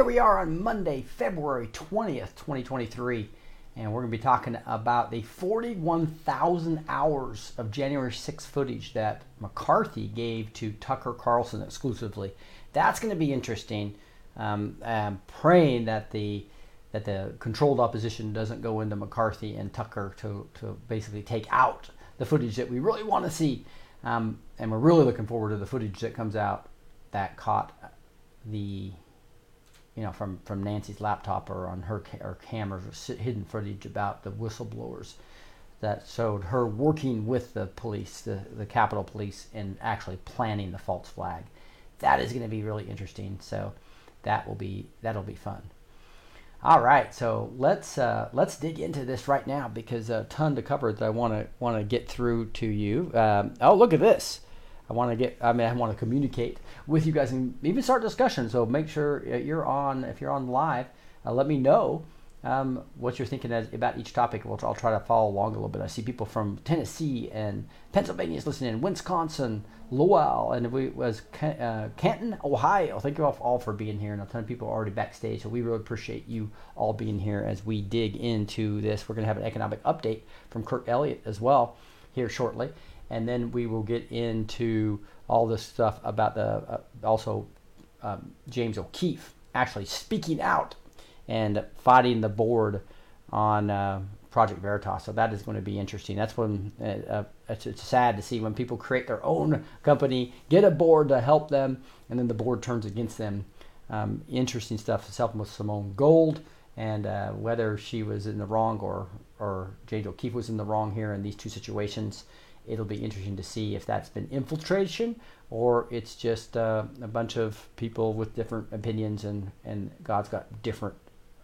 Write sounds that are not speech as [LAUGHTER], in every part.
Here we are on Monday, February 20th, 2023, and we're going to be talking about the 41,000 hours of January 6th footage that McCarthy gave to Tucker Carlson exclusively. That's going to be interesting. Um, I'm praying that the that the controlled opposition doesn't go into McCarthy and Tucker to, to basically take out the footage that we really want to see. Um, and we're really looking forward to the footage that comes out that caught the you know, from, from Nancy's laptop or on her or cameras or hidden footage about the whistleblowers that showed her working with the police, the, the Capitol Police, and actually planning the false flag. That is going to be really interesting. So that will be that'll be fun. All right, so let's uh, let's dig into this right now because a ton to cover that I want to want to get through to you. Um, oh, look at this! I want to get. I mean, I want to communicate with you guys and even start discussion. So make sure uh, you're on. If you're on live, uh, let me know um, what you're thinking as, about each topic. We'll, I'll try to follow along a little bit. I see people from Tennessee and Pennsylvania is listening, in, Wisconsin, Lowell, and we was uh, Canton, Ohio. Thank you all, all for being here, and a ton of people are already backstage. So we really appreciate you all being here as we dig into this. We're going to have an economic update from Kirk Elliott as well here shortly, and then we will get into all this stuff about the uh, also um, James O'Keefe actually speaking out and fighting the board on uh, Project Veritas. So that is going to be interesting. That's when uh, uh, it's, it's sad to see when people create their own company, get a board to help them, and then the board turns against them. Um, interesting stuff. It's helping with Simone Gold and uh, whether she was in the wrong or or James O'Keefe was in the wrong here in these two situations. It'll be interesting to see if that's been infiltration or it's just uh, a bunch of people with different opinions and, and God's got different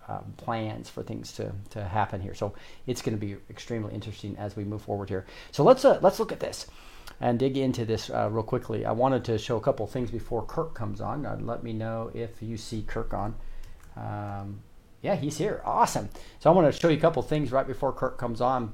um, plans for things to, to happen here. So it's going to be extremely interesting as we move forward here. So let's uh, let's look at this and dig into this uh, real quickly. I wanted to show a couple things before Kirk comes on. Uh, let me know if you see Kirk on. Um, yeah, he's here. Awesome. So I want to show you a couple things right before Kirk comes on.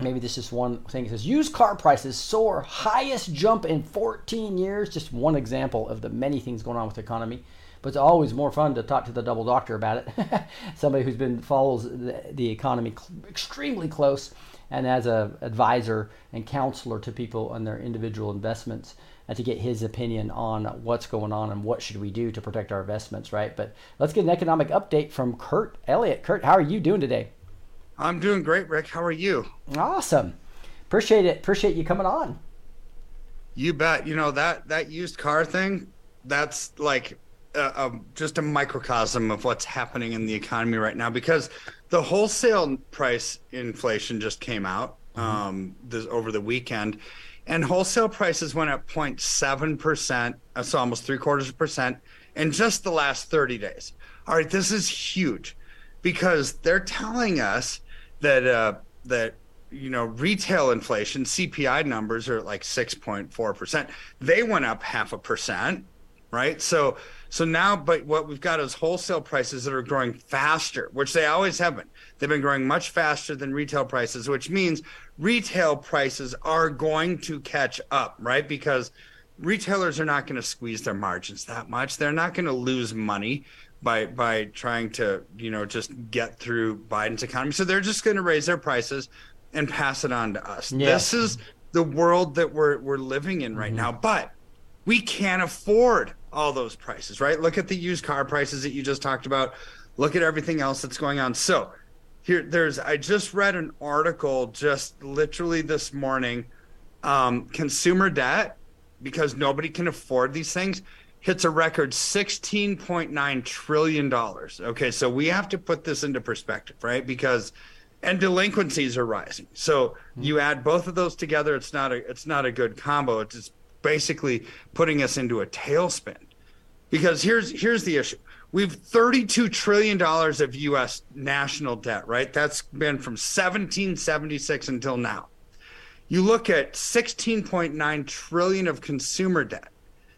Maybe this is one thing. It says used car prices soar, highest jump in 14 years. Just one example of the many things going on with the economy. But it's always more fun to talk to the double doctor about it. [LAUGHS] Somebody who's been follows the, the economy extremely close and as a advisor and counselor to people on their individual investments and to get his opinion on what's going on and what should we do to protect our investments, right? But let's get an economic update from Kirk Elliott. Kurt, how are you doing today? I'm doing great, Rick. How are you? Awesome. Appreciate it. Appreciate you coming on. You bet. You know that that used car thing. That's like uh, um, just a microcosm of what's happening in the economy right now because the wholesale price inflation just came out um, this over the weekend, and wholesale prices went up 0.7 percent, so almost three quarters of a percent in just the last 30 days. All right, this is huge because they're telling us that uh, that you know, retail inflation, CPI numbers are like 6.4%. They went up half a percent, right? So so now but what we've got is wholesale prices that are growing faster, which they always have been. They've been growing much faster than retail prices, which means retail prices are going to catch up, right? Because retailers are not going to squeeze their margins that much. They're not going to lose money by by trying to, you know, just get through Biden's economy. So they're just going to raise their prices and pass it on to us. Yeah. This is the world that we're we're living in right now. But we can't afford all those prices, right? Look at the used car prices that you just talked about. Look at everything else that's going on. So here there's I just read an article just literally this morning. Um, consumer debt, because nobody can afford these things, hits a record $16.9 trillion. Okay, so we have to put this into perspective, right? Because and delinquencies are rising. So hmm. you add both of those together, it's not a it's not a good combo. It's just basically putting us into a tailspin. Because here's here's the issue. We've 32 trillion dollars of US national debt, right? That's been from 1776 until now. You look at 16.9 trillion of consumer debt.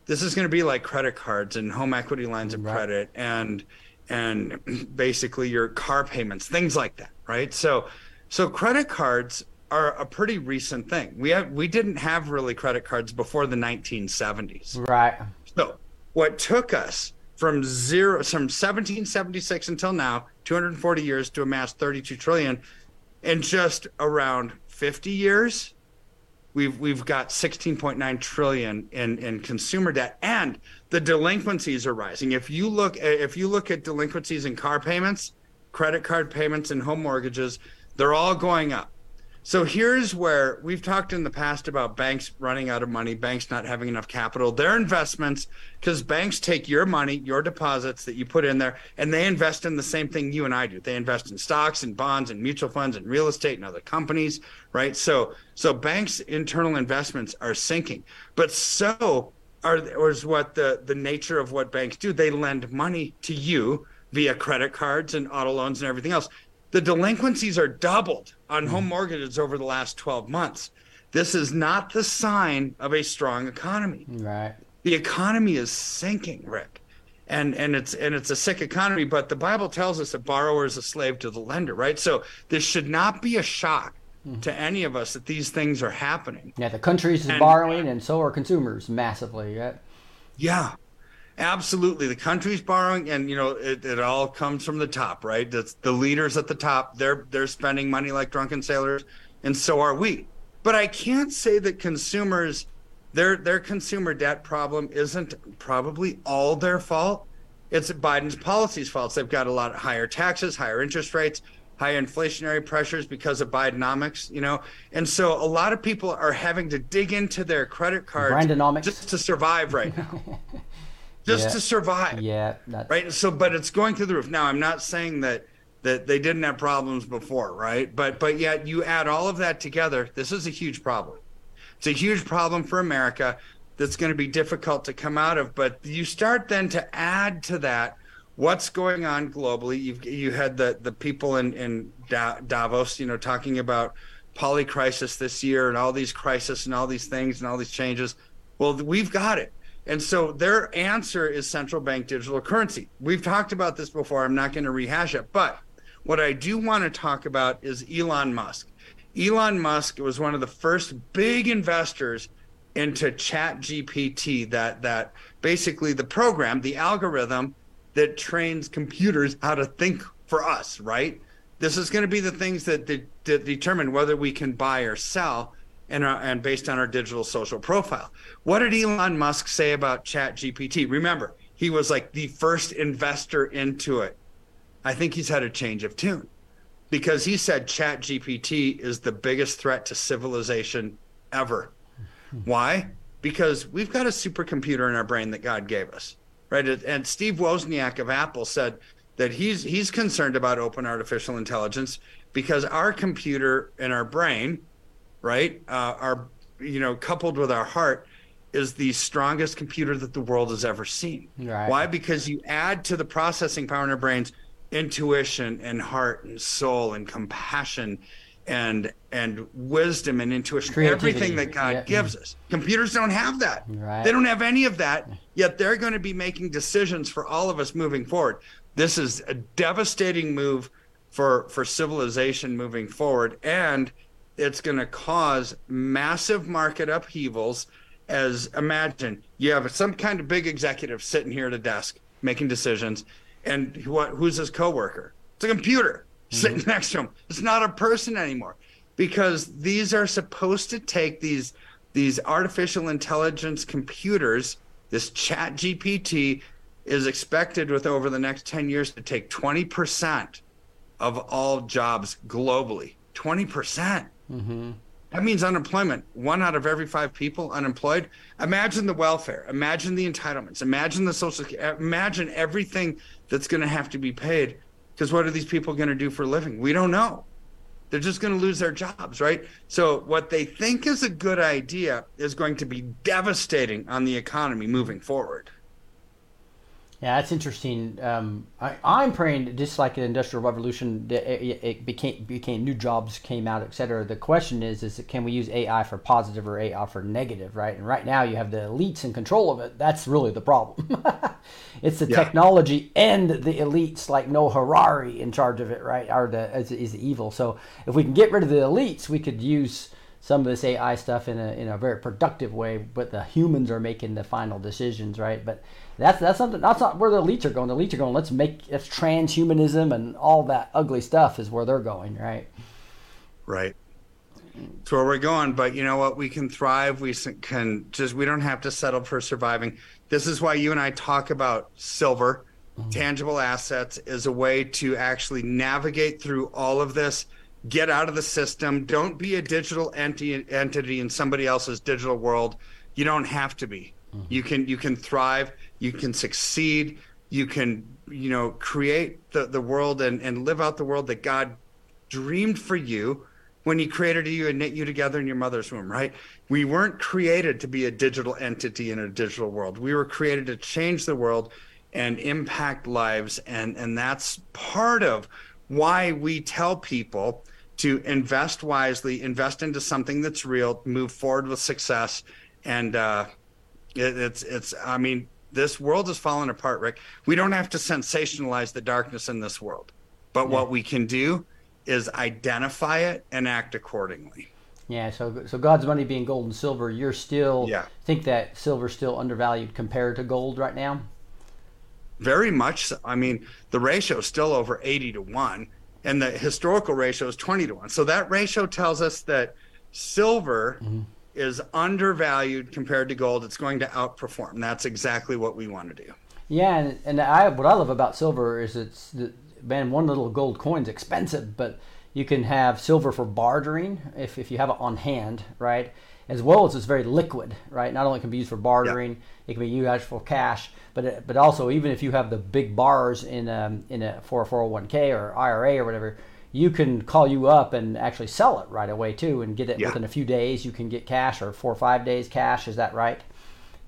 This is going to be like credit cards and home equity lines of Right. credit and and [CLEARS THROAT] basically your car payments, things like that, right? So so credit cards are a pretty recent thing. We have we didn't have really credit cards before the 1970s. Right. So, what took us from zero, from 1776 until now, 240 years to amass 32 trillion, in just around 50 years, we've we've got 16.9 trillion in in consumer debt, and the delinquencies are rising. If you look, if you look at delinquencies in car payments, credit card payments, and home mortgages, they're all going up. So here's where we've talked in the past about banks running out of money, banks not having enough capital. Their investments, because banks take your money, your deposits that you put in there, and they invest in the same thing you and I do. They invest in stocks and bonds and mutual funds and real estate and other companies, right? So so banks' internal investments are sinking. But so are is what the the nature of what banks do. They lend money to you via credit cards and auto loans and everything else the delinquencies are doubled on home mortgages over the last 12 months. This is not the sign of a strong economy. Right. The economy is sinking, Rick. And and it's and it's a sick economy, but the Bible tells us a borrower is a slave to the lender, right? So this should not be a shock hmm. to any of us that these things are happening. Yeah, the country's And- borrowing, and so are consumers massively. Yeah. Yeah, absolutely. The country's borrowing, and you know it, it all comes from the top, right? That's the leaders at the top. They're they're spending money like drunken sailors, and so are we. But I can't say that consumers, their their consumer debt problem isn't probably all their fault. It's Biden's policies' fault. They've got a lot of higher taxes, higher interest rates, higher inflationary pressures because of Bidenomics, you know. And so a lot of people are having to dig into their credit cards Brandonomics. just to survive right now. [LAUGHS] just Yeah. to survive. Yeah. That's, Right. So, but it's going through the roof. Now, I'm not saying that that they didn't have problems before, right? But but yet you add all of that together, this is a huge problem. It's a huge problem for America that's going to be difficult to come out of. But you start then to add to that what's going on globally. You've you had the the people in in Davos, you know, talking about polycrisis this year and all these crises and all these things and all these changes. Well, we've got it. And so their answer is central bank digital currency. We've talked about this before. I'm not going to rehash it. But what I do want to talk about is Elon Musk. Elon Musk was one of the first big investors into Chat GPT, that that basically the program, the algorithm that trains computers how to think for us, right? This is going to be the things that, that, that determine whether we can buy or sell and, our, and based on our digital social profile. What did Elon Musk say about Chat GPT? Remember, he was like the first investor into it. I think he's had a change of tune because he said Chat GPT is the biggest threat to civilization ever. Why? Because we've got a supercomputer in our brain that God gave us, right? And Steve Wozniak of Apple said that he's he's concerned about open artificial intelligence because our computer in our brain, right, uh, our you know coupled with our heart, is the strongest computer that the world has ever seen. Right. Why? Because you add to the processing power in our brains intuition and heart and soul and compassion and and wisdom and intuition, Creativity. everything that God Yeah. gives us. Computers don't have that. Right. They don't have any of that. Yet they're going to be making decisions for all of us moving forward. This is a devastating move for for civilization moving forward, and it's going to cause massive market upheavals. As imagine you have some kind of big executive sitting here at a desk making decisions, and what who's his coworker? It's a computer mm-hmm. sitting [LAUGHS] next to him. It's not a person anymore because these are supposed to take these these artificial intelligence computers. This Chat GPT is expected with over the next 10 years to take 20% of all jobs globally. 20%. Percent That means unemployment. One out of every five people unemployed. Imagine the welfare. Imagine the entitlements. Imagine the social. Imagine everything that's going to have to be paid. Because what are these people going to do for a living? We don't know. They're just going to lose their jobs, right? So what they think is a good idea is going to be devastating on the economy moving forward. Yeah, that's interesting. Um, I, I'm praying just like the industrial revolution, it, it became became new jobs came out, et cetera. The question is, is can we use AI for positive or AI for negative, right? And right now you have the elites in control of it. That's really the problem. [LAUGHS] it's the Yeah. technology and the elites, like Noah Harari, in charge of it, right? Are the is, is the evil. So if we can get rid of the elites, we could use some of this AI stuff in a in a very productive way, but the humans are making the final decisions, right? But that's that's something that's not where the elites are going. The elites are going, let's make that's transhumanism and all that ugly stuff is where they're going, right? Right. That's where we're going. But you know what? We can thrive. We can just, we don't have to settle for surviving. This is why you and I talk about silver, mm-hmm. tangible assets, is a way to actually navigate through all of this, get out of the system. Don't be a digital enti- entity in somebody else's digital world. You don't have to be. Mm-hmm. You can you can thrive. You can succeed. You can you know create the, the world and, and live out the world that God dreamed for you when he created you and knit you together in your mother's womb, right? We weren't created to be a digital entity in a digital world. We were created to change the world and impact lives. And, and that's part of why we tell people to invest wisely, invest into something that's real, move forward with success. And uh, it, it's, it's, I mean, this world is falling apart, Rick. We don't have to sensationalize the darkness in this world. But what we can do is identify it and act accordingly. Yeah, so so God's money being gold and silver, you're still Yeah. think that silver's still undervalued compared to gold right now? Very much so. I mean, the ratio is still over 80 to 1, and the historical ratio is 20 to 1. So that ratio tells us that silver mm-hmm. Is undervalued compared to gold. It's going to outperform. That's exactly what we want to do. Yeah, and, and I what I love about silver is it's the, man one little gold coin's expensive, but you can have silver for bartering if, if you have it on hand, right? As well as it's very liquid, right? Not only can it be used for bartering, it can be used for cash, but it, but also even if you have the big bars in um, in a for a 401k or IRA or whatever, you can call you up and actually sell it right away too, and get it Yeah. within a few days. You can get cash or four or five days cash. Is that right?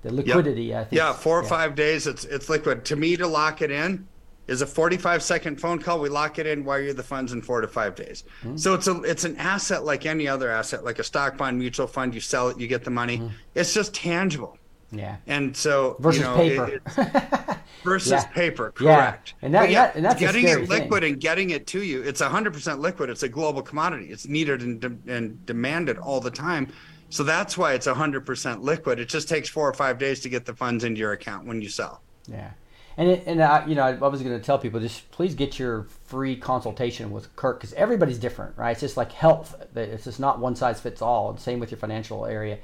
The liquidity, I think. Yeah, four or five days. It's it's liquid. To me, to lock it in is a 45 second phone call. We lock it in, wire you the funds in four to five days. Hmm. So it's a it's an asset like any other asset, like a stock bond, mutual fund. You sell it, you get the money. Hmm. It's just tangible. Yeah. And so Versus you know, paper. it- [LAUGHS] versus Yeah. paper, Yeah. correct. And that- yeah, that- and that's getting it thing. liquid and getting it to you. It's 100% liquid. It's a global commodity. It's needed and, de- and demanded all the time. So that's why it's 100% liquid. It just takes four or five days to get the funds into your account when you sell. Yeah, and it, and I, you know, I was going to tell people just please get your free consultation with Kirk because everybody's different, right? It's just like health; it's just not one size fits all. And same with your financial area.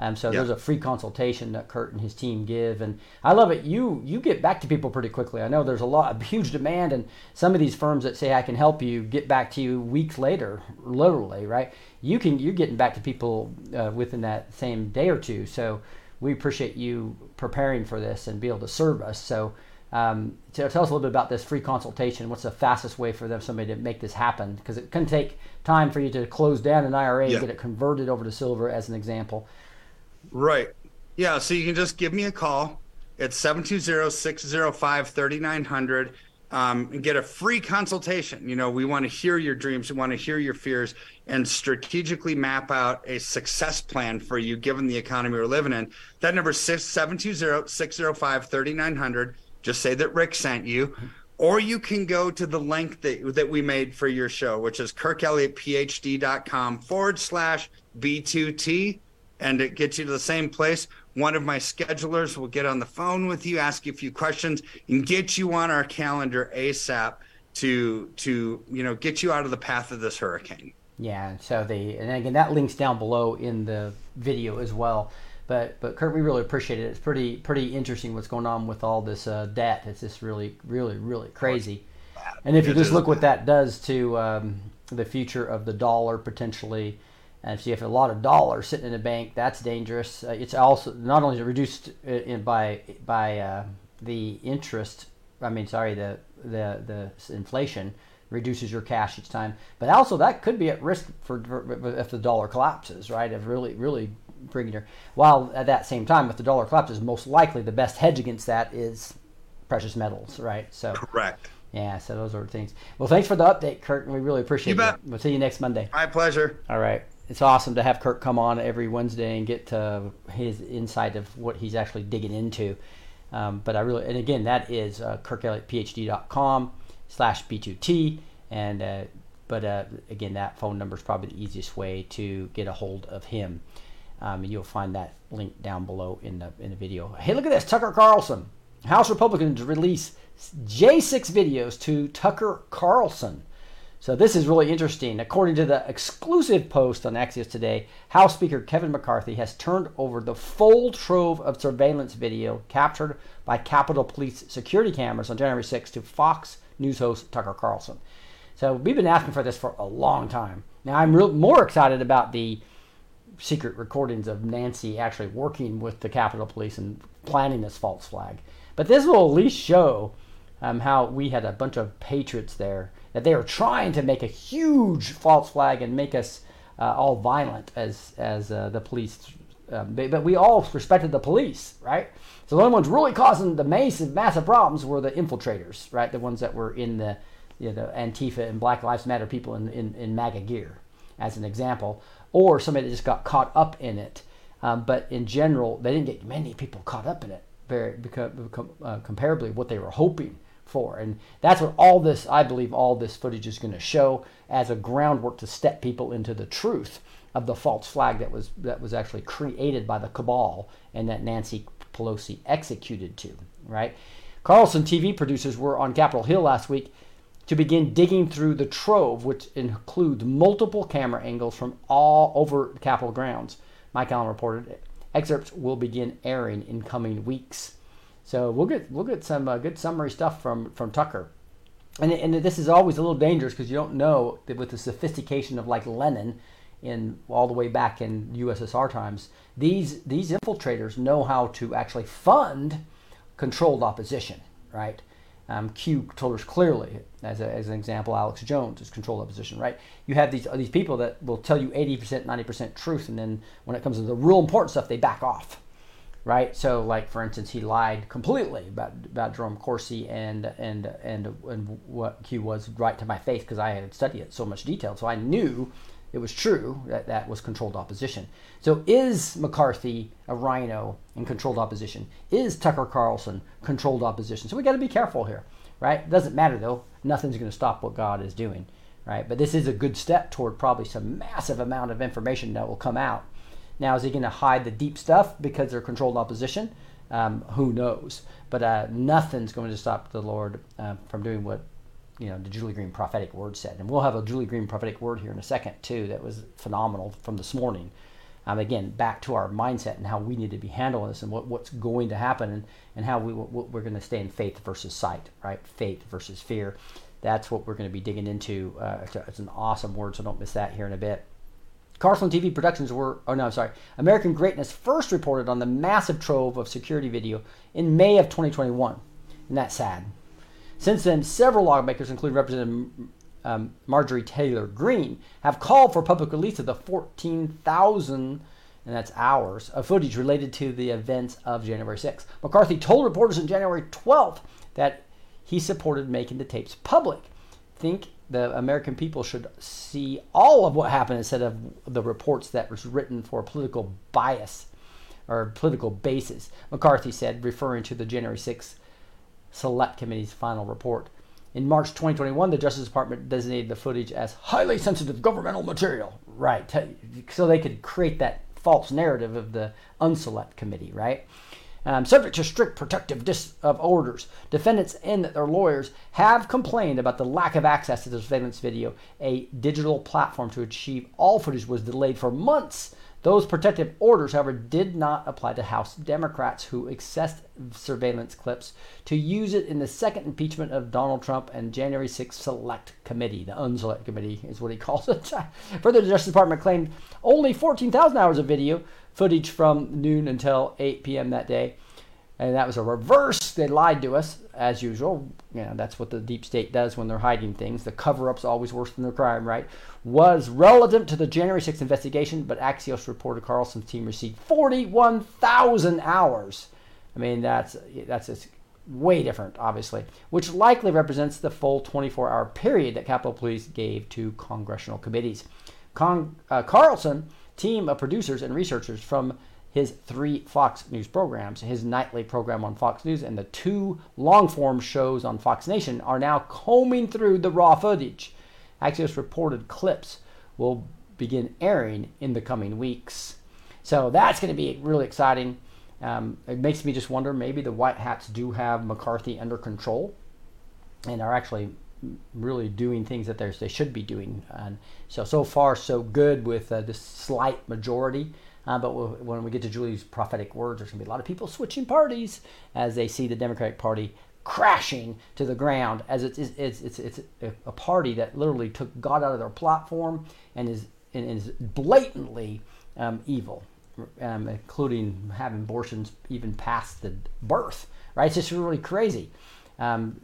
Um, so Yeah. there's a free consultation that Kirk and his team give, and I love it. You you get back to people pretty quickly. I know there's a lot, a [LAUGHS] huge demand, and some of these firms that say I can help you get back to you weeks later, literally, right? You can you're getting back to people uh, within that same day or two. So we appreciate you preparing for this and be able to serve us. So. Um, so tell us a little bit about this free consultation. What's the fastest way for them somebody to make this happen? Because it can take time for you to close down an IRA Yeah. get it converted over to silver, as an example. Right. Yeah. So you can just give me a call. It's 720 605 3900. um, and get a free consultation. You know, we want to hear your dreams, we want to hear your fears, and strategically map out a success plan for you given the economy we're living in. That number is 720 605 3900. Just say that Rick sent you. Or you can go to the link that, that we made for your show, which is kirkelliottphd.com forward slash B2T, and it gets you to the same place. One of my schedulers will get on the phone with you, ask you a few questions, and get you on our calendar ASAP to to you know get you out of the path of this hurricane. Yeah, so the and again that link's down below in the video as well. But but Kirk, we really appreciate it. It's pretty pretty interesting what's going on with all this uh, debt. It's just really really really crazy. And if you just look what that does to um, the future of the dollar potentially, and if you have a lot of dollars sitting in a bank, that's dangerous. Uh, it's also not only is it reduced uh, in, by by uh, the interest. I mean, sorry, the the the inflation reduces your cash each time, but also that could be at risk for, for if the dollar collapses, right? If really really bringing your while at that same time, if the dollar collapses, most likely the best hedge against that is precious metals, right? So Correct. yeah, so those are things. Well, thanks for the update, Kirk, we really appreciate You bet. it. We'll see you next Monday. My pleasure. All right. It's awesome to have Kirk come on every Wednesday and get to his insight of what he's actually digging into. Um, but I really, and again, that is uh, kirkelliottphd.com slash B2T. And, uh, but uh, again, that phone number is probably the easiest way to get a hold of him. Um, you'll find that link down below in the, in the video. Hey, look at this Tucker Carlson. House Republicans release J6 videos to Tucker Carlson. So this is really interesting. According to the exclusive post on Axios today, House Speaker Kevin McCarthy has turned over the full trove of surveillance video captured by Capitol Police security cameras on January 6 to Fox News host Tucker Carlson. So we've been asking for this for a long time. Now I'm real, more excited about the secret recordings of Nancy actually working with the Capitol Police and planning this false flag. But this will at least show um, how we had a bunch of patriots there that they were trying to make a huge false flag and make us uh, all violent as as uh, the police. Um, they- but we all respected the police, right? So the only ones really causing the massive massive problems were the infiltrators, right? The ones that were in the you know, the Antifa and Black Lives Matter people in, in, in MAGA gear, as an example, or somebody that just got caught up in it. Um, but in general, they didn't get many people caught up in it, very because, uh, comparably what they were hoping for. And that's what all this, I believe, all this footage is going to show as a groundwork to step people into the truth of the false flag that was that was actually created by the cabal and that Nancy Pelosi executed to. Right? Carlson TV producers were on Capitol Hill last week to begin digging through the trove, which includes multiple camera angles from all over Capitol grounds. Mike Allen reported it. excerpts will begin airing in coming weeks. So we'll get we'll get some uh, good summary stuff from from Tucker, and and this is always a little dangerous because you don't know that with the sophistication of like Lenin, in all the way back in USSR times, these these infiltrators know how to actually fund controlled opposition, right? Um, Q told us clearly, as, a, as an example, Alex Jones is controlled opposition, right? You have these these people that will tell you 80%, 90% truth, and then when it comes to the real important stuff, they back off, right? So, like for instance, he lied completely about about Jerome Corsi and and and and what Q was right to my face because I had studied it so much detail, so I knew it was true that that was controlled opposition. So is McCarthy a rhino in controlled opposition? Is Tucker Carlson controlled opposition? So we got to be careful here, right? Doesn't matter though. Nothing's going to stop what God is doing, right? But this is a good step toward probably some massive amount of information that will come out. Now, is he going to hide the deep stuff because they're controlled opposition? Um, who knows? But uh, nothing's going to stop the Lord uh, from doing what you know the Julie Green prophetic word said, and we'll have a Julie Green prophetic word here in a second too. That was phenomenal from this morning. Um, again, back to our mindset and how we need to be handling this, and what, what's going to happen, and, and how we what we're going to stay in faith versus sight, right? Faith versus fear. That's what we're going to be digging into. Uh, it's, a- it's an awesome word, so don't miss that here in a bit. Carlson TV Productions were, oh no, I'm sorry, American Greatness first reported on the massive trove of security video in May of 2021. And that's sad. Since then, several lawmakers, including Representative um, Marjorie Taylor Greene, have called for public release of the 14,000, and that's hours, of footage related to the events of January 6th. McCarthy told reporters on January 12th that he supported making the tapes public. Think the American people should see all of what happened instead of the reports that was written for political bias or political basis, McCarthy said, referring to the January 6th Select Committee's final report. In March 2021, the Justice Department designated the footage as highly sensitive governmental material. Right. So they could create that false narrative of the Unselect Committee, right? Um, subject to strict protective dis- of orders, defendants and their lawyers have complained about the lack of access to the surveillance video. A digital platform to achieve all footage was delayed for months those protective orders, however, did not apply to House Democrats who accessed surveillance clips to use it in the second impeachment of Donald Trump and January 6th Select Committee. The Unselect Committee is what he [LAUGHS] calls it. Further, the Justice Department claimed only 14,000 hours of video footage from noon until 8 p.m. that day and that was a reverse. They lied to us as usual. You know, that's what the deep state does when they're hiding things. The cover-up's always worse than the crime, right? Was relevant to the January 6th investigation, but Axios reporter Carlson's team received 41,000 hours. I mean, that's that's just way different, obviously, which likely represents the full 24-hour period that Capitol Police gave to congressional committees. Con- uh, Carlson team of producers and researchers from his three Fox News programs, his nightly program on Fox News, and the two long form shows on Fox Nation are now combing through the raw footage. Axios reported clips will begin airing in the coming weeks. So that's going to be really exciting. Um, it makes me just wonder maybe the White Hats do have McCarthy under control and are actually really doing things that they should be doing. And so, so far, so good with uh, this slight majority. Uh, but we'll, when we get to Julie's prophetic words, there's going to be a lot of people switching parties as they see the Democratic Party crashing to the ground as it's, it's, it's, it's a party that literally took God out of their platform and is, and is blatantly um, evil, um, including having abortions even past the birth. Right? It's just really crazy. Um,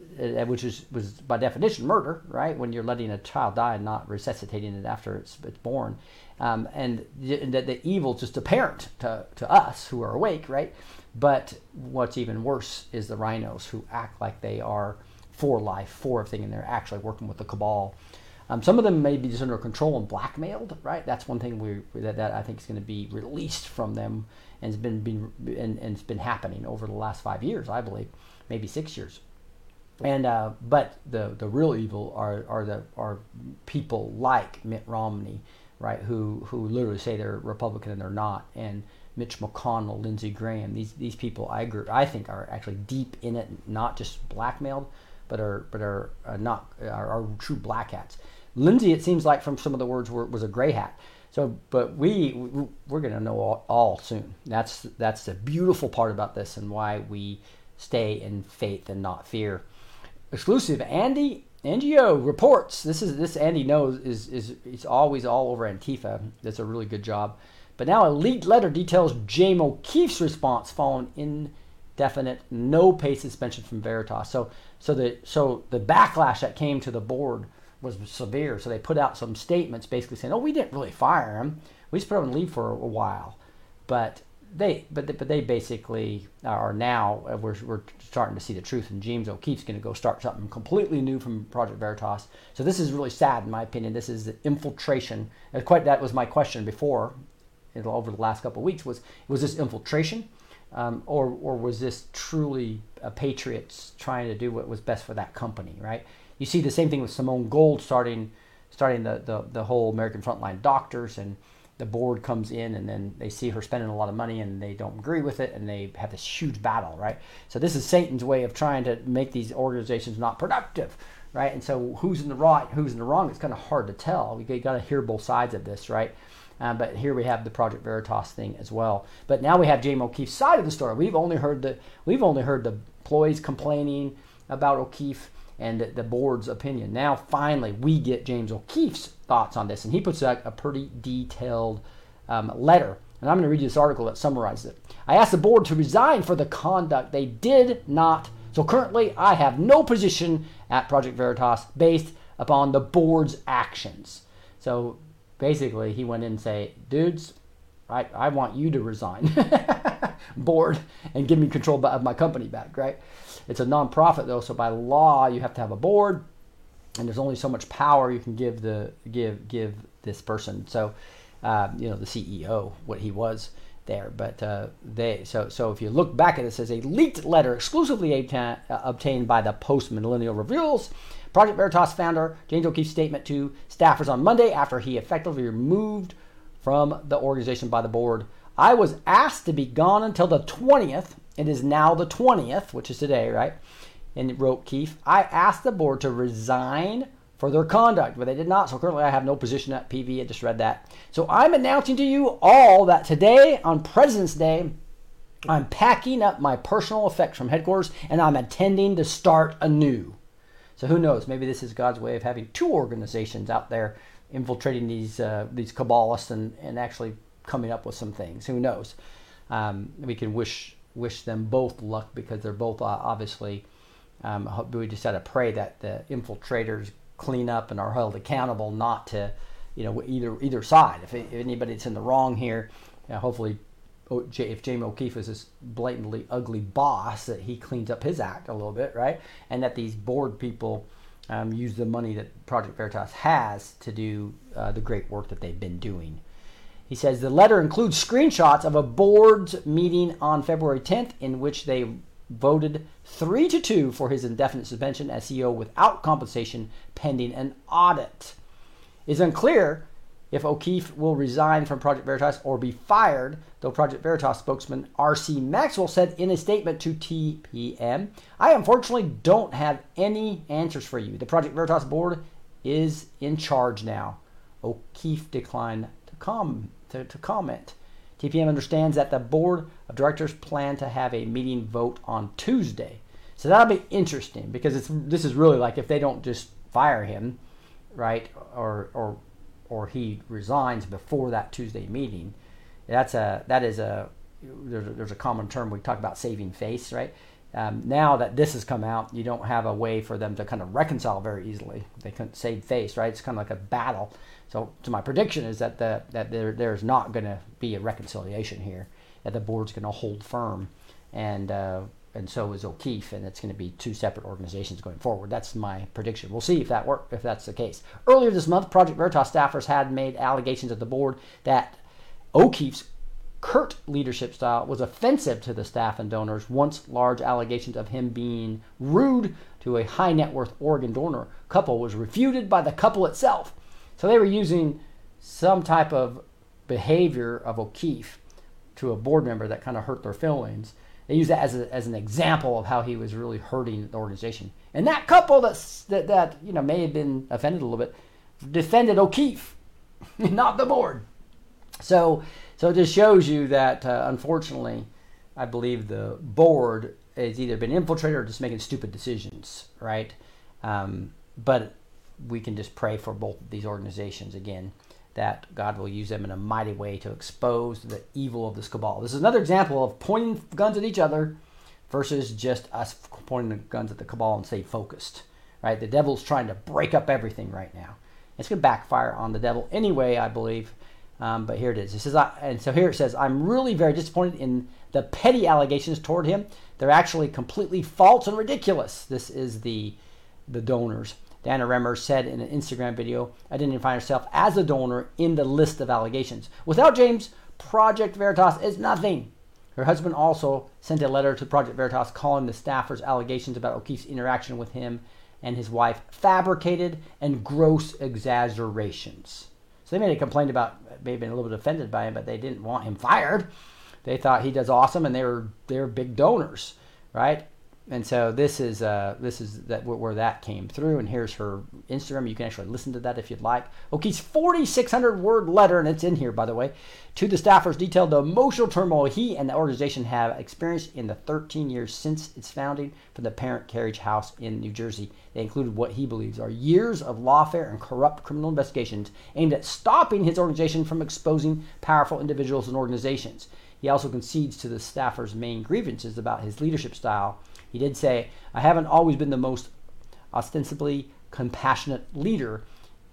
which is was by definition murder, right? When you're letting a child die and not resuscitating it after it's, it's born, um, and that the evil just apparent to, to us who are awake, right? But what's even worse is the rhinos who act like they are for life, for everything, and they're actually working with the cabal. Um, some of them may be just under control and blackmailed, right? That's one thing we that, that I think is going to be released from them, and it's been, been and, and it's been happening over the last five years, I believe, maybe six years. And uh, but the the real evil are are the are people like Mitt Romney right? Who who literally say they're Republican and they're not, and Mitch McConnell, Lindsey Graham. These these people I agree, I think are actually deep in it, not just blackmailed, but are but are uh, not are, are, true black hats. Lindsey, it seems like from some of the words, were, was a gray hat. So, but we we're going to know all, all soon. That's that's the beautiful part about this, and why we stay in faith and not fear. Exclusive, Andy Ngo reports. This is this Andy knows is is he's always all over Antifa. That's a really good job. But now a leaked letter details James O'Keefe's response following indefinite no pay suspension from Veritas. So so the so the backlash that came to the board was severe. So they put out some statements basically saying, "Oh, we didn't really fire him. We just put him on leave for a while." But they but they, but they basically are now uh, we're, we're starting to see the truth and James O'Keefe's going to go start something completely new from Project Veritas. So this is really sad in my opinion. This is the infiltration. And quite that was my question before over the last couple of weeks was was this infiltration um, or or was this truly a patriots trying to do what was best for that company, right? You see the same thing with Simone Gold starting starting the, the, the whole American Frontline Doctors and the board comes in and then they see her spending a lot of money and they don't agree with it and they have this huge battle, right? So this is Satan's way of trying to make these organizations not productive, right? And so who's in the right, who's in the wrong, it's kind of hard to tell. We got to hear both sides of this, right? Um, but here we have the Project Veritas thing as well. But now we have James O'Keefe's side of the story. We've only heard the we've only heard the employees complaining about O'Keefe and the board's opinion. Now, finally, we get James O'Keefe's thoughts on this, and he puts out a pretty detailed um, letter. And I'm going to read you this article that summarizes it. I asked the board to resign for the conduct they did not. So currently, I have no position at Project Veritas based upon the board's actions. So basically, he went in and say, dudes, I, I want you to resign. [LAUGHS] board and give me control of my company back, right? It's a nonprofit though, so by law you have to have a board, and there's only so much power you can give the give give this person. So, uh, you know, the CEO, what he was there. But uh, they so so if you look back at it says a leaked letter exclusively uh, obtained by the Post Millennial Reveals. Project Veritas founder James O'Keefe's statement to staffers on Monday after he effectively removed from the organization by the board. I was asked to be gone until the 20th. It is now the 20th, which is today, right? And wrote Keefe, I asked the board to resign for their conduct, but they did not. So currently, I have no position at PV. I just read that. So I'm announcing to you all that today, on President's Day, I'm packing up my personal effects from headquarters and I'm intending to start anew. So who knows? Maybe this is God's way of having two organizations out there infiltrating these uh, these Kabbalists and, and actually coming up with some things. Who knows? Um, we can wish wish them both luck because they're both uh, obviously. Um, we just got to pray that the infiltrators clean up and are held accountable not to, you know, either either side. If, if anybody's in the wrong here, you know, hopefully, if Jamie O'Keefe is this blatantly ugly boss, that he cleans up his act a little bit, right? And that these board people um, use the money that Project Veritas has to do uh, the great work that they've been doing. He says the letter includes screenshots of a board's meeting on February 10th in which they voted 3 to 2 for his indefinite suspension as CEO without compensation pending an audit. It's unclear if O'Keefe will resign from Project Veritas or be fired, though Project Veritas spokesman R.C. Maxwell said in a statement to TPM, I unfortunately don't have any answers for you. The Project Veritas board is in charge now. O'Keefe declined to, com- to, to comment. TPM understands that the board of directors plan to have a meeting vote on Tuesday. So that'll be interesting because it's this is really like if they don't just fire him, right, or or or he resigns before that Tuesday meeting. That's a that is a there's a, there's a common term we talk about saving face, right? Um, now that this has come out, you don't have a way for them to kind of reconcile very easily. They couldn't save face, right? It's kind of like a battle. So, so my prediction is that the, that there, there's not going to be a reconciliation here. That the board's going to hold firm, and uh, and so is O'Keefe, and it's going to be two separate organizations going forward. That's my prediction. We'll see if that work if that's the case. Earlier this month, Project Veritas staffers had made allegations at the board that O'Keefe's curt leadership style was offensive to the staff and donors once large allegations of him being rude to a high net worth Oregon donor couple was refuted by the couple itself. So they were using some type of behavior of O'Keefe to a board member that kind of hurt their feelings. They used that as, a, as an example of how he was really hurting the organization. And that couple that's, that, that you know may have been offended a little bit defended O'Keefe, [LAUGHS] not the board. So so it just shows you that, uh, unfortunately, I believe the board has either been infiltrated or just making stupid decisions, right? Um, but we can just pray for both of these organizations again that God will use them in a mighty way to expose the evil of this cabal. This is another example of pointing guns at each other versus just us pointing the guns at the cabal and stay focused. Right? The devil's trying to break up everything right now. It's going to backfire on the devil anyway, I believe. Um, but here it is. It says, I, and so here it says, I'm really very disappointed in the petty allegations toward him. They're actually completely false and ridiculous. This is the the donors. Dana Remmer said in an Instagram video, identifying herself as a donor in the list of allegations. Without James, Project Veritas is nothing. Her husband also sent a letter to Project Veritas calling the staffers' allegations about O'Keefe's interaction with him and his wife fabricated and gross exaggerations. So they made a complaint about maybe been a little bit offended by him, but they didn't want him fired. They thought he does awesome, and they were they were big donors, right? And so this is uh, this is that where that came through. And here's her Instagram. You can actually listen to that if you'd like. O'Keefe's 4,600 word letter, and it's in here by the way, to the staffers detailed the emotional turmoil he and the organization have experienced in the 13 years since its founding from the parent carriage house in New Jersey. They included what he believes are years of lawfare and corrupt criminal investigations aimed at stopping his organization from exposing powerful individuals and organizations. He also concedes to the staffers' main grievances about his leadership style he did say, I haven't always been the most ostensibly compassionate leader,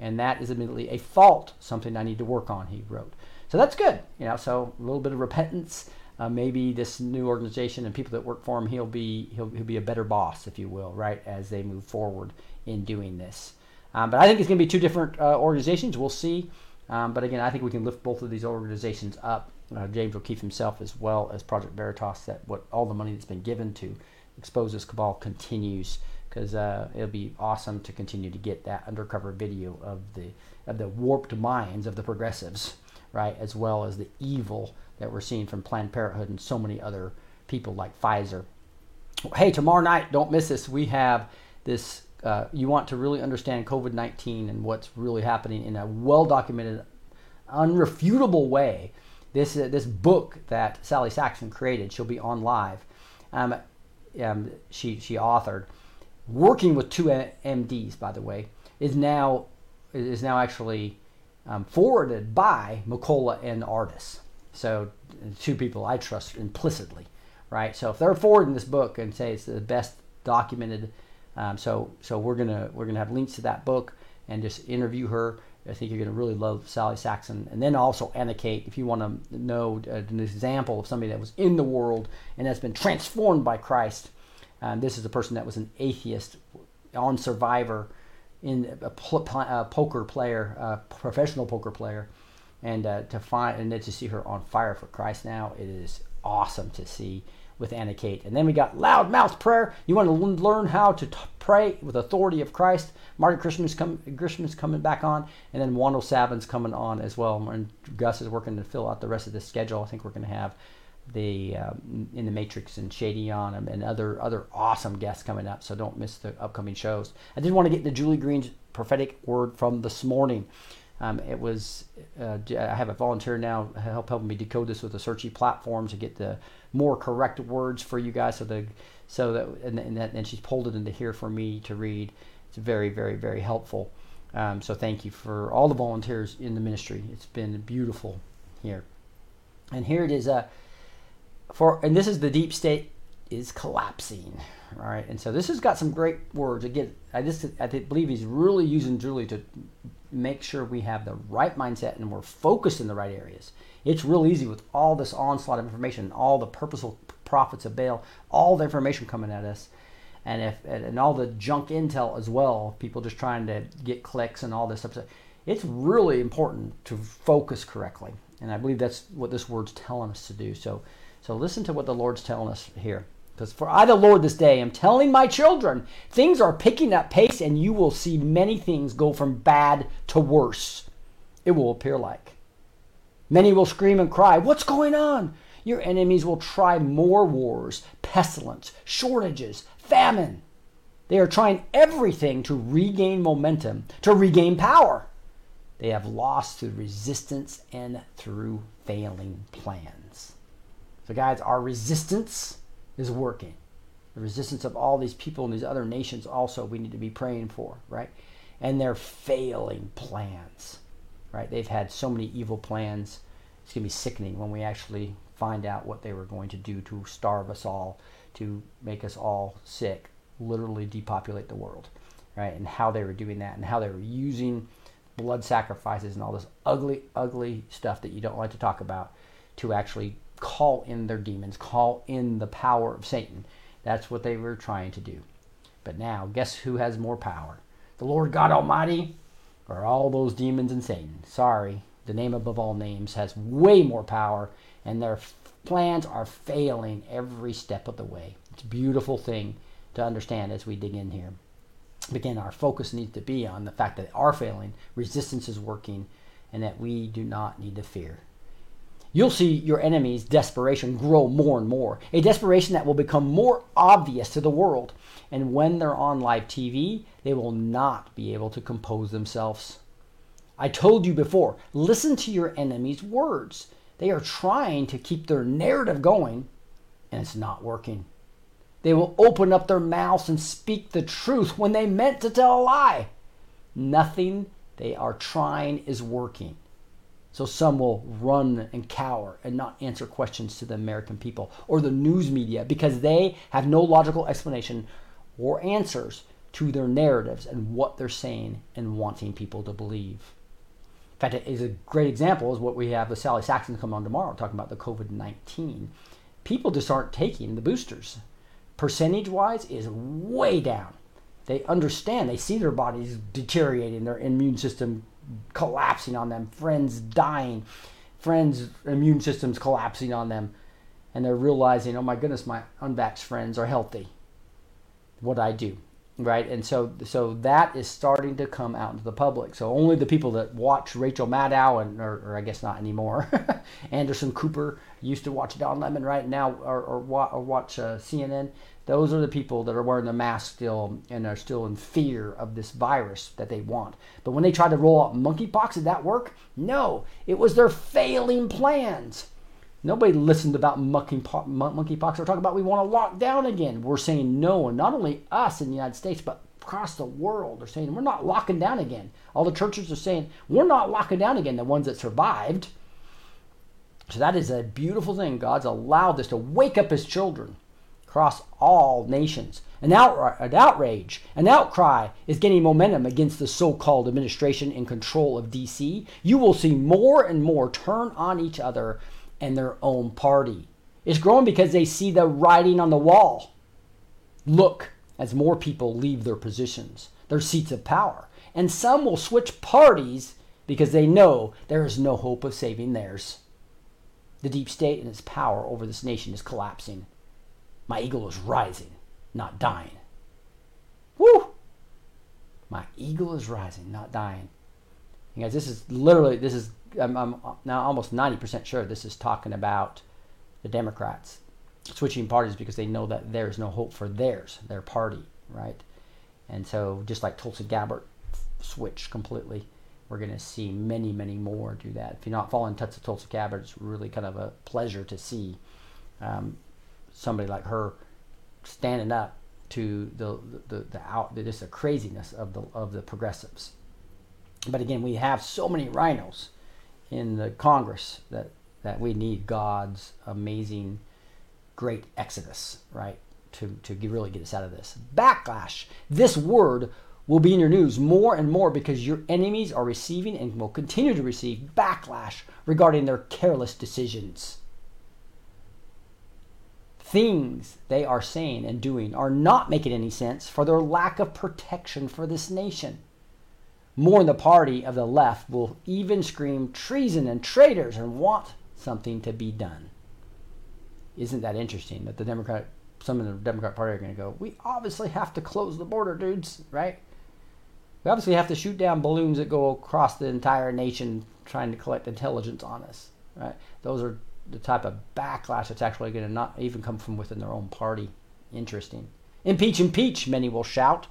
and that is admittedly a fault, something I need to work on, he wrote. So that's good, you know, so a little bit of repentance. uh, maybe this new organization and people that work for him, he'll be he'll, he'll be a better boss, if you will, right, as they move forward in doing this. Um, but I think it's going to be two different uh, organizations. We'll see. Um, but again, I think we can lift both of these organizations up. Uh, James O'Keefe himself, as well as Project Veritas, that what all the money that's been given to expose this cabal continues because uh, it'll be awesome to continue to get that undercover video of the of the warped minds of the progressives, right, as well as the evil that we're seeing from Planned Parenthood and so many other people like Pfizer. Hey, tomorrow night, don't miss this. We have this. Uh, you want to really understand COVID 19 and what's really happening in a well documented, unrefutable way. This, uh, this book that Sally Saxon created, she'll be on live. Um, um, she, she authored. Working with two MDs, by the way, is now is now actually um, forwarded by McCullough and Ardis. So two people I trust implicitly, right? So if they're forwarding this book and say it's the best documented, um, so so we're gonna we're gonna have links to that book and just interview her. I think you're gonna really love Sally Saxon, and then also Anna Kate if you want to know uh, an example of somebody that was in the world and has been transformed by Christ. Um, this is a person that was an atheist on Survivor, in a, pl- a poker player, a professional poker player, and uh, to find and then to see her on fire for Christ now, it is awesome to see with Anna Kate. And then we got loudmouth prayer. You want to learn how to t- pray with authority of Christ. Martin Christman's, com- coming back on, and then Wando Savin's coming on as well. And Gus is working to fill out the rest of the schedule. I think we're going to have the um, in the Matrix and Shady on them and other other awesome guests coming up. So don't miss the upcoming shows. I did want to get to Julie Green's prophetic word from this morning. Um, it was uh, I have a volunteer now help helping me decode this with the Searchy platform to get the more correct words for you guys. So the so that and, and that and she's pulled it into here for me to read. It's very very very helpful. Um, so thank you for all the volunteers in the ministry. It's been beautiful here. And here it is. Uh, for and this is the deep state is collapsing. right? and so this has got some great words. Again, I just I believe he's really using Julie to make sure we have the right mindset and we're focused in the right areas. It's real easy with all this onslaught of information, all the purposeful prophets of Baal, all the information coming at us, and if and all the junk intel as well. People just trying to get clicks and all this stuff. It's really important to focus correctly, and I believe that's what this word's telling us to do. So, so listen to what the Lord's telling us here. Because for I, the Lord, this day am telling my children, things are picking up pace, and you will see many things go from bad to worse. It will appear like. Many will scream and cry, What's going on? Your enemies will try more wars, pestilence, shortages, famine. They are trying everything to regain momentum, to regain power. They have lost through resistance and through failing plans. So, guys, our resistance is working. The resistance of all these people and these other nations also we need to be praying for, right? And their failing plans, right? They've had so many evil plans. It's going to be sickening when we actually find out what they were going to do to starve us all, to make us all sick, literally depopulate the world, right? And how they were doing that and how they were using blood sacrifices and all this ugly, ugly stuff that you don't like to talk about to actually call in their demons, call in the power of Satan. That's what they were trying to do. But now, guess who has more power? The Lord God Almighty or all those demons and Satan? Sorry, the name above all names has way more power, and their plans are failing every step of the way. It's a beautiful thing to understand as we dig in here. Again, our focus needs to be on the fact that they are failing, resistance is working, and that we do not need to fear you'll see your enemy's desperation grow more and more. A desperation that will become more obvious to the world. And when they're on live TV, they will not be able to compose themselves. I told you before, listen to your enemy's words. They are trying to keep their narrative going, and it's not working. They will open up their mouths and speak the truth when they meant to tell a lie. Nothing they are trying is working. So some will run and cower and not answer questions to the American people or the news media because they have no logical explanation or answers to their narratives and what they're saying and wanting people to believe. In fact, it is a great example is what we have with Sally Saxon come on tomorrow talking about the COVID 19 people just aren't taking the boosters. Percentage wise, is way down. They understand. They see their bodies deteriorating, their immune system collapsing on them, friends dying, friends' immune systems collapsing on them, and they're realizing, oh my goodness, my unvaxxed friends are healthy. What I do, right? And so, so that is starting to come out into the public. So only the people that watch Rachel Maddow and, or, or I guess not anymore, [LAUGHS] Anderson Cooper used to watch Don Lemon right now, or, or, or watch uh, CNN. Those are the people that are wearing the mask still and are still in fear of this virus that they want. But when they tried to roll out monkeypox, did that work? No, it was their failing plans. Nobody listened about monkeypox. We're talking about we want to lock down again. We're saying no, and not only us in the United States, but across the world. They're saying we're not locking down again. All the churches are saying we're not locking down again. The ones that survived. So that is a beautiful thing. God's allowed this to wake up His children across all nations. An, an outrage, an outcry is gaining momentum against the so called administration in control of DC. You will see more and more turn on each other and their own party. It's growing because they see the writing on the wall. Look as more people leave their positions, their seats of power. And some will switch parties because they know there is no hope of saving theirs. The deep state and its power over this nation is collapsing. My eagle is rising, not dying. Woo! My eagle is rising, not dying. You guys, this is literally, this is, I'm, I'm now almost 90% sure this is talking about the Democrats switching parties because they know that there is no hope for theirs, their party, right? And so, just like Tulsi Gabbard switched completely, we're going to see many, many more do that. If you're not following Tulsi Gabbard, it's really kind of a pleasure to see um, somebody like her standing up to the the, the out the, just the craziness of the of the progressives. But again, we have so many rhinos in the Congress that that we need God's amazing, great exodus, right? To to really get us out of this backlash. This word will be in your news more and more because your enemies are receiving and will continue to receive backlash regarding their careless decisions things they are saying and doing are not making any sense for their lack of protection for this nation. More in the party of the left will even scream treason and traitors and want something to be done. Isn't that interesting that the Democrat, some of the Democrat Party are going to go, we obviously have to close the border, dudes, right? We obviously have to shoot down balloons that go across the entire nation trying to collect intelligence on us, right? Those are the type of backlash that's actually going to not even come from within their own party. Interesting. Impeach, impeach, many will shout.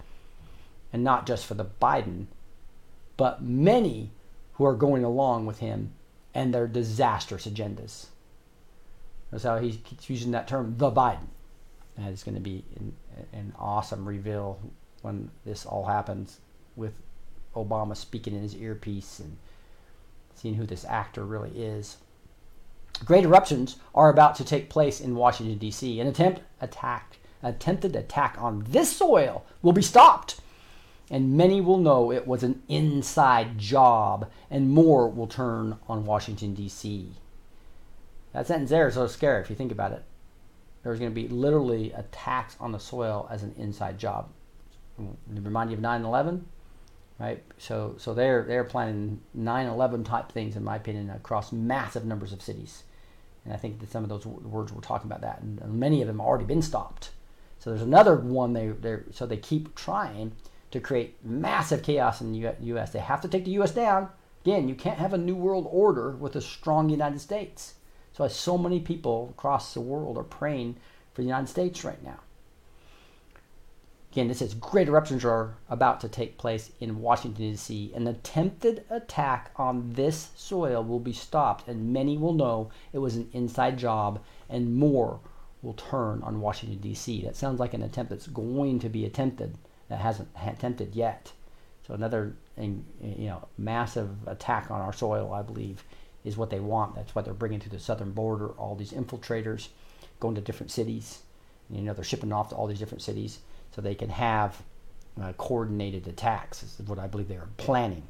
And not just for the Biden, but many who are going along with him and their disastrous agendas. That's how he keeps using that term, the Biden. That is going to be an, an awesome reveal when this all happens with Obama speaking in his earpiece and seeing who this actor really is. Great eruptions are about to take place in Washington, D.C. An attempt attack, attempted attack on this soil will be stopped, and many will know it was an inside job, and more will turn on Washington, D.C. That sentence there is so scary if you think about it. There's going to be literally attacks on the soil as an inside job. Remind you of 9 11? Right? So, so they're, they're planning 9 11 type things, in my opinion, across massive numbers of cities. And I think that some of those words we're talking about that, and many of them have already been stopped. So there's another one they they so they keep trying to create massive chaos in the U.S. They have to take the U.S. down. Again, you can't have a new world order with a strong United States. So so many people across the world are praying for the United States right now. Again, this says great eruptions are about to take place in Washington, D.C. An attempted attack on this soil will be stopped, and many will know it was an inside job, and more will turn on Washington, D.C. That sounds like an attempt that's going to be attempted that hasn't attempted yet. So another you know massive attack on our soil, I believe, is what they want. That's what they're bringing to the southern border. All these infiltrators going to different cities. You know, they're shipping off to all these different cities so they can have uh, coordinated attacks. This is what I believe they are planning.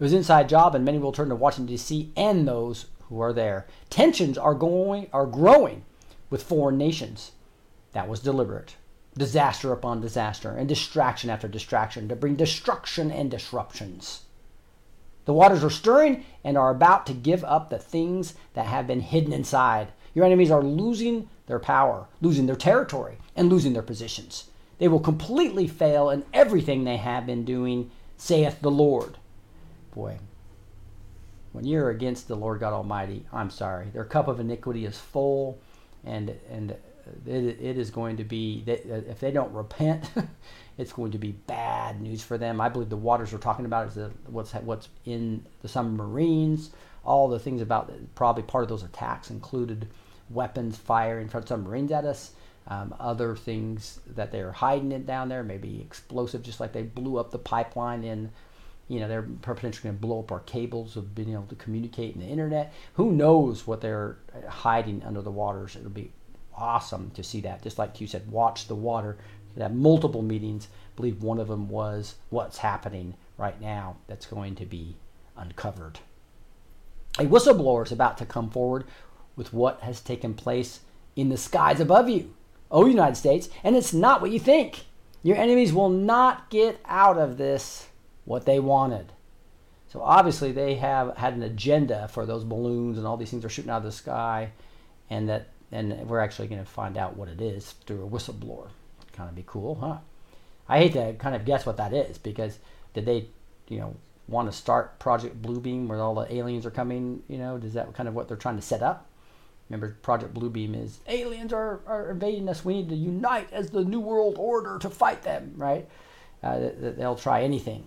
It was inside job, and many will turn to Washington, D.C. and those who are there. Tensions are going are growing with foreign nations. That was deliberate. Disaster upon disaster and distraction after distraction to bring destruction and disruptions. The waters are stirring and are about to give up the things that have been hidden inside. Your enemies are losing their power, losing their territory, and losing their positions. They will completely fail in everything they have been doing, saith the Lord. Boy, when you're against the Lord God Almighty, I'm sorry. Their cup of iniquity is full, and and it, it is going to be if they don't repent, [LAUGHS] it's going to be bad news for them. I believe the waters we're talking about is the, what's what's in the submarines. All the things about probably part of those attacks included weapons firing from submarines at us. Um, other things that they're hiding it down there, maybe explosive, just like they blew up the pipeline in you know, they're potentially going to blow up our cables of being able to communicate in the internet. Who knows what they're hiding under the waters? It'll be awesome to see that. Just like you said, watch the water. They have multiple meetings. I believe one of them was what's happening right now that's going to be uncovered. A whistleblower is about to come forward with what has taken place in the skies above you, oh United States, and it's not what you think. Your enemies will not get out of this what they wanted. So obviously they have had an agenda for those balloons and all these things are shooting out of the sky, and that and we're actually going to find out what it is through a whistleblower. Kind of be cool, huh? I hate to kind of guess what that is because did they, you know, want to start Project Bluebeam where all the aliens are coming? You know, is that kind of what they're trying to set up? Remember, Project Bluebeam is aliens are, are invading us. We need to unite as the New World Order to fight them, right? Uh, they'll try anything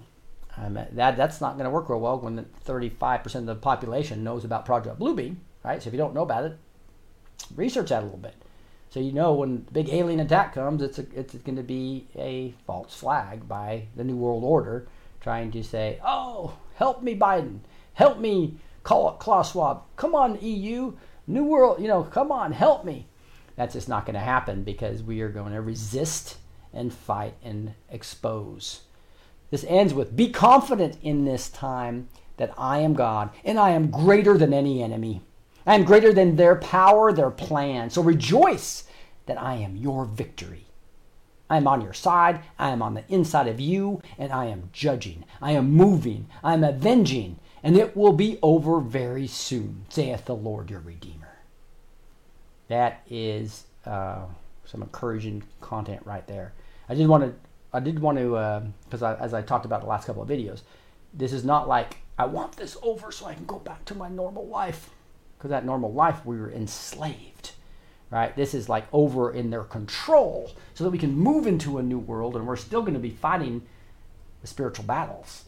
um, that that's not going to work real well when 35% of the population knows about Project Bluebeam, right? So if you don't know about it, research that a little bit. So you know when the big alien attack comes, it's it's going to be a false flag by the New World Order trying to say, "Oh, help me, Biden, help me, call Klaus Schwab, come on, EU, New World, you know, come on, help me." That's just not going to happen because we are going to resist and fight and expose this ends with Be confident in this time that I am God and I am greater than any enemy. I am greater than their power, their plan. So rejoice that I am your victory. I am on your side. I am on the inside of you, and I am judging. I am moving. I am avenging, and it will be over very soon, saith the Lord your Redeemer. That is uh, some encouraging content right there. I did want to I did want to, because uh, as I talked about the last couple of videos, this is not like I want this over so I can go back to my normal life. Because that normal life, we were enslaved, right? This is like over in their control so that we can move into a new world and we're still going to be fighting the spiritual battles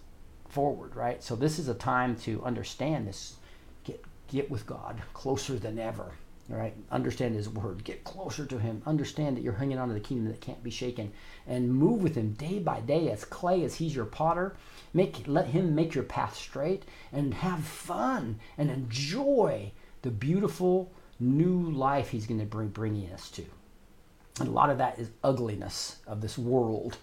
forward, right? So this is a time to understand this. Get, get with God closer than ever. Right, understand His word. Get closer to Him. Understand that you're hanging on to the kingdom that can't be shaken, and move with Him day by day as clay, as He's your potter. Make let Him make your path straight, and have fun and enjoy the beautiful new life He's going to bring bringing us to. And a lot of that is ugliness of this world,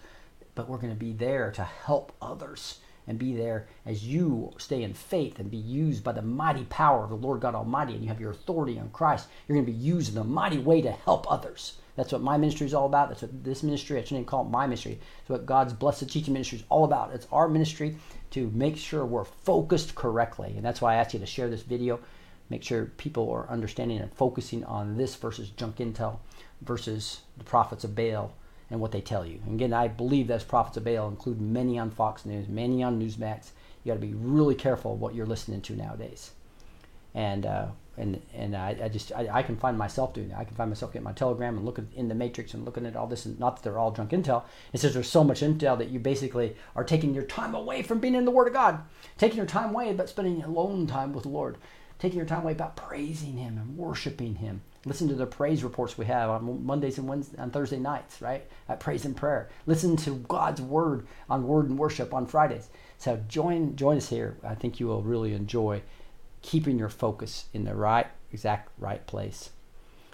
but we're going to be there to help others and be there as you stay in faith and be used by the mighty power of the Lord God Almighty and you have your authority in Christ, you're going to be used in a mighty way to help others. That's what my ministry is all about. That's what this ministry, I shouldn't even call it my ministry. It's what God's blessed teaching ministry is all about. It's our ministry to make sure we're focused correctly. And that's why I asked you to share this video. Make sure people are understanding and focusing on this versus junk intel versus the prophets of Baal and what they tell you. And again, I believe those prophets of Baal include many on Fox News, many on Newsmax. You got to be really careful what you're listening to nowadays. And uh, and and I, I just I, I, can find myself doing that. I can find myself getting my Telegram and looking in the Matrix and looking at all this. And not that they're all junk intel. It says there's so much intel that you basically are taking your time away from being in the Word of God, taking your time away about spending alone time with the Lord, taking your time away about praising Him and worshiping Him Listen to the praise reports we have on Mondays and Wednesdays, on Thursday nights, right? At Praise and Prayer. Listen to God's Word on Word and Worship on Fridays. So join join us here. I think you will really enjoy keeping your focus in the right, exact right place.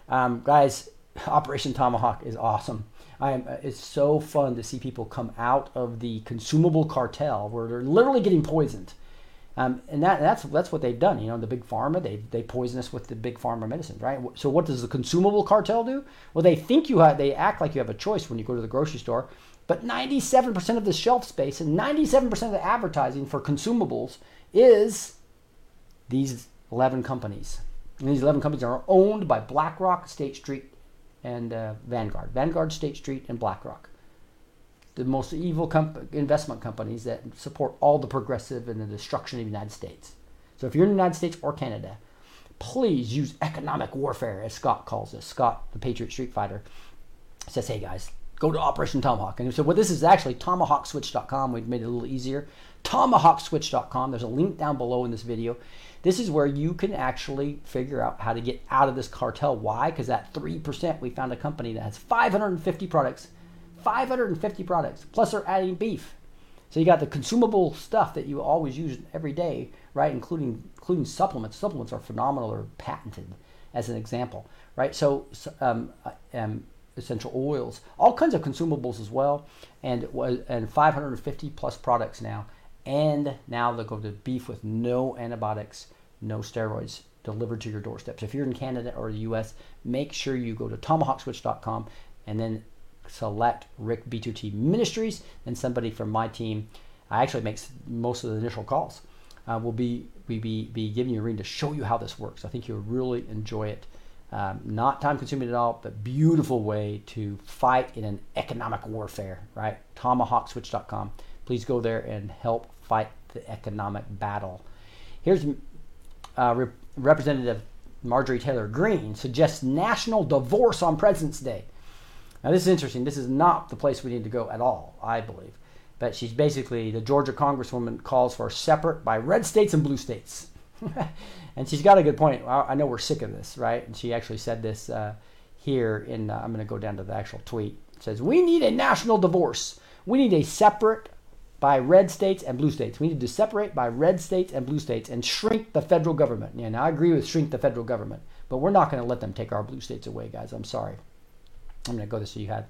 Um, guys, [LAUGHS] Operation Tomahawk is awesome. I am, it's so fun to see people come out of the consumable cartel where they're literally getting poisoned Um, and that, that's that's what they've done. You know, the big pharma they they poison us with the big pharma medicines, right? So what does the consumable cartel do? Well, they think you have they act like you have a choice when you go to the grocery store, but 97% of the shelf space and 97% of the advertising for consumables is these 11 companies. And these 11 companies are owned by BlackRock, State Street, and uh, Vanguard. Vanguard, State Street, and BlackRock the most evil comp- investment companies that support all the progressive and the destruction of the United States. So if you're in the United States or Canada, please use economic warfare, as Scott calls it. Scott, the Patriot Street Fighter, says, hey guys, go to Operation Tomahawk. And so, well, this is actually tomahawkswitch.com. We've made it a little easier. Tomahawkswitch.com. There's a link down below in this video. This is where you can actually figure out how to get out of this cartel. Why? Because at 3%, we found a company that has 550 products 550 products. Plus, they're adding beef. So you got the consumable stuff that you always use every day, right? Including including supplements. Supplements are phenomenal or patented, as an example, right? So um, uh, um, essential oils, all kinds of consumables as well, and and 550 plus products now, and now they'll go to beef with no antibiotics, no steroids delivered to your doorstep. So if you're in Canada or the U.S., make sure you go to tomahawkswitch.com and then select Rick B2T Ministries, and somebody from my team, I actually makes most of the initial calls. Uh, will be we be, be giving you a ring to show you how this works. I think you'll really enjoy it. Um, not time consuming at all, but beautiful way to fight in an economic warfare, right? Tomahawkswitch.com. Please go there and help fight the economic battle. Here's uh, Rep- Representative Marjorie Taylor Greene suggests national divorce on President's Day. Now, this is interesting. This is not the place we need to go at all, I believe. But she's basically, the Georgia Congresswoman calls for separate by red states and blue states. [LAUGHS] and she's got a good point. I know we're sick of this, right? And she actually said this uh, here in, uh, I'm going to go down to the actual tweet. It says, We need a national divorce. We need a separate by red states and blue states. We need to separate by red states and blue states and shrink the federal government. Yeah, now I agree with shrink the federal government, but we're not going to let them take our blue states away, guys. I'm sorry. I'm going to go this so you had.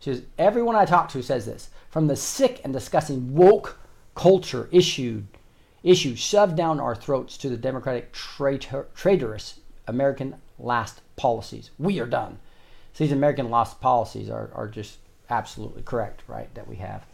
She says, everyone I talk to says this. From the sick and disgusting woke culture issued, issue shoved down our throats to the democratic traitor, traitorous American last policies. We are done. So these American last policies are, are just absolutely correct, right, that we have.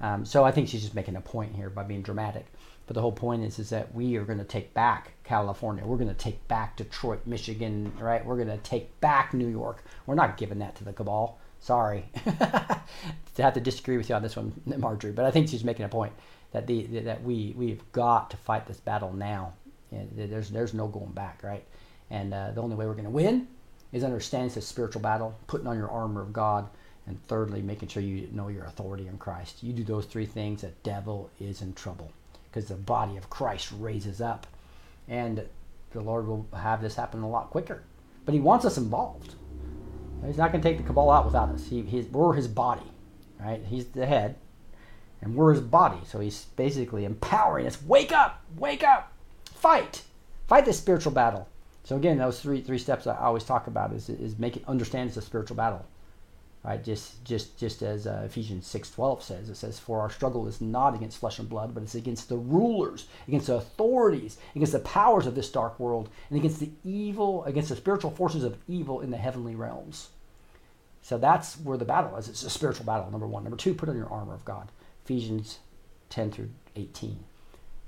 Um, so I think she's just making a point here by being dramatic. But the whole point is, is that we are going to take back California. We're going to take back Detroit, Michigan, right? We're going to take back New York. We're not giving that to the cabal. Sorry [LAUGHS] to have to disagree with you on this one, Marjorie. But I think she's making a point that the that we we've got to fight this battle now. There's there's no going back, right? And uh, the only way we're going to win is understanding this spiritual battle, putting on your armor of God, and thirdly, making sure you know your authority in Christ. You do those three things, the devil is in trouble because the body of Christ raises up. And the Lord will have this happen a lot quicker. But He wants us involved. He's not going to take the cabal out without us. He, he's, we're His body, right? He's the head, and we're His body. So He's basically empowering us. Wake up! Wake up! Fight! Fight this spiritual battle. So again, those three three steps I always talk about is is make it understand it's a spiritual battle right? Just just just as uh, Ephesians six twelve says, it says, "For our struggle is not against flesh and blood, but it's against the rulers, against the authorities, against the powers of this dark world, and against the evil, against the spiritual forces of evil in the heavenly realms." So that's where the battle is. It's a spiritual battle. Number one. Number two, put on your armor of God. Ephesians ten through eighteen.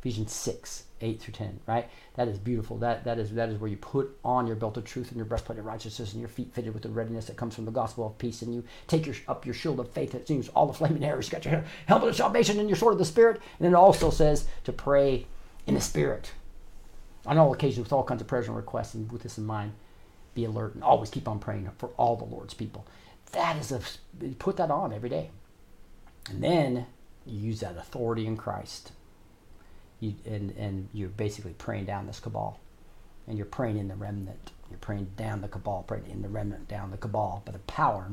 Ephesians 6, 8 through 10, right? That is beautiful. That, that, is, that is where you put on your belt of truth and your breastplate of righteousness and your feet fitted with the readiness that comes from the gospel of peace. And you take your, up your shield of faith that seems all the flaming arrows. You got your helmet of salvation and your sword of the Spirit. And then it also says to pray in the Spirit on all occasions with all kinds of prayers and requests. And with this in mind, be alert and always keep on praying for all the Lord's people. That is a, put that on every day. And then you use that authority in Christ you, and, and you're basically praying down this cabal. And you're praying in the remnant. You're praying down the cabal, praying in the remnant, down the cabal, by the power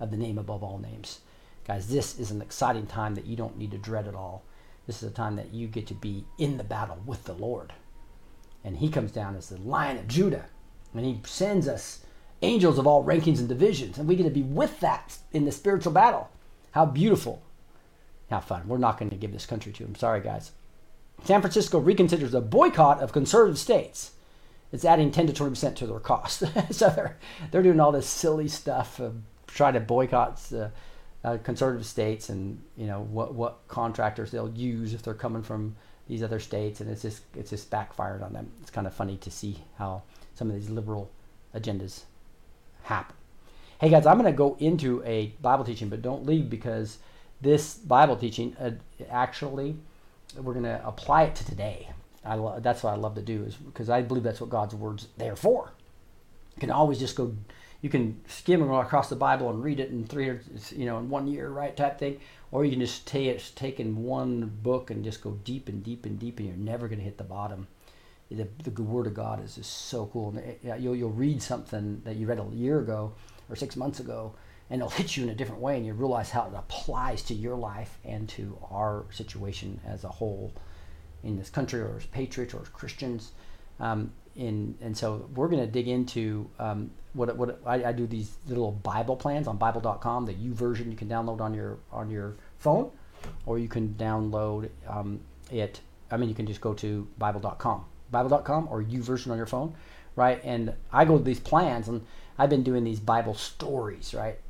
of the name above all names. Guys, this is an exciting time that you don't need to dread at all. This is a time that you get to be in the battle with the Lord. And he comes down as the lion of Judah. And he sends us angels of all rankings and divisions. And we get to be with that in the spiritual battle. How beautiful. How fun. We're not going to give this country to him. Sorry, guys. San Francisco reconsiders a boycott of conservative states. It's adding 10 to 20% to their cost. [LAUGHS] so they're, they're doing all this silly stuff, of trying to boycott uh, uh, conservative states and you know what, what contractors they'll use if they're coming from these other states, and it's just it's just backfired on them. It's kind of funny to see how some of these liberal agendas happen. Hey guys, I'm going to go into a Bible teaching, but don't leave because this Bible teaching uh, actually we're going to apply it to today. I lo- that's what I love to do is because I believe that's what God's word's there for. You can always just go, you can skim across the Bible and read it in three, you know, in one year, right, type thing, or you can just take take in one book and just go deep and deep and deep, and you're never going to hit the bottom. The, the word of God is just so cool. And eh, it, you'll, you'll read something that you read a year ago or six months ago, and it'll hit you in a different way, and you realize how it applies to your life and to our situation as a whole in this country, or as patriots, or as Christians. Um, in, and so we're going to dig into um, what what I, I, do these little Bible plans on Bible.com. The YouVersion you can download on your on your phone, or you can download um, it. I mean, you can just go to Bible.com, Bible.com, or YouVersion on your phone, right? And I go to these plans, and I've been doing these Bible stories, right?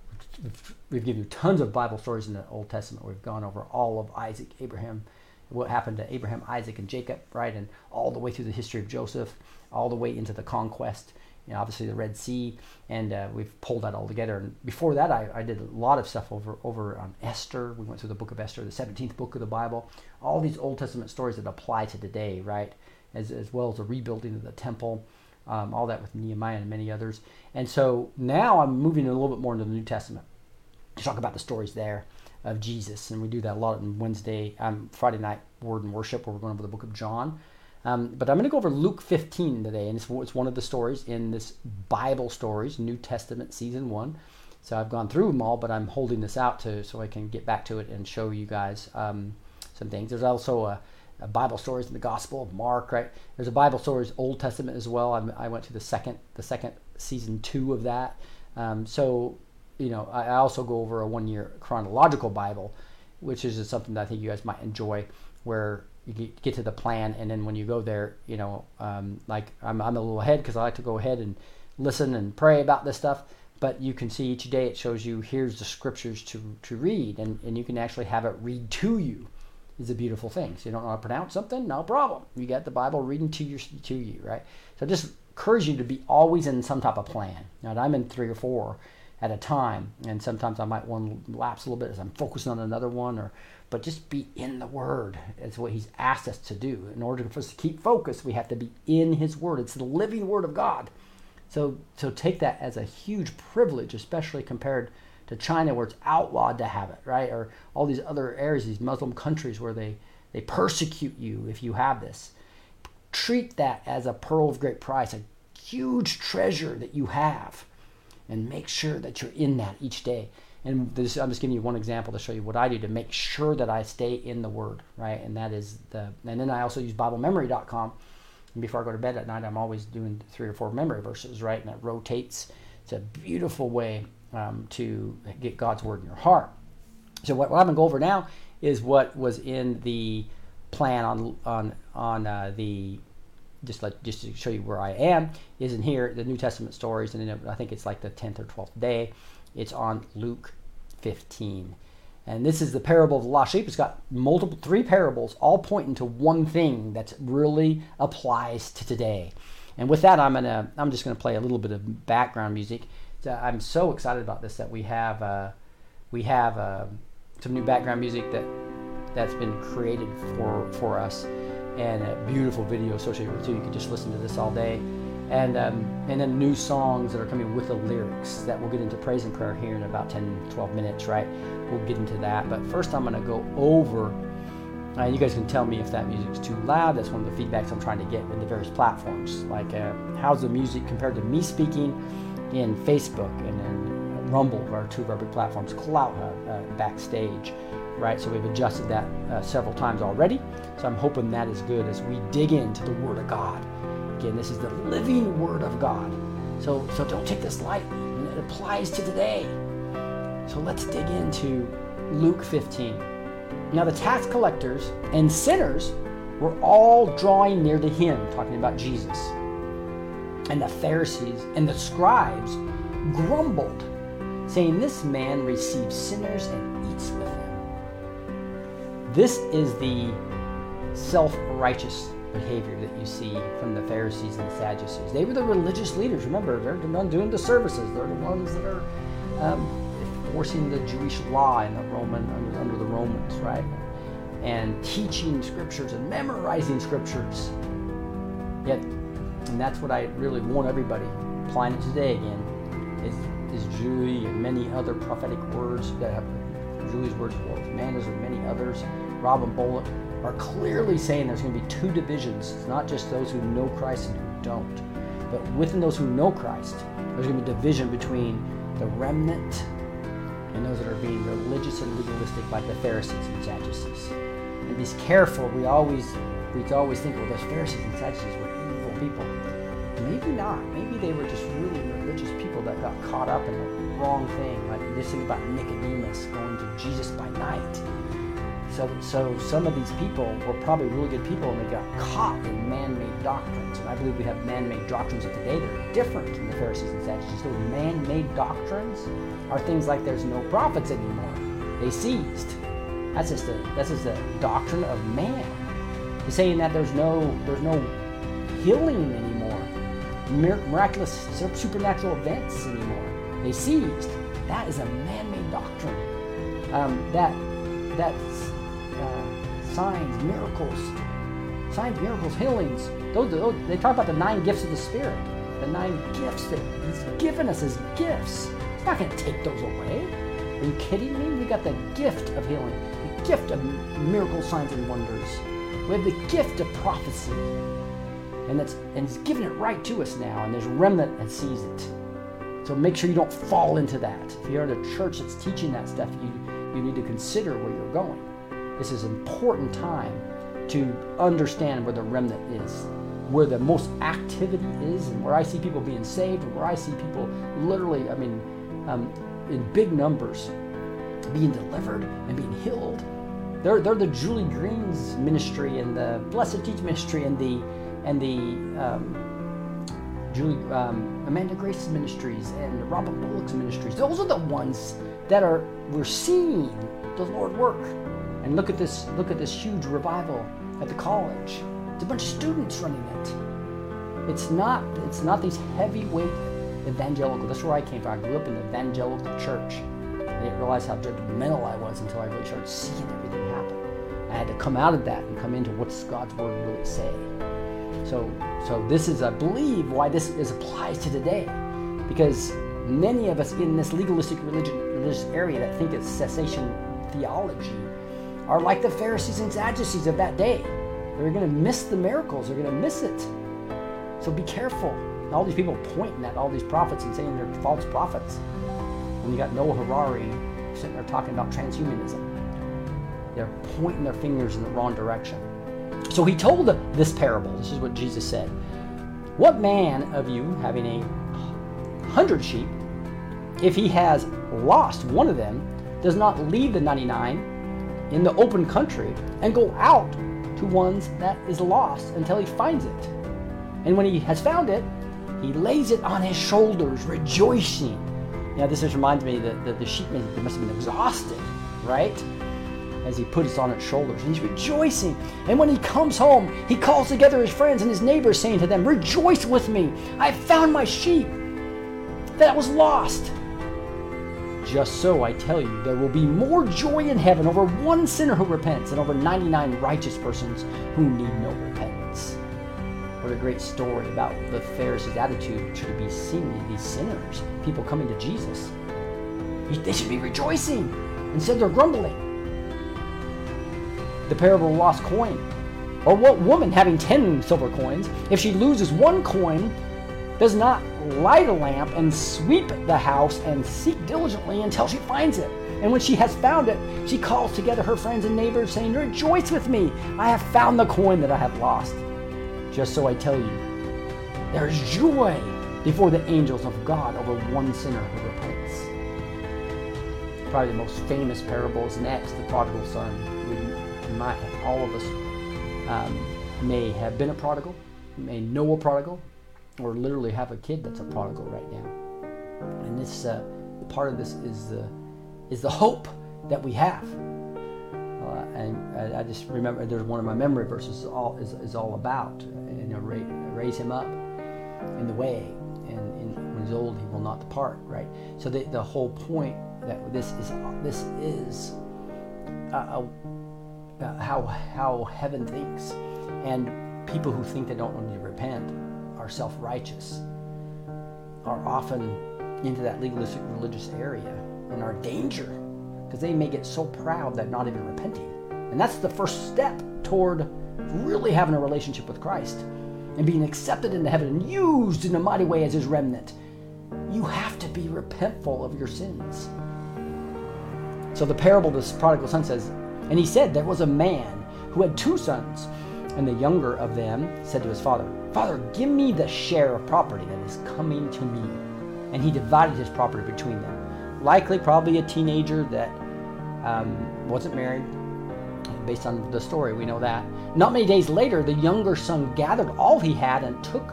We've given you tons of Bible stories in the Old Testament. We've gone over all of Isaac, Abraham, what happened to Abraham, Isaac, and Jacob, right? And all the way through the history of Joseph, all the way into the conquest, you know, obviously the Red Sea, and uh, we've pulled that all together. And before that, I, I did a lot of stuff over over on Esther. We went through the book of Esther, the 17th book of the Bible, all these Old Testament stories that apply to today, right? As, as well as the rebuilding of the temple, um, all that with Nehemiah and many others. And so now I'm moving a little bit more into the New Testament to talk about the stories there of Jesus. And we do that a lot on Wednesday, um, Friday night Word and Worship, where we're going over the book of John. Um, but I'm going to go over Luke 15 today, and it's, it's, one of the stories in this Bible Stories, New Testament Season 1. So I've gone through them all, but I'm holding this out to so I can get back to it and show you guys um, some things. There's also a, Bible stories in the Gospel of Mark, right? There's a Bible stories Old Testament as well. I'm, i went to the second the second season two of that. Um, so you know, I, I also go over a one year chronological Bible, which is just something that I think you guys might enjoy, where you get to the plan, and then when you go there, you know, um, like I'm, I'm a little ahead because I like to go ahead and listen and pray about this stuff. But you can see each day it shows you here's the scriptures to, to read, and, and you can actually have it read to you. Is a beautiful thing. So you don't know how to pronounce something, no problem. You got the Bible reading to you to you, right? So just encourage you to be always in some type of plan. Now I'm in three or four at a time, and sometimes I might one lapse a little bit as I'm focusing on another one, or but just be in the Word. It's what He's asked us to do. In order for us to keep focus, we have to be in His Word. It's the living Word of God. So, so take that as a huge privilege, especially compared to China, where it's outlawed to have it, right? Or all these other areas, these Muslim countries where they, they persecute you if you have this. Treat that as a pearl of great price, a huge treasure that you have, and make sure that you're in that each day and this, I'm just giving you one example to show you what I do to make sure that I stay in the Word, right? And that is the, and then I also use BibleMemory.com. And before I go to bed at night, I'm always doing three or four memory verses, right? And it rotates. It's a beautiful way um, to get God's Word in your heart. So what, what I'm going to go over now is what was in the plan on on on uh, the just like just to show you where I am is in here the New Testament stories, and I think it's like the tenth or twelfth day it's on Luke 15. And this is the parable of the lost sheep. It's got multiple, three parables, all pointing to one thing that really applies to today. And with that, I'm gonna, I'm just gonna play a little bit of background music. So I'm so excited about this that we have, uh, we have uh, some new background music that that's been created for for us, and a beautiful video associated with it too. You can just listen to this all day. And um, and then new songs that are coming with the lyrics that we'll get into praise and prayer here in about 10 12 minutes right? We'll get into that. But first i'm going to go over uh, you guys can tell me if that music's too loud. That's one of the feedbacks i'm trying to get in the various platforms. Like uh, how's the music compared to me speaking in facebook and then rumble our two of our big platforms clout hub uh, backstage right so we've adjusted that uh, several times already so i'm hoping that is good as we dig into the word of god Again, this is the living Word of God. So, so don't take this lightly. It applies to today. So let's dig into Luke 15. Now, the tax collectors and sinners were all drawing near to him, talking about Jesus. And the Pharisees and the scribes grumbled, saying, This man receives sinners and eats with them. This is the self righteous behavior that you see from the Pharisees and the Sadducees. They were the religious leaders. Remember, they're the ones doing the services, they're the ones that are um, enforcing the Jewish law in the Roman under, under the Romans, right? And teaching scriptures and memorizing scriptures. Yet, and that's what I really want everybody applying it today again. Is is Julie and many other prophetic words that have Julie's words, Wolf Manders and many others, Robin Bullock, are clearly saying there's going to be two divisions. It's not just those who know Christ and who don't, but within those who know Christ, there's going to be division between the remnant and those that are being religious and legalistic like the Pharisees and Sadducees. And be careful. We always we always think, well, those Pharisees and Sadducees were evil people. Maybe not. Maybe they were just really religious people that got caught up in the wrong thing. Like this thing about Nicodemus going to Jesus by night. So, so some of these people were probably really good people and they got caught in man-made doctrines. And I believe we have man-made doctrines of today that are different from the Pharisees and Sadducees. Those man-made doctrines are things like there's no prophets anymore. They ceased. That's just a that's just a doctrine of man. It's saying that there's no there's no healing anymore, miraculous supernatural events anymore. They ceased. That is a man-made doctrine. Um, that that uh, signs, miracles, signs, miracles, healings. Those, those, they talk about the nine gifts of the Spirit, the nine gifts that He's given us as gifts. He's not going to take those away. Are you kidding me? We got the gift of healing, the gift of miracles, signs, and wonders. We have the gift of prophecy, and that's and He's given it right to us now. And there's remnant that sees it. So make sure you don't fall into that. If you're in a church that's teaching that stuff, you you need to consider where you're going. This is an important time to understand where the remnant is, where the most activity is, and where I see people being saved, and where I see people literally, I mean, um, in big numbers being delivered and being healed. They're, they're the Julie Green's ministry and the Blessed Teach ministry and the and the um, Julie um, Amanda Grace's ministries and Robert Bullock's ministries. Those are the ones that are we're seeing the Lord work. And look at this look at this huge revival at the college. It's a bunch of students running it. It's not it's not these heavyweight evangelical. That's where I came from. I grew up in the evangelical church. I didn't realize how judgmental I was until I really started seeing everything happen. I had to come out of that and come into what's God's word really say. So so this is I believe why this is applies to today. Because many of us in this legalistic religion religious area that think it's cessation theology are like the Pharisees and Sadducees of that day. They're going to miss the miracles. They're going to miss it. So be careful. All these people pointing at all these prophets and saying they're false prophets. When you got Noah Harari sitting there talking about transhumanism, they're pointing their fingers in the wrong direction. So he told this parable. This is what Jesus said. What man of you, having a hundred sheep, if he has lost one of them, does not leave the 99 in the open country and go out to ones that is lost until he finds it. And when he has found it, he lays it on his shoulders, rejoicing. Now, this just reminds me that the, the sheep must have been exhausted, right? As he puts it on its shoulders. And he's rejoicing. And when he comes home, he calls together his friends and his neighbors, saying to them, Rejoice with me! I have found my sheep that was lost. Just so I tell you, there will be more joy in heaven over one sinner who repents than over 99 righteous persons who need no repentance. What a great story about the Pharisees' attitude to be seeing these sinners, people coming to Jesus. They should be rejoicing. Instead, they're grumbling. The parable of the lost coin. Or what woman having 10 silver coins, if she loses one coin, does not light a lamp and sweep the house and seek diligently until she finds it. And when she has found it, she calls together her friends and neighbors, saying, Rejoice with me! I have found the coin that I have lost. Just so I tell you, there is joy before the angels of God over one sinner who repents. Probably the most famous parable is next, the prodigal son. My, all of us um, may have been a prodigal, may know a prodigal, or literally have a kid that's a prodigal right now. And this uh, part of this is the is the hope that we have. Uh, and I, I, just remember there's one of my memory verses is all is, is all about you know raise, raise him up in the way and, and, when he's old he will not depart right so the, the whole point that this is this is uh, uh, how how heaven thinks. And people who think they don't need to repent are self-righteous are often into that legalistic religious area and are danger because they may get so proud that not even repenting. And that's the first step toward really having a relationship with christ and being accepted into heaven and used in a mighty way as his remnant. You have to be repentful of your sins. So the parable of the prodigal son says and he said there was a man who had two sons and the younger of them said to his father, Father, give me the share of property that is coming to me. And he divided his property between them. Likely, probably a teenager that um, wasn't married. Based on the story, we know that. Not many days later, the younger son gathered all he had and took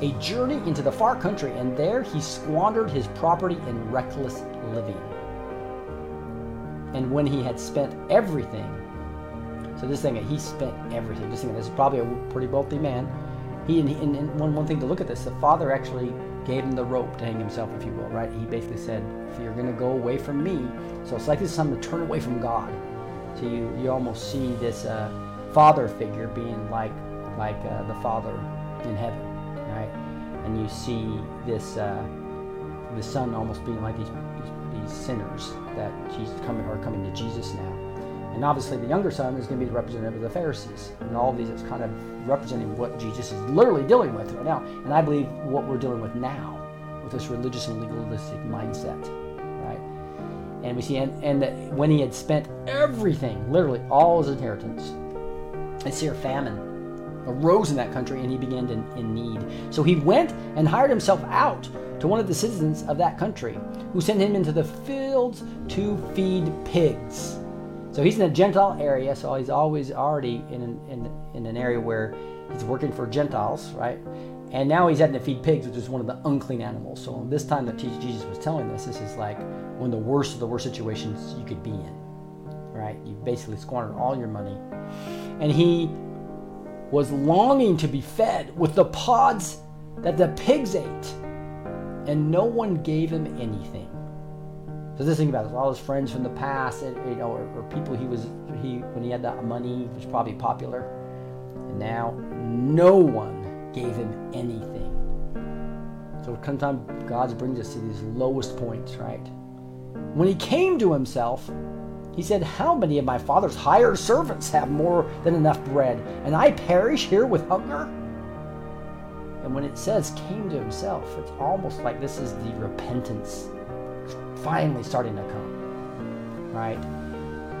a journey into the far country, and there he squandered his property in reckless living. And when he had spent everything, so this thing, he spent everything. Just thinking, this is probably a pretty wealthy man. He and, and, and, one one thing to look at this, the father actually gave him the rope to hang himself, if you will, right? He basically said, if you're going to go away from me, so it's like this is to turn away from God. So you you almost see this uh, father figure being like like uh, the father in heaven, right? And you see this uh, the son almost being like these, these, sinners that coming are coming to Jesus now. And obviously, the younger son is going to be the representative of the Pharisees. And all of these is kind of representing what Jesus is literally dealing with right now. And I believe what we're dealing with now with this religious and legalistic mindset, right? And we see, and, and that when he had spent everything, literally all his inheritance, a severe famine arose in that country and he began to, in need. So he went and hired himself out to one of the citizens of that country, who sent him into the fields to feed pigs. So he's in a Gentile area, so he's always already in an, in, in an area where he's working for Gentiles, right? And now he's having to feed pigs, which is one of the unclean animals. So this time that Jesus was telling this, this is like one of the worst of the worst situations you could be in, right? You basically squandered all your money. And he was longing to be fed with the pods that the pigs ate, and no one gave him anything. So this thing about it, all his friends from the past, and, you know, or, or, people he was he when he had that money was probably popular, and now no one gave him anything. So sometimes God brings us to these lowest points, right? When he came to himself, he said, How many of my father's hired servants have more than enough bread, and I perish here with hunger? And when it says came to himself, it's almost like this is the repentance finally starting to come. Right?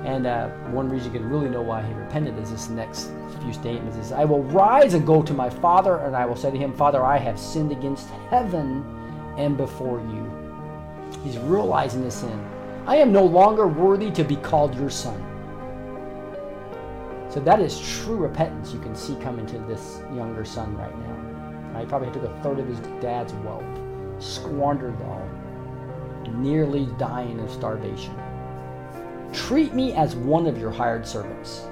And uh, one reason you can really know why he repented is this next few statements is I will rise and go to my father, and I will say to him, Father, I have sinned against heaven and before you. He's realizing his sin. I am no longer worthy to be called your son. So that is true repentance you can see coming to this younger son right now. He probably took a third of his dad's wealth, squandered it all, nearly dying of starvation. Treat me as one of your hired servants.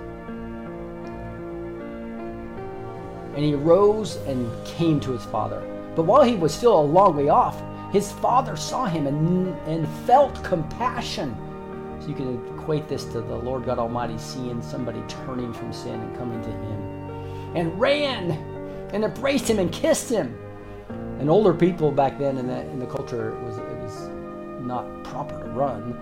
And he rose and came to his father. But while he was still a long way off, his father saw him and, and felt compassion. So you can equate this to the Lord God Almighty seeing somebody turning from sin and coming to him. And ran and embraced him and kissed him. And older people back then in, that, in the culture, it was, it was not proper to run.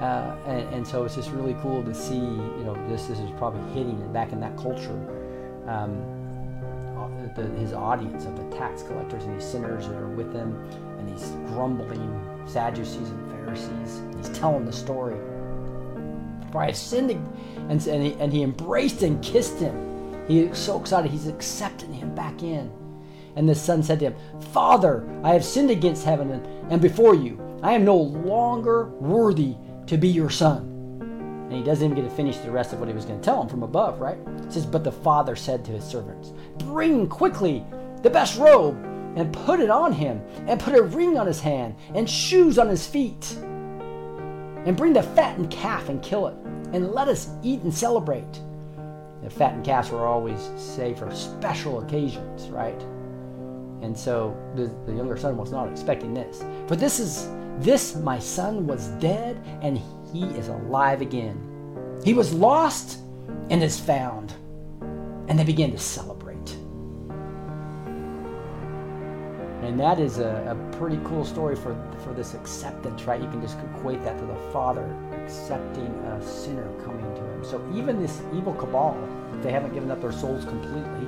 Uh, and, and, so it's just really cool to see, you know, this, this is probably hitting it back in that culture. Um, the, his audience of the tax collectors and these sinners that are with him and these grumbling Sadducees and Pharisees. He's telling the story. For I have sinned, and, and, he, and he embraced and kissed him. He's so excited, he's accepting him back in. And the son said to him, Father, I have sinned against heaven and, before you. I am no longer worthy to be your son. And he doesn't even get to finish the rest of what he was going to tell him from above, right? It says, But the father said to his servants, Bring quickly the best robe and put it on him, and put a ring on his hand and shoes on his feet. And bring the fattened calf and kill it, and let us eat and celebrate. The fattened calves were always saved for special occasions, right? And so the, the younger son was not expecting this. For this is this my son was dead and he is alive again. He was lost and is found. And they began to celebrate. And that is a, a pretty cool story for, for this acceptance, right? You can just equate that to the Father accepting a sinner coming. So even this evil cabal, if they haven't given up their souls completely,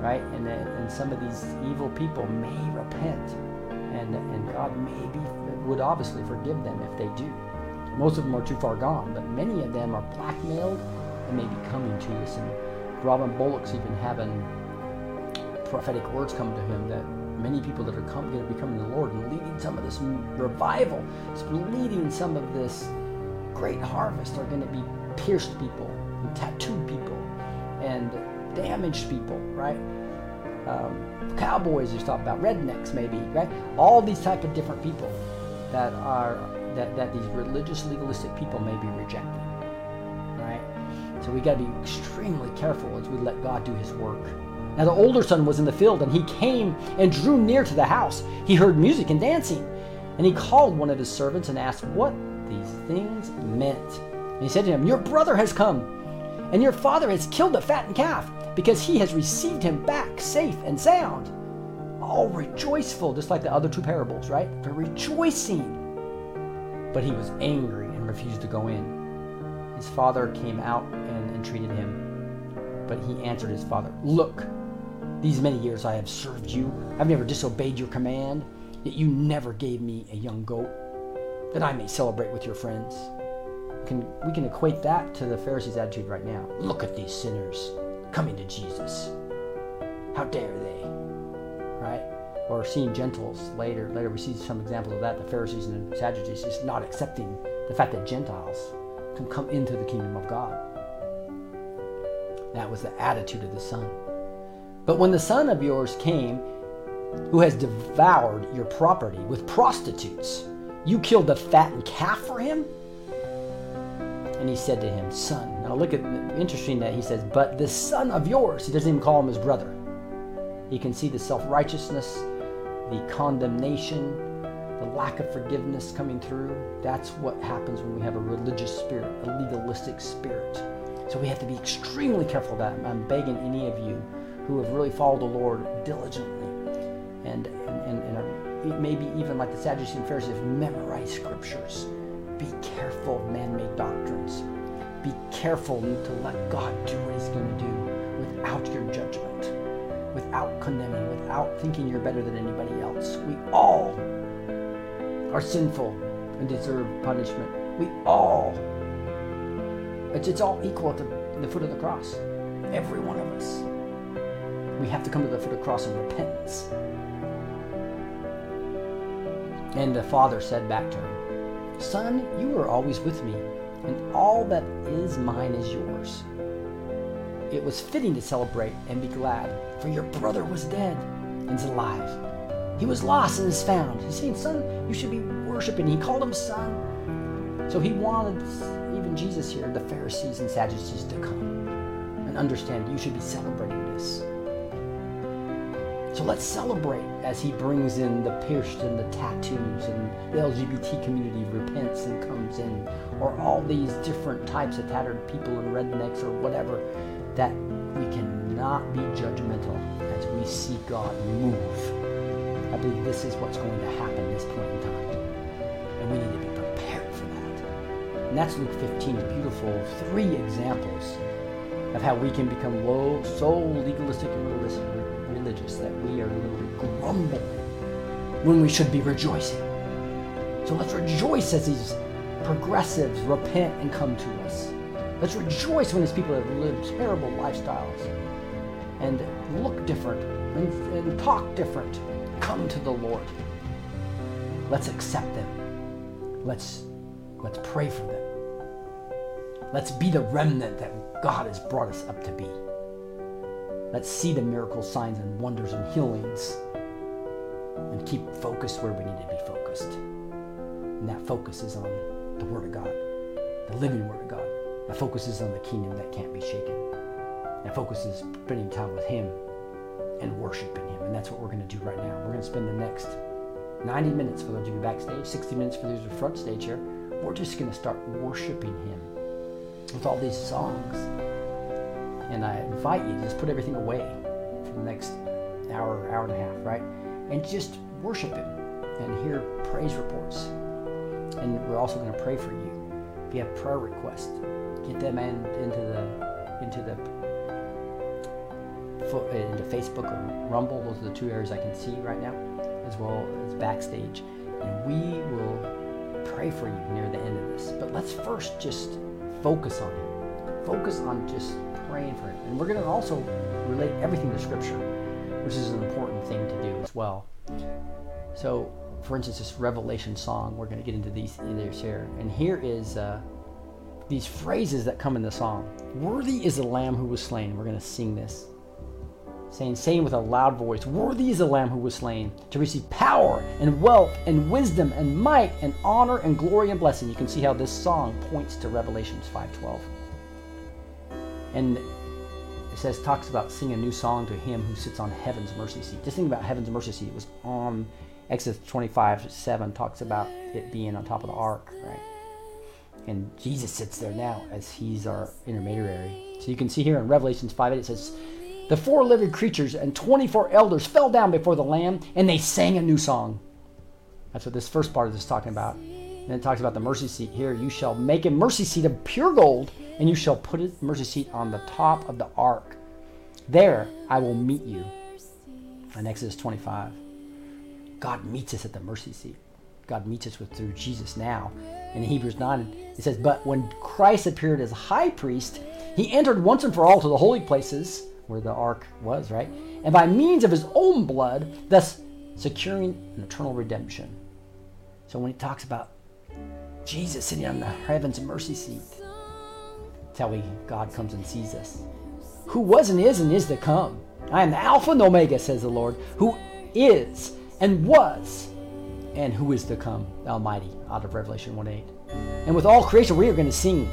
right? And, and some of these evil people may repent, and, and God maybe would obviously forgive them if they do. Most of them are too far gone, but many of them are blackmailed and maybe coming to us. And Robin Bullock's even having prophetic words come to him that many people that are going to be coming to the Lord and leading some of this revival, leading some of this great harvest are going to be pierced people and tattooed people and damaged people, right? Um, cowboys you talk about, rednecks maybe, right? All these type of different people that are that, that these religious legalistic people may be rejecting, right? So we got to be extremely careful as we let God do His work. Now the older son was in the field, and he came and drew near to the house. He heard music and dancing, and he called one of his servants and asked what these things meant. He said to him, Your brother has come, and your father has killed the fattened calf, because he has received him back safe and sound. All rejoiceful, just like the other two parables, right? They're rejoicing. But he was angry and refused to go in. His father came out and entreated him. But he answered his father, Look, these many years I have served you. I've never disobeyed your command, yet you never gave me a young goat that I may celebrate with your friends. Can, we can equate that to the Pharisees' attitude right now. Look at these sinners coming to Jesus. How dare they? Right? Or seeing Gentiles later. Later we see some examples of that. The Pharisees and the Sadducees just not accepting the fact that Gentiles can come into the kingdom of God. That was the attitude of the Son. But when the son of yours came, who has devoured your property with prostitutes, you killed the fattened calf for him? And he said to him, Son. Now look at interesting that he says, But the son of yours, he doesn't even call him his brother. He can see the self righteousness, the condemnation, the lack of forgiveness coming through. That's what happens when we have a religious spirit, a legalistic spirit. So we have to be extremely careful of that. I'm begging any of you who have really followed the Lord diligently and, and, and, are maybe even like the Sadducees and Pharisees have memorized scriptures. Be careful of man made doctrines. Be careful to let God do what He's going to do without your judgment, without condemning, without thinking you're better than anybody else. We all are sinful and deserve punishment. We all. It's, it's all equal at the, the foot of the cross. Every one of us we have to come to the foot of the cross in repentance. And the father said back to him, Son, you are always with me, and all that is mine is yours. It was fitting to celebrate and be glad, for your brother was dead and is alive. He was lost and is found. He's saying, Son, you should be worshiping. He called him son. So he wanted even Jesus here, the Pharisees and Sadducees, to come and understand you should be celebrating this. So let's celebrate as he brings in the pierced and the tattoos and the LGBT community repents and comes in, or all these different types of tattered people and rednecks or whatever, that we cannot be judgmental as we see God move. I believe this is what's going to happen at this point in time. And we need to be prepared for that. And that's Luke 15, beautiful three examples of how we can become low, so legalistic and realistic religious that we are literally grumbling when we should be rejoicing. So let's rejoice as these progressives repent and come to us. Let's rejoice when these people have lived terrible lifestyles and look different and, and talk different. Come to the Lord. Let's accept them. Let's let's pray for them. Let's be the remnant that God has brought us up to be. Let's see the miracles, signs, and wonders and healings and keep focused where we need to be focused. And that focus is on the Word of God, the living Word of God. That focus is on the kingdom that can't be shaken. That focus is spending time with Him and worshiping Him. And that's what we're going to do right now. We're going to spend the next 90 minutes for those of you backstage, 60 minutes for those of you front stage here. We're just going to start worshiping Him with all these songs. And I invite you to just put everything away for the next hour, hour and a half, right? And just worship Him and hear praise reports. And we're also going to pray for you. If you have prayer requests, get them in, into the into the uh, into Facebook or Rumble. Those are the two areas I can see right now, as well as backstage. And we will pray for you near the end of this. But let's first just focus on Him. Focus on just praying for Him. And we're going to also relate everything to Scripture, which is an important thing to do as well. So, for instance, this Revelation song, we're going to get into these in here. And here is uh, these phrases that come in the song. Worthy is the Lamb who was slain. We're going to sing this. Saying, saying with a loud voice, Worthy is the Lamb who was slain to receive power and wealth and wisdom and might and honor and glory and blessing. You can see how this song points to Revelations 5:12. And it says talks about sing a new song to him who sits on heaven's mercy seat. Just think about heaven's mercy seat. It was on Exodus 25, 7 talks about it being on top of the ark, right? And Jesus sits there now as he's our intermediary. So you can see here in Revelations 5 8, it says, The four living creatures and 24 elders fell down before the Lamb and they sang a new song. That's what this first part is talking about. And it talks about the mercy seat here. You shall make a mercy seat of pure gold, and you shall put a mercy seat on the top of the ark. There I will meet you. In Exodus 25. God meets us at the mercy seat. God meets us with through Jesus now. In Hebrews 9, it says, But when Christ appeared as high priest, he entered once and for all to the holy places, where the ark was, right? And by means of his own blood, thus securing an eternal redemption. So when he talks about Jesus sitting on the heaven's mercy seat, that's how we, God comes and sees us. Who was and is and is to come. I am the Alpha and Omega, says the Lord, who is and was and who is to come, the Almighty, out of Revelation 1 8. And with all creation, we are going to sing.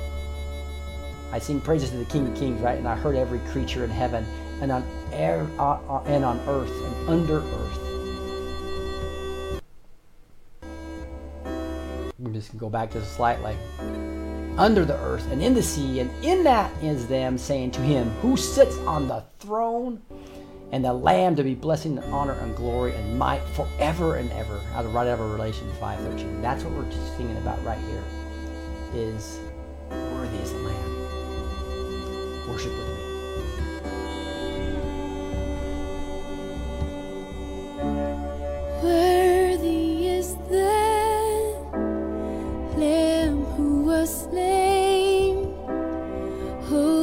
I sing praises to the King of Kings, right? And I heard every creature in heaven and on air uh, and on earth and under earth. We just can go back just slightly. Under the earth and in the sea, and in that is them saying to him who sits on the throne and the Lamb to be blessing and honor and glory and might forever and ever. Out of right out of Revelation 5:13. That's what we're singing about right here. Is worthy is the Lamb. Worship with me. Worthy is the Lamb who was slain. Holy,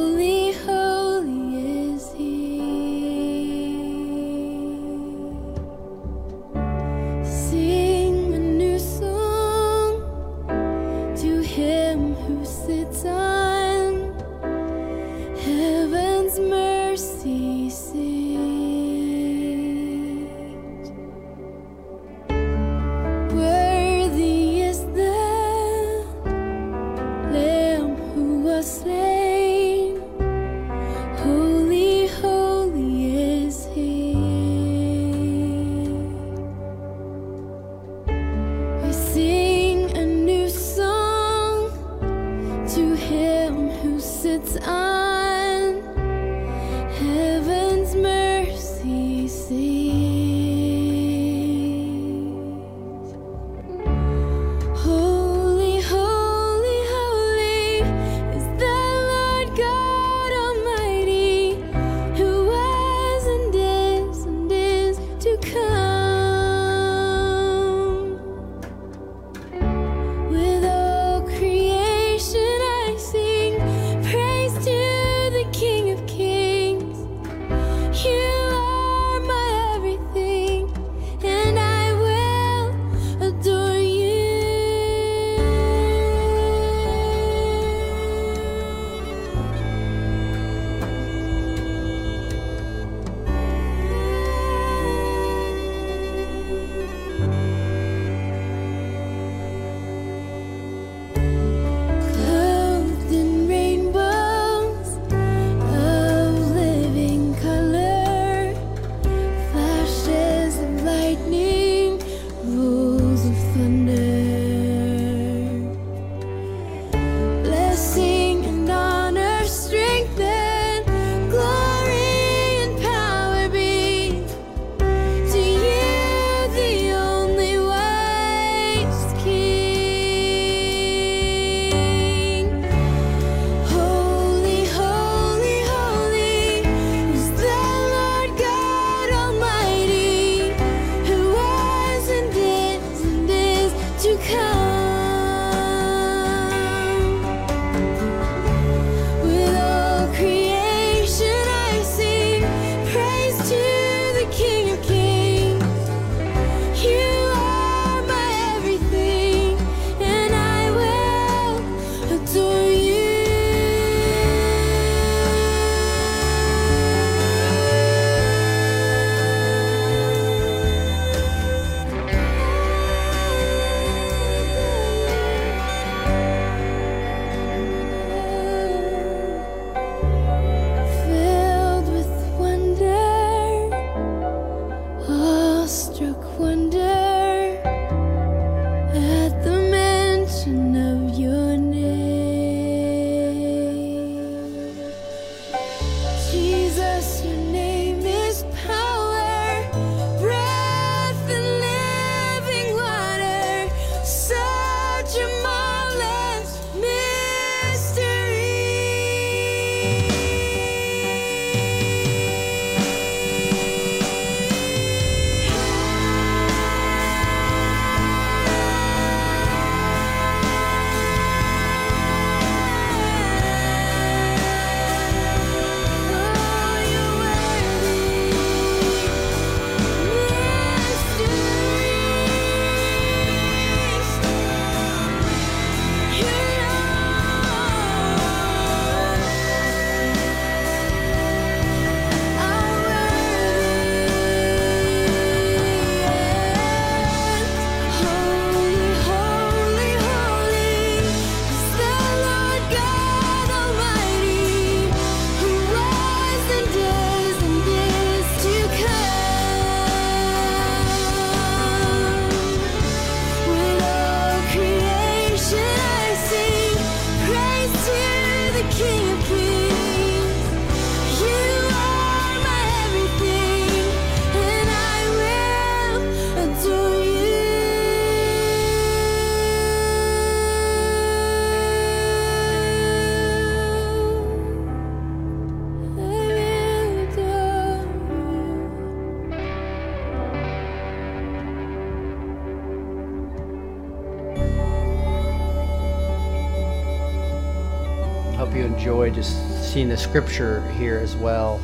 seeing the scripture here as well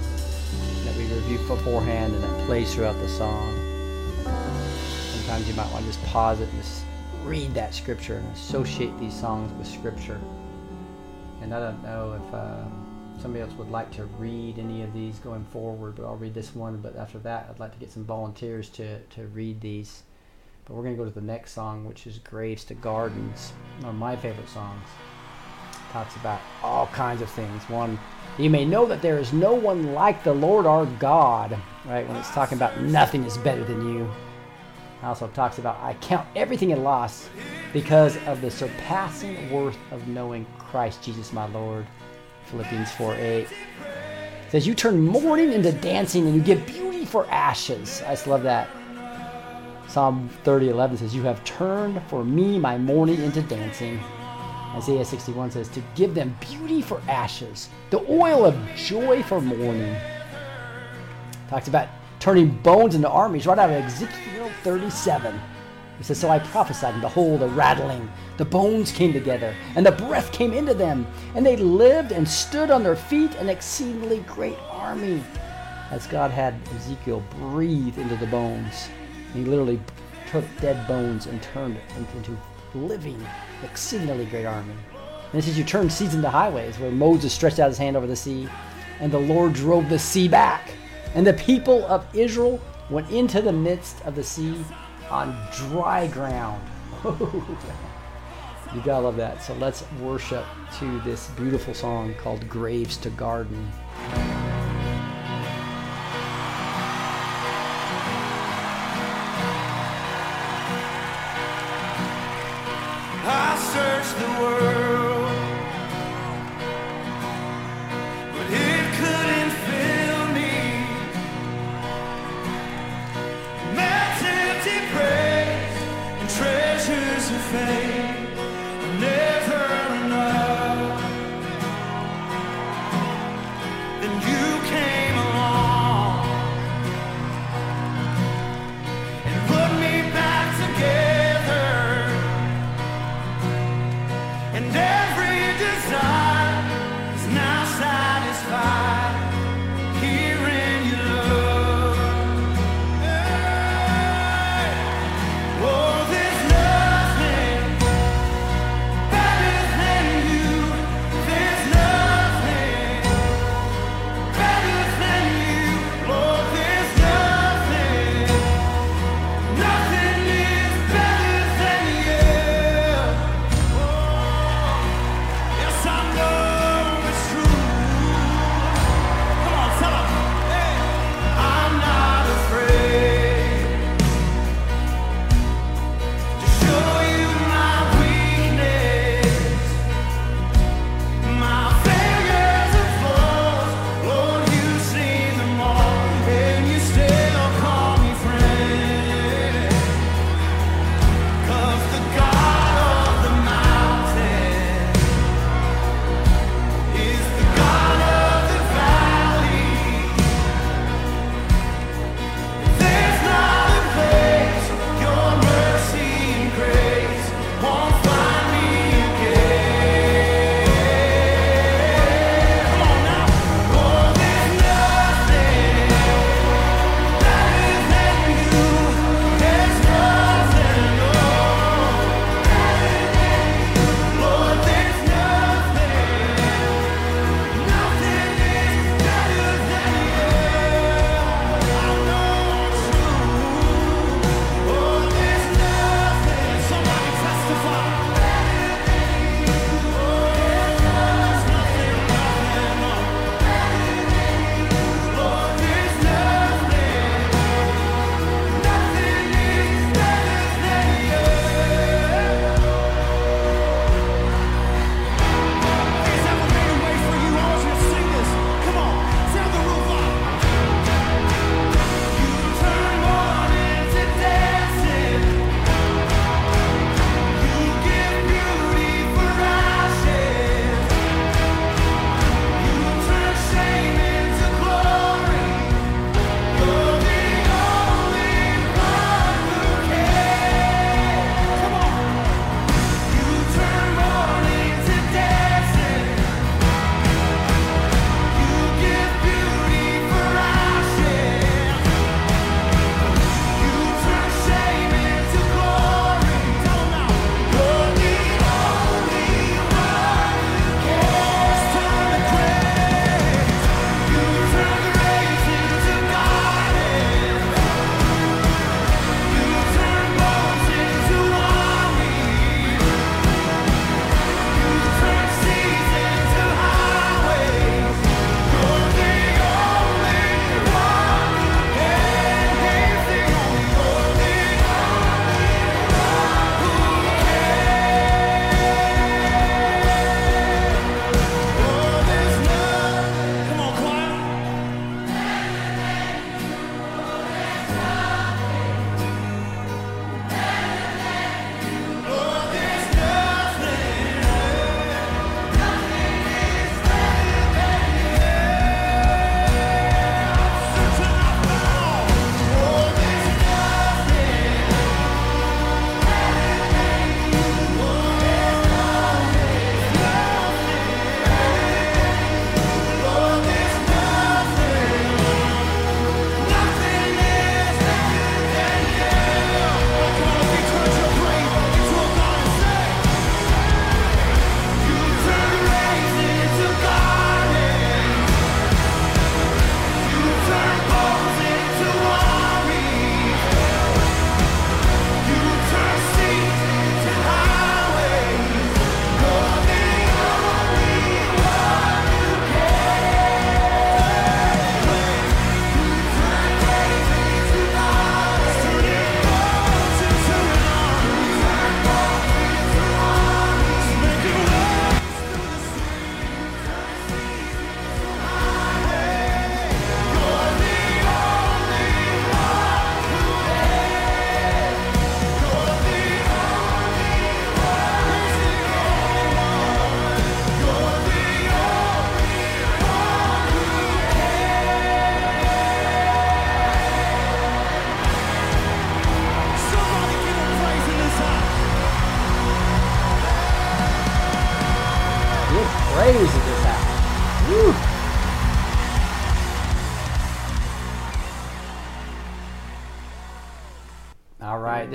that we review beforehand and that plays throughout the song. Sometimes you might want to just pause it and just read that scripture and associate these songs with scripture. And I don't know if um, somebody else would like to read any of these going forward, but I'll read this one. But after that, I'd like to get some volunteers to, to read these. But we're going to go to the next song, which is Graves to Gardens, one of my favorite songs talks about kinds of things. One, you may know that there is no one like the Lord our God, right? When it's talking about nothing is better than you. It also talks about I count everything a loss because of the surpassing worth of knowing Christ Jesus my Lord. Philippians 4 8. It says, You turn mourning into dancing and you give beauty for ashes. I just love that. Psalm 30 11 says, You have turned for me my mourning into dancing. Isaiah 61 says, To give them beauty for ashes, the oil of joy for mourning. Talks about turning bones into armies right out of Ezekiel 37. He says, So I prophesied, and behold, a rattling. The bones came together, and the breath came into them, and they lived and stood on their feet, an exceedingly great army. As God had Ezekiel breathe into the bones. He literally took dead bones and turned it into living, exceedingly great army. And it says, You turned seas into highways, where Moses stretched out his hand over the sea, and the Lord drove the sea back. And the people of Israel went into the midst of the sea on dry ground. [LAUGHS] you gotta love that. So let's worship to this beautiful song called Graves to Garden.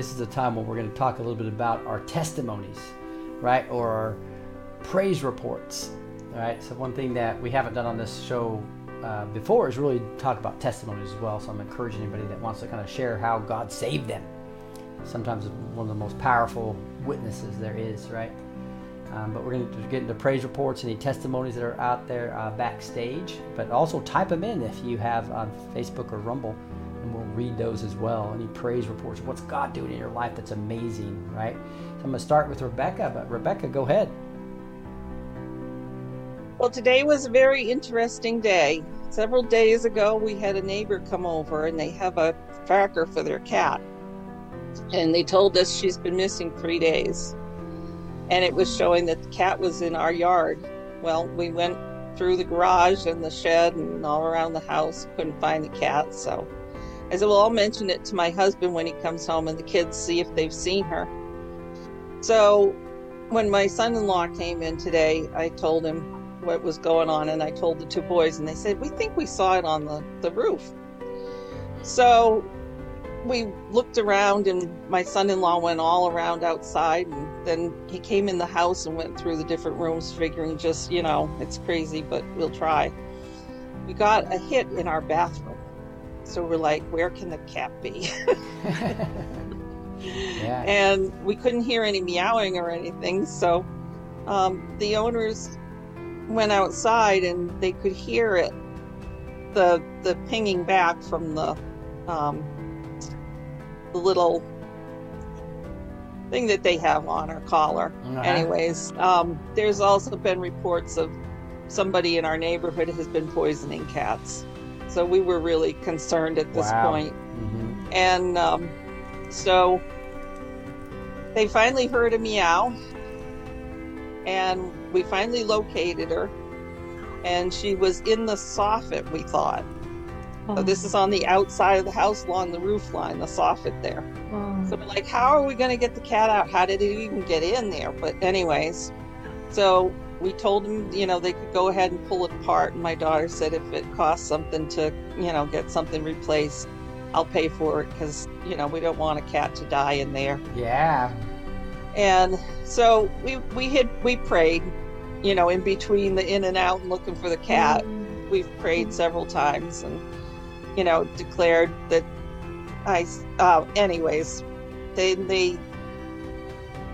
This is a time when we're going to talk a little bit about our testimonies, right? Or our praise reports, right? So, one thing that we haven't done on this show uh, before is really talk about testimonies as well. So, I'm encouraging anybody that wants to kind of share how God saved them. Sometimes one of the most powerful witnesses there is, right? Um, but we're going to get into praise reports, any testimonies that are out there uh, backstage, but also type them in if you have on Facebook or Rumble, and we'll read those as well. Any praise reports, what's God doing in your life that's amazing, right? So I'm going to start with Rebecca, but Rebecca, go ahead. Well, today was a very interesting day. Several days ago, we had a neighbor come over and they have a tracker for their cat. And they told us she's been missing three days. And it was showing that the cat was in our yard. Well, we went through the garage and the shed and all around the house, couldn't find the cat. So I said, Well, I'll mention it to my husband when he comes home and the kids see if they've seen her. So when my son in law came in today, I told him what was going on and I told the two boys and they said, We think we saw it on the, the roof. So we looked around and my son-in-law went all around outside and then he came in the house and went through the different rooms figuring just, you know, it's crazy, but we'll try. We got a hit in our bathroom. So we're like, where can the cat be? [LAUGHS] Yeah. and we couldn't hear any meowing or anything. So um, the owners went outside and they could hear it, the the pinging back from the um, the little thing that they have on her collar. Uh-huh. Anyways, um, there's also been reports of somebody in our neighborhood has been poisoning cats. So we were really concerned at this Wow. point. Mhm. And um, so they finally heard a meow, and we finally located her. And she was in the soffit, we thought. So this is on the outside of the house along the roof line, the soffit there. So we're like, how are we going to get the cat out? How did it even get in there? But anyways, so we told them, you know, they could go ahead and pull it apart. And my daughter said if it costs something to, you know, get something replaced, I'll pay for it because, you know, we don't want a cat to die in there. Yeah. And so we we had we prayed, you know, in between the in and out and looking for the cat. We've prayed several times and, you know, declared that I. Uh, anyways, they they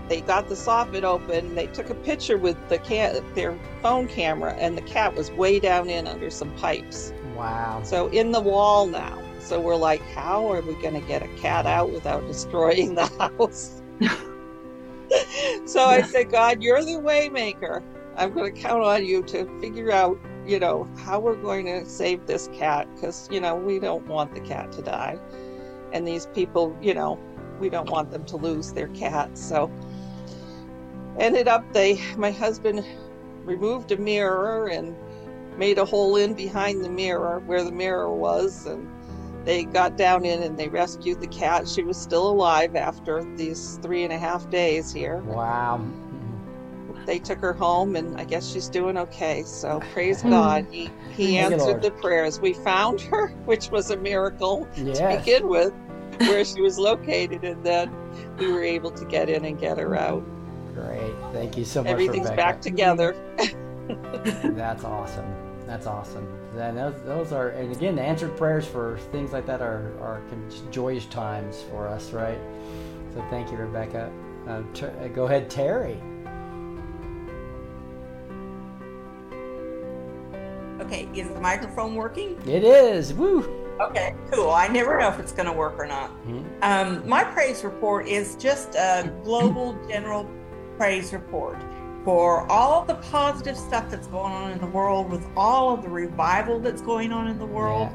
they got the soffit open. They took a picture with the cat their phone camera, and the cat was way down in under some pipes. Wow. So in the wall now. So we're like, how are we going to get a cat out without destroying the [LAUGHS] house? so I said, God, you're the waymaker. I'm going to count on you to figure out, you know, how we're going to save this cat because, you know, we don't want the cat to die. And these people, you know, we don't want them to lose their cat. So ended up they my husband removed a mirror and made a hole in behind the mirror where the mirror was and they got down in and they rescued the cat. She was still alive after these three and a half days here. Wow. They took her home and i guess she's doing okay. So praise god. He, he answered the prayers. We found her [LAUGHS] which was a miracle to begin with where she was located and then we were able to get in and get her out Great. Thank you so much, everything's Rebecca. back together [LAUGHS] [LAUGHS] That's awesome. That's awesome. And those, those are, and again, the answered prayers for things like that are, are joyous times for us, right? So thank you, Rebecca. Uh, ter- uh, go ahead, Terry. Okay, is the microphone working? It is. Woo. Okay, cool. I never know if it's going to work or not. Mhm. Um, my praise report is just a global general praise report for all the positive stuff that's going on in the world, with all of the revival that's going on in the world.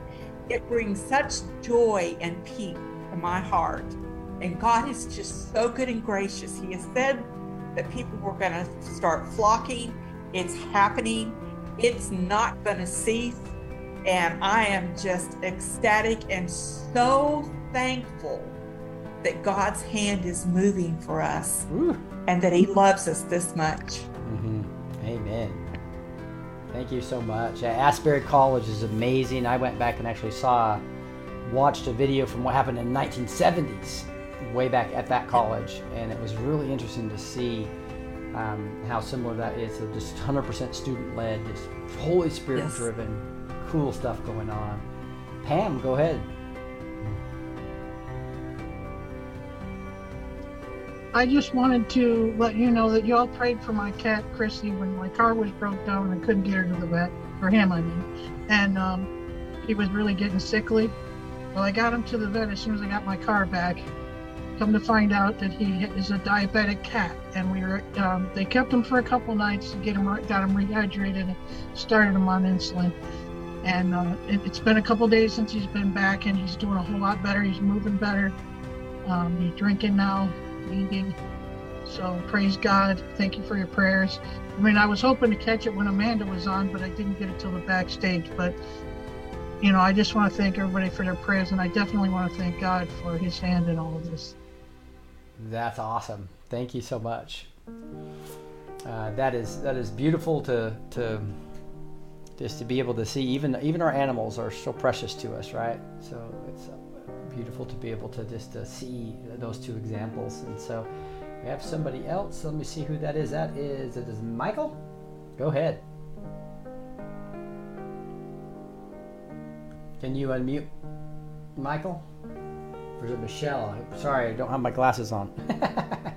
It brings such joy and peace to my heart. And God is just so good and gracious. He has said that people were going to start flocking. It's happening. It's not going to cease. And I am just ecstatic and so thankful that God's hand is moving for us Woo. and that He loves us this much. hmm Amen. Thank you so much. Asbury College is amazing. I went back and actually saw, watched a video from what happened in the 1970s, way back at that college, and it was really interesting to see um, how similar that is. So just 100% student led, just Holy Spirit Yes. driven, cool stuff going on. Pam, go ahead. I just wanted to let you know that you all prayed for my cat Chrissy when my car was broke down and I couldn't get her to the vet for him, I mean, and um, he was really getting sickly. Well, I got him to the vet as soon as I got my car back. Come to find out that he is a diabetic cat, and we were um, they kept him for a couple nights to get him got him rehydrated, and started him on insulin. And uh, it, it's been a couple days since he's been back, and he's doing a whole lot better. He's moving better. Um, he's drinking now, So praise God. Thank you for your prayers. I mean, I was hoping to catch it when Amanda was on, but I didn't get it till the backstage. But you know, I just want to thank everybody for their prayers, and I definitely want to thank God for His hand in all of this. That's awesome. Thank you so much. Uh, that is that is beautiful to to just to be able to see. Even even our animals are so precious to us, right? So beautiful to be able to just to see those two examples. And so we have somebody else. Let me see who that is. That is it is Michael. Go ahead. Can you unmute Michael? Or is it Michelle? Sorry, I don't have my glasses on. [LAUGHS]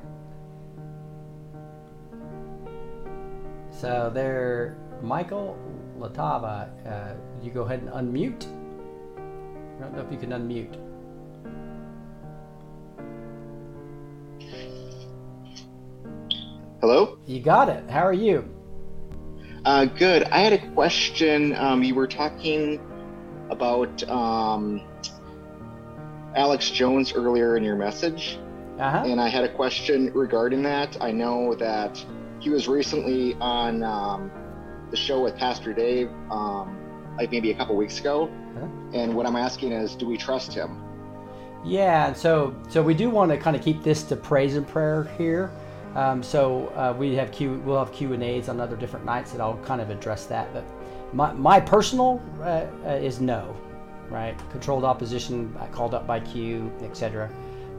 so there, Michael Latava, uh, you go ahead and unmute. I don't know if you can unmute. Hello? You got it. How are you? Uh, good. I had a question. Um, you were talking about um, Alex Jones earlier in your message, Uh huh. and I had a question regarding that. I know that he was recently on um, the show with Pastor Dave, um, like maybe a couple weeks ago. Huh? And what I'm asking is, do we trust him? Yeah, and so so we do want to kind of keep this to praise and prayer here. Um, so uh, we have Q, we'll have Q and A's on other different nights that I'll kind of address that. But my my personal uh, uh, is no, right? Controlled opposition uh, called up by Q, etc.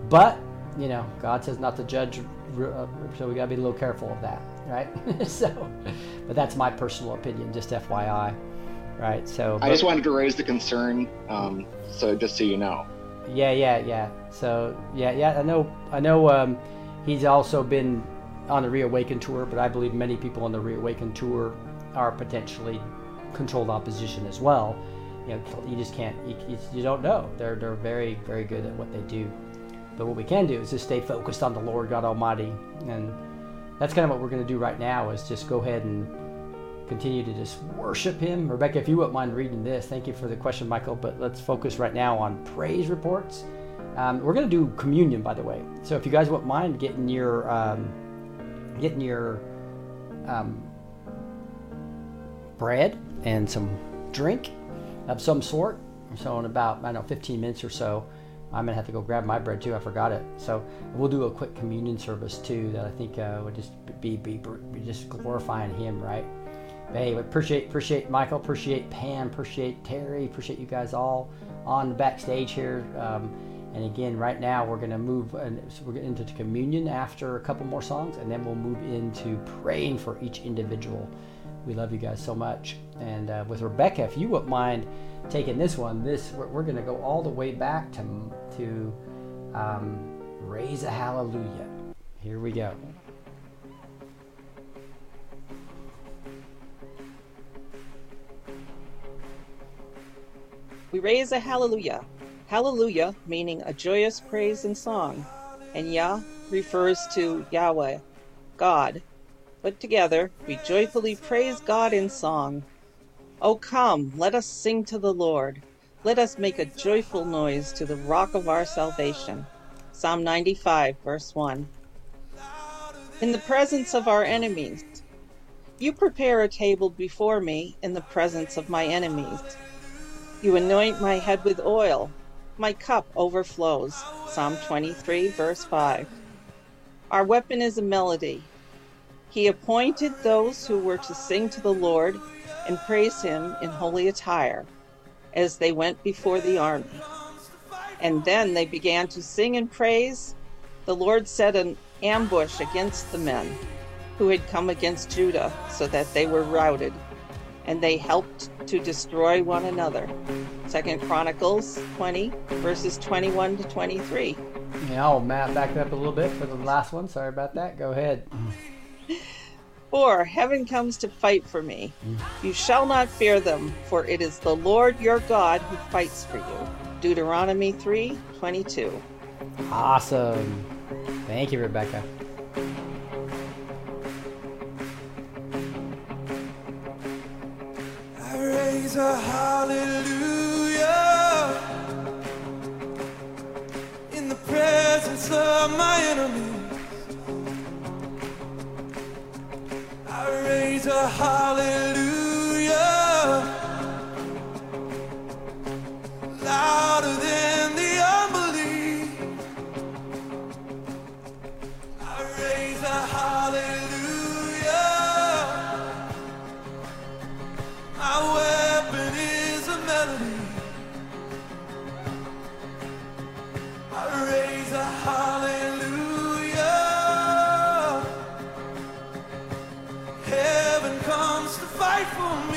But you know, God says not to judge, uh, so we gotta be a little careful of that, right? [LAUGHS] so, but that's my personal opinion, just FYI, right? So I just wanted to raise the concern, um, so just so you know. Yeah, yeah, yeah. So yeah, yeah. I know. I know. Um, he's also been on the Reawaken tour, but I believe many people on the Reawaken tour are potentially controlled opposition as well. You know, you just can't. You, you, don't know. They're they're very very good at what they do. But what we can do is just stay focused on the Lord God Almighty, and that's kind of what we're going to do right now. Is just go ahead and continue to just worship him. Rebecca, if you wouldn't mind reading this, thank you for the question, Michael. But let's focus right now on praise reports. Um, we're going to do communion, by the way. So if you guys wouldn't mind getting your um, getting your um, bread and some drink of some sort. So in about I don't know 15 minutes or so, I'm gonna have to go grab my bread too. I forgot it. So we'll do a quick communion service too. That I think uh, would just be, be be just glorifying Him, right? But hey, appreciate appreciate Michael, appreciate Pam, appreciate Terry, appreciate you guys all on the backstage here. Um, and again, right now we're going to move and so we're getting into communion after a couple more songs, and then we'll move into praying for each individual. We love you guys so much. And uh, with Rebecca, if you wouldn't mind taking this one, this we're, we're going to go all the way back to to um, raise a hallelujah. Here we go. We raise a hallelujah. Hallelujah meaning a joyous praise and song, and Yah refers to Yahweh, God. Put together, we joyfully praise God in song. Oh, come, let us sing to the Lord. Let us make a joyful noise to the rock of our salvation. Psalm 95, verse 1. In the presence of our enemies, you prepare a table before me in the presence of my enemies. You anoint my head with oil. My cup overflows. Psalm 23, verse 5. Our weapon is a melody. He appointed those who were to sing to the Lord. and praise him in holy attire as they went before the army. And then they began to sing and praise. The Lord set an ambush against the men who had come against Judah so that they were routed, and they helped to destroy one another. Second Chronicles 20, verses 21 to 23. Yeah, I'll Matt back it up a little bit for the last one. Sorry about that. Go ahead. [LAUGHS] For heaven comes to fight for me. You shall not fear them, for it is the Lord your God who fights for you. Deuteronomy 3 22. Awesome. Thank you, Rebecca. Raise a hallelujah in the presence of my enemies. I raise a hallelujah louder than the unbelief. I raise a hallelujah. My weapon is a melody. I raise a hallelujah. Heaven comes to fight. I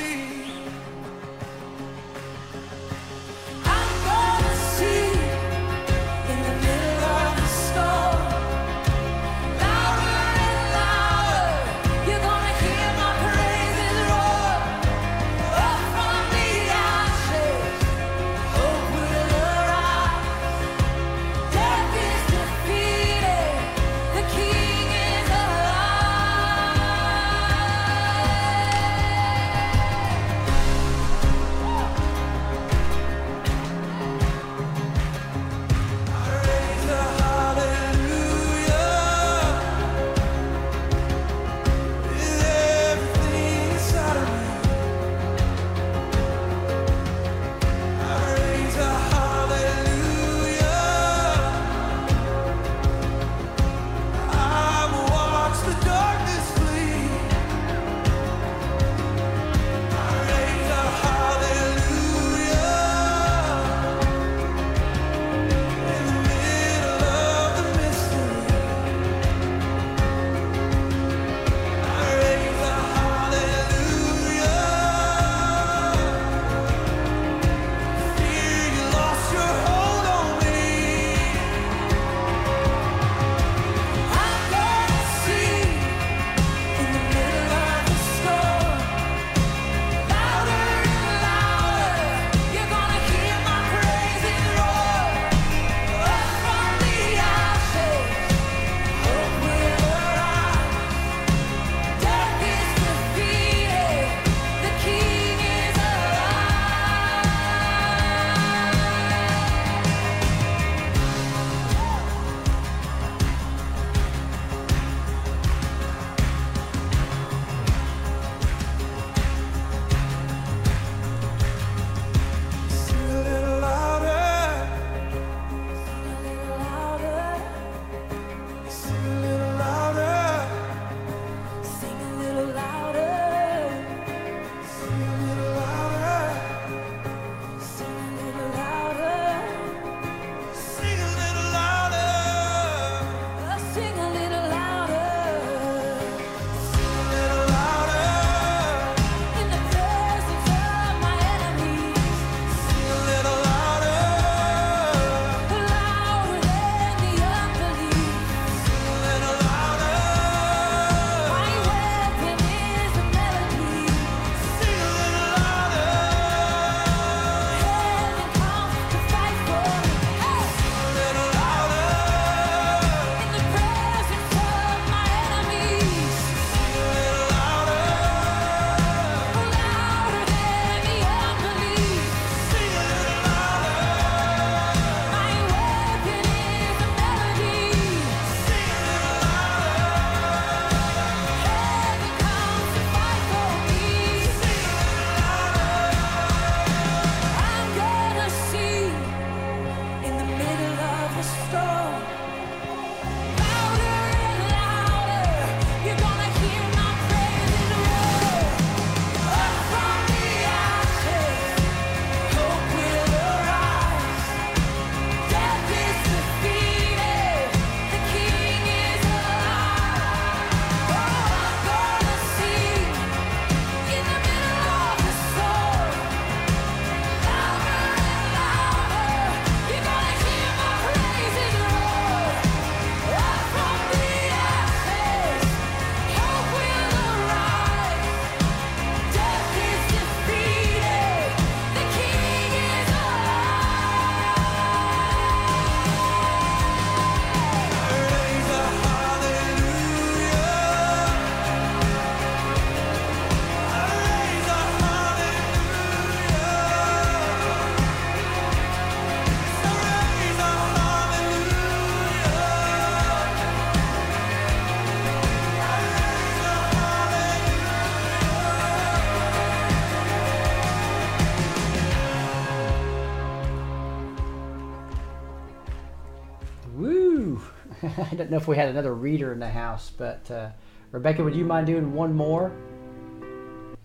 don't know if we had another reader in the house, but uh, Rebecca, would you mind doing one more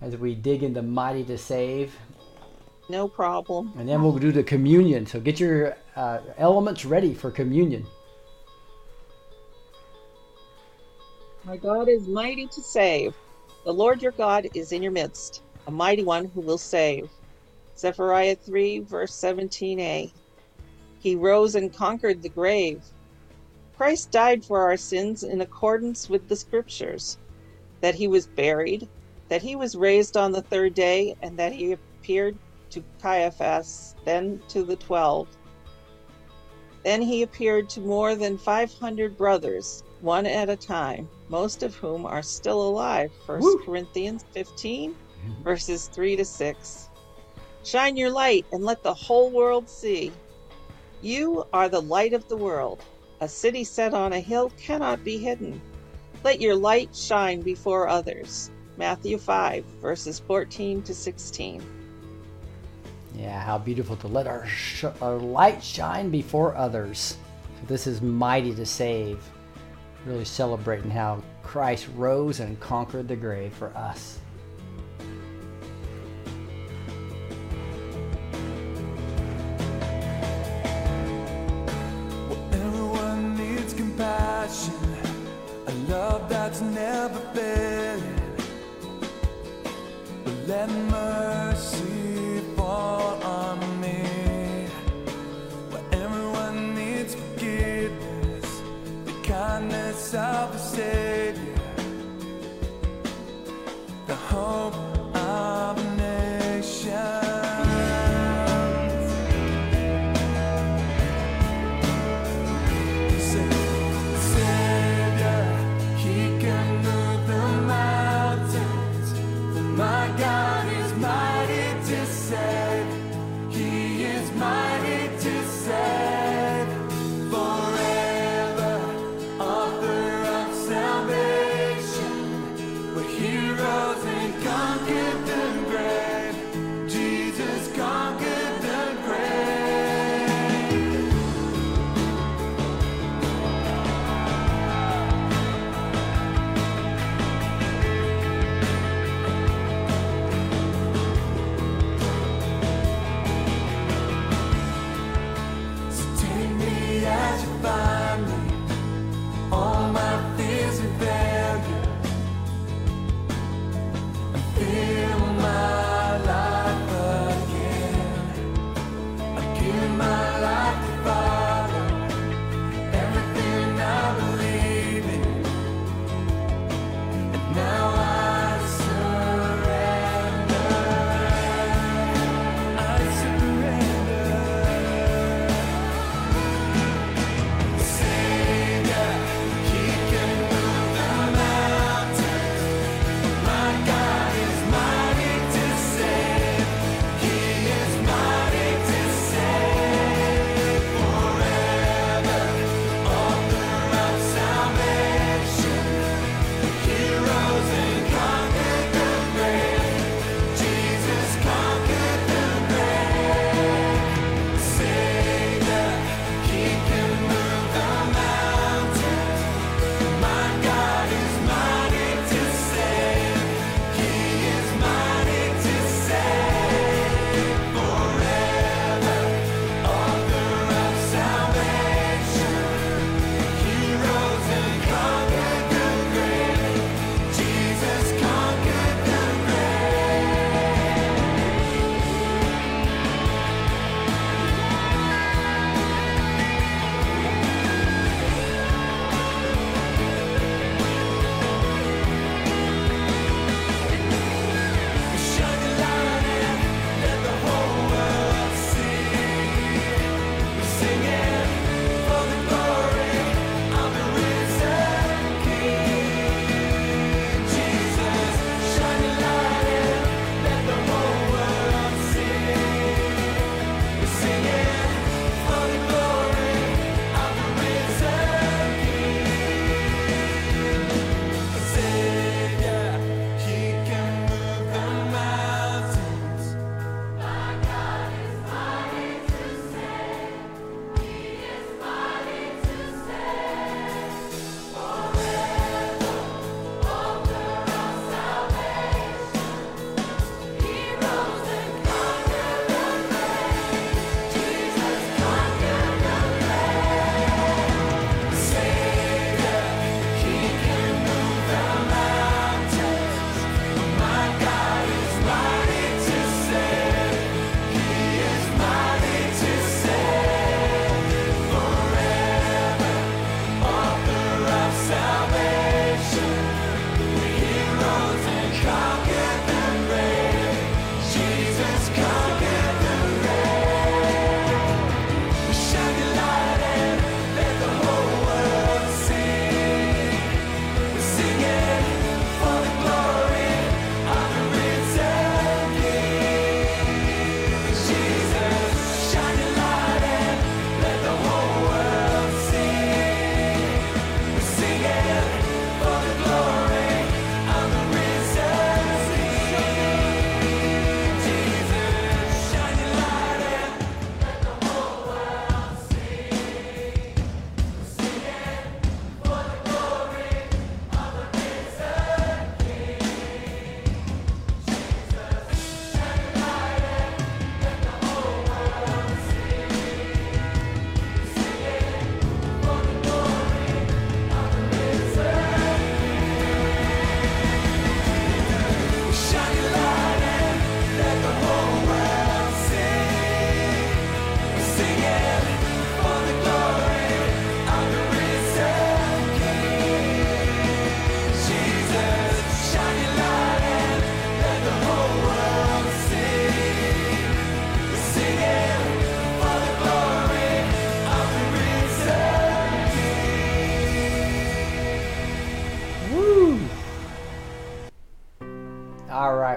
as we dig into Mighty to Save? No problem. And then we'll do the communion. So get your uh, elements ready for communion. My God is mighty to save. The Lord your God is in your midst, a mighty one who will save. Zephaniah 3, verse 17a. He rose and conquered the grave. Christ died for our sins in accordance with the scriptures, that he was buried, that he was raised on the third day, and that he appeared to Cephas, then to the twelve. Then he appeared to more than 500 brothers, one at a time, most of whom are still alive. 1 Woo. Corinthians 15, mm-hmm. verses 3 to 6. Shine your light and let the whole world see. You are the light of the world. A city set on a hill cannot be hidden. Let your light shine before others. Matthew 5, verses 14 to 16. Yeah, how beautiful to let our, sh- our light shine before others. This is mighty to save. Really celebrating how Christ rose and conquered the grave for us.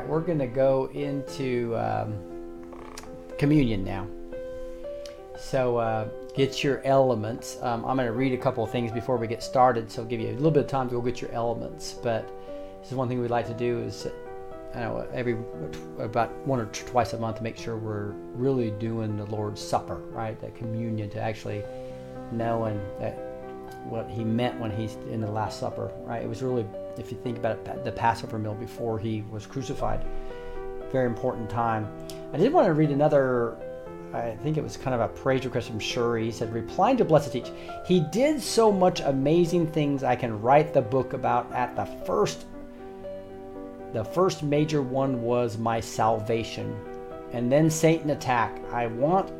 We're going to go into um, communion now. So uh, get your elements. Um, I'm going to read a couple of things before we get started, so I'll give you a little bit of time to go get your elements. But this is one thing we'd like to do is, I know, every about one or twice a month to make sure we're really doing the Lord's Supper, right? That communion to actually knowing that what he meant when he's in the Last Supper, right? It was really, if you think about it, the Passover meal before he was crucified. Very important time. I did want to read another, I think it was kind of a praise request from Shuri. He said, replying to Blessed Teach, he did so much amazing things I can write the book about at the first the first major one was my salvation. And then Satan attack. I want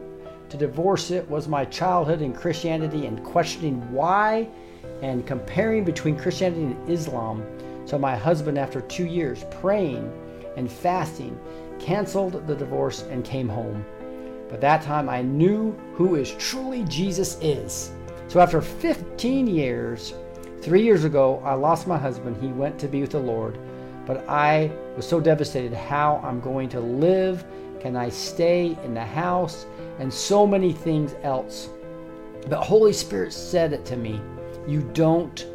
to divorce it was my childhood in Christianity and questioning why and comparing between Christianity and Islam. So my husband, after two years praying and fasting, canceled the divorce and came home. But that time I knew who is truly Jesus is. So after 15 years, three years ago, I lost my husband. He went to be with the Lord. But I was so devastated how I'm going to live. Can I stay in the house? And so many things else. But Holy Spirit said it to me You don't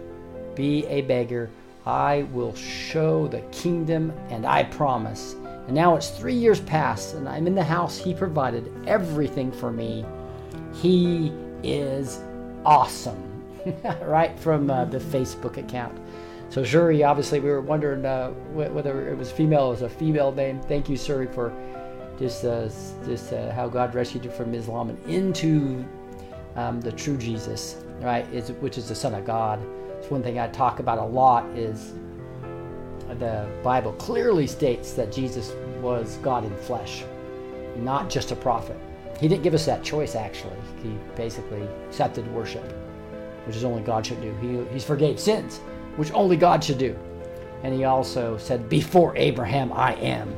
be a beggar. I will show the kingdom, and I promise. And now it's three years past, and I'm in the house. He provided everything for me. He is awesome. [LAUGHS] right from uh, the Facebook account. So Shuri, obviously, we were wondering uh, wh- whether it was female or was a female name. Thank you, Shuri, for just uh, just uh, how God rescued you from Islam and into um, the true Jesus, right? Is which is the Son of God. It's one thing I talk about a lot. Is the Bible clearly states that Jesus was God in flesh, not just a prophet. He didn't give us that choice. Actually, he basically accepted worship, which is only God should do. He he's forgave sins which only God should do. And he also said, Before Abraham, I am.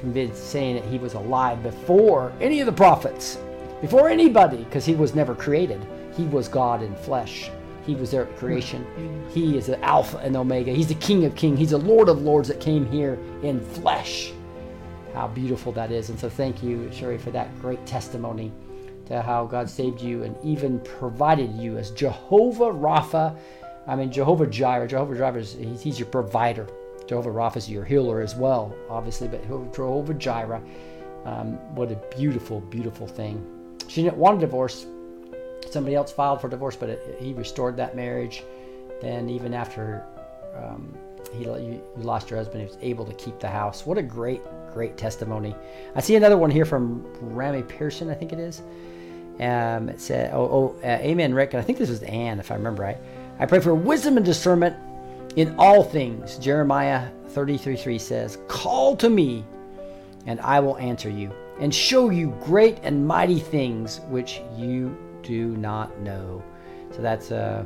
Convinced, saying that he was alive before any of the prophets, before anybody, because he was never created. He was God in flesh. He was there at creation. He is the Alpha and Omega. He's the King of Kings. He's the Lord of Lords that came here in flesh. How beautiful that is. And so thank you, Sherry, for that great testimony to how God saved you and even provided you as Jehovah Rapha I mean, Jehovah Jireh, Jehovah Jireh is he's, your provider. Jehovah Rapha is your healer as well, obviously, but Jehovah Jireh, um, what a beautiful, beautiful thing. She didn't want a divorce. Somebody else filed for divorce, but it, he restored that marriage. Then, even after um, he you lost your husband, he was able to keep the house. What a great, great testimony. I see another one here from Rami Pearson, I think it is. Um, it said, "Oh, oh uh, Amen, Rick." And I think this was Anne, if I remember right. I pray for wisdom and discernment in all things. Jeremiah 33 3 says, Call to me, and I will answer you, and show you great and mighty things which you do not know. So that's, uh,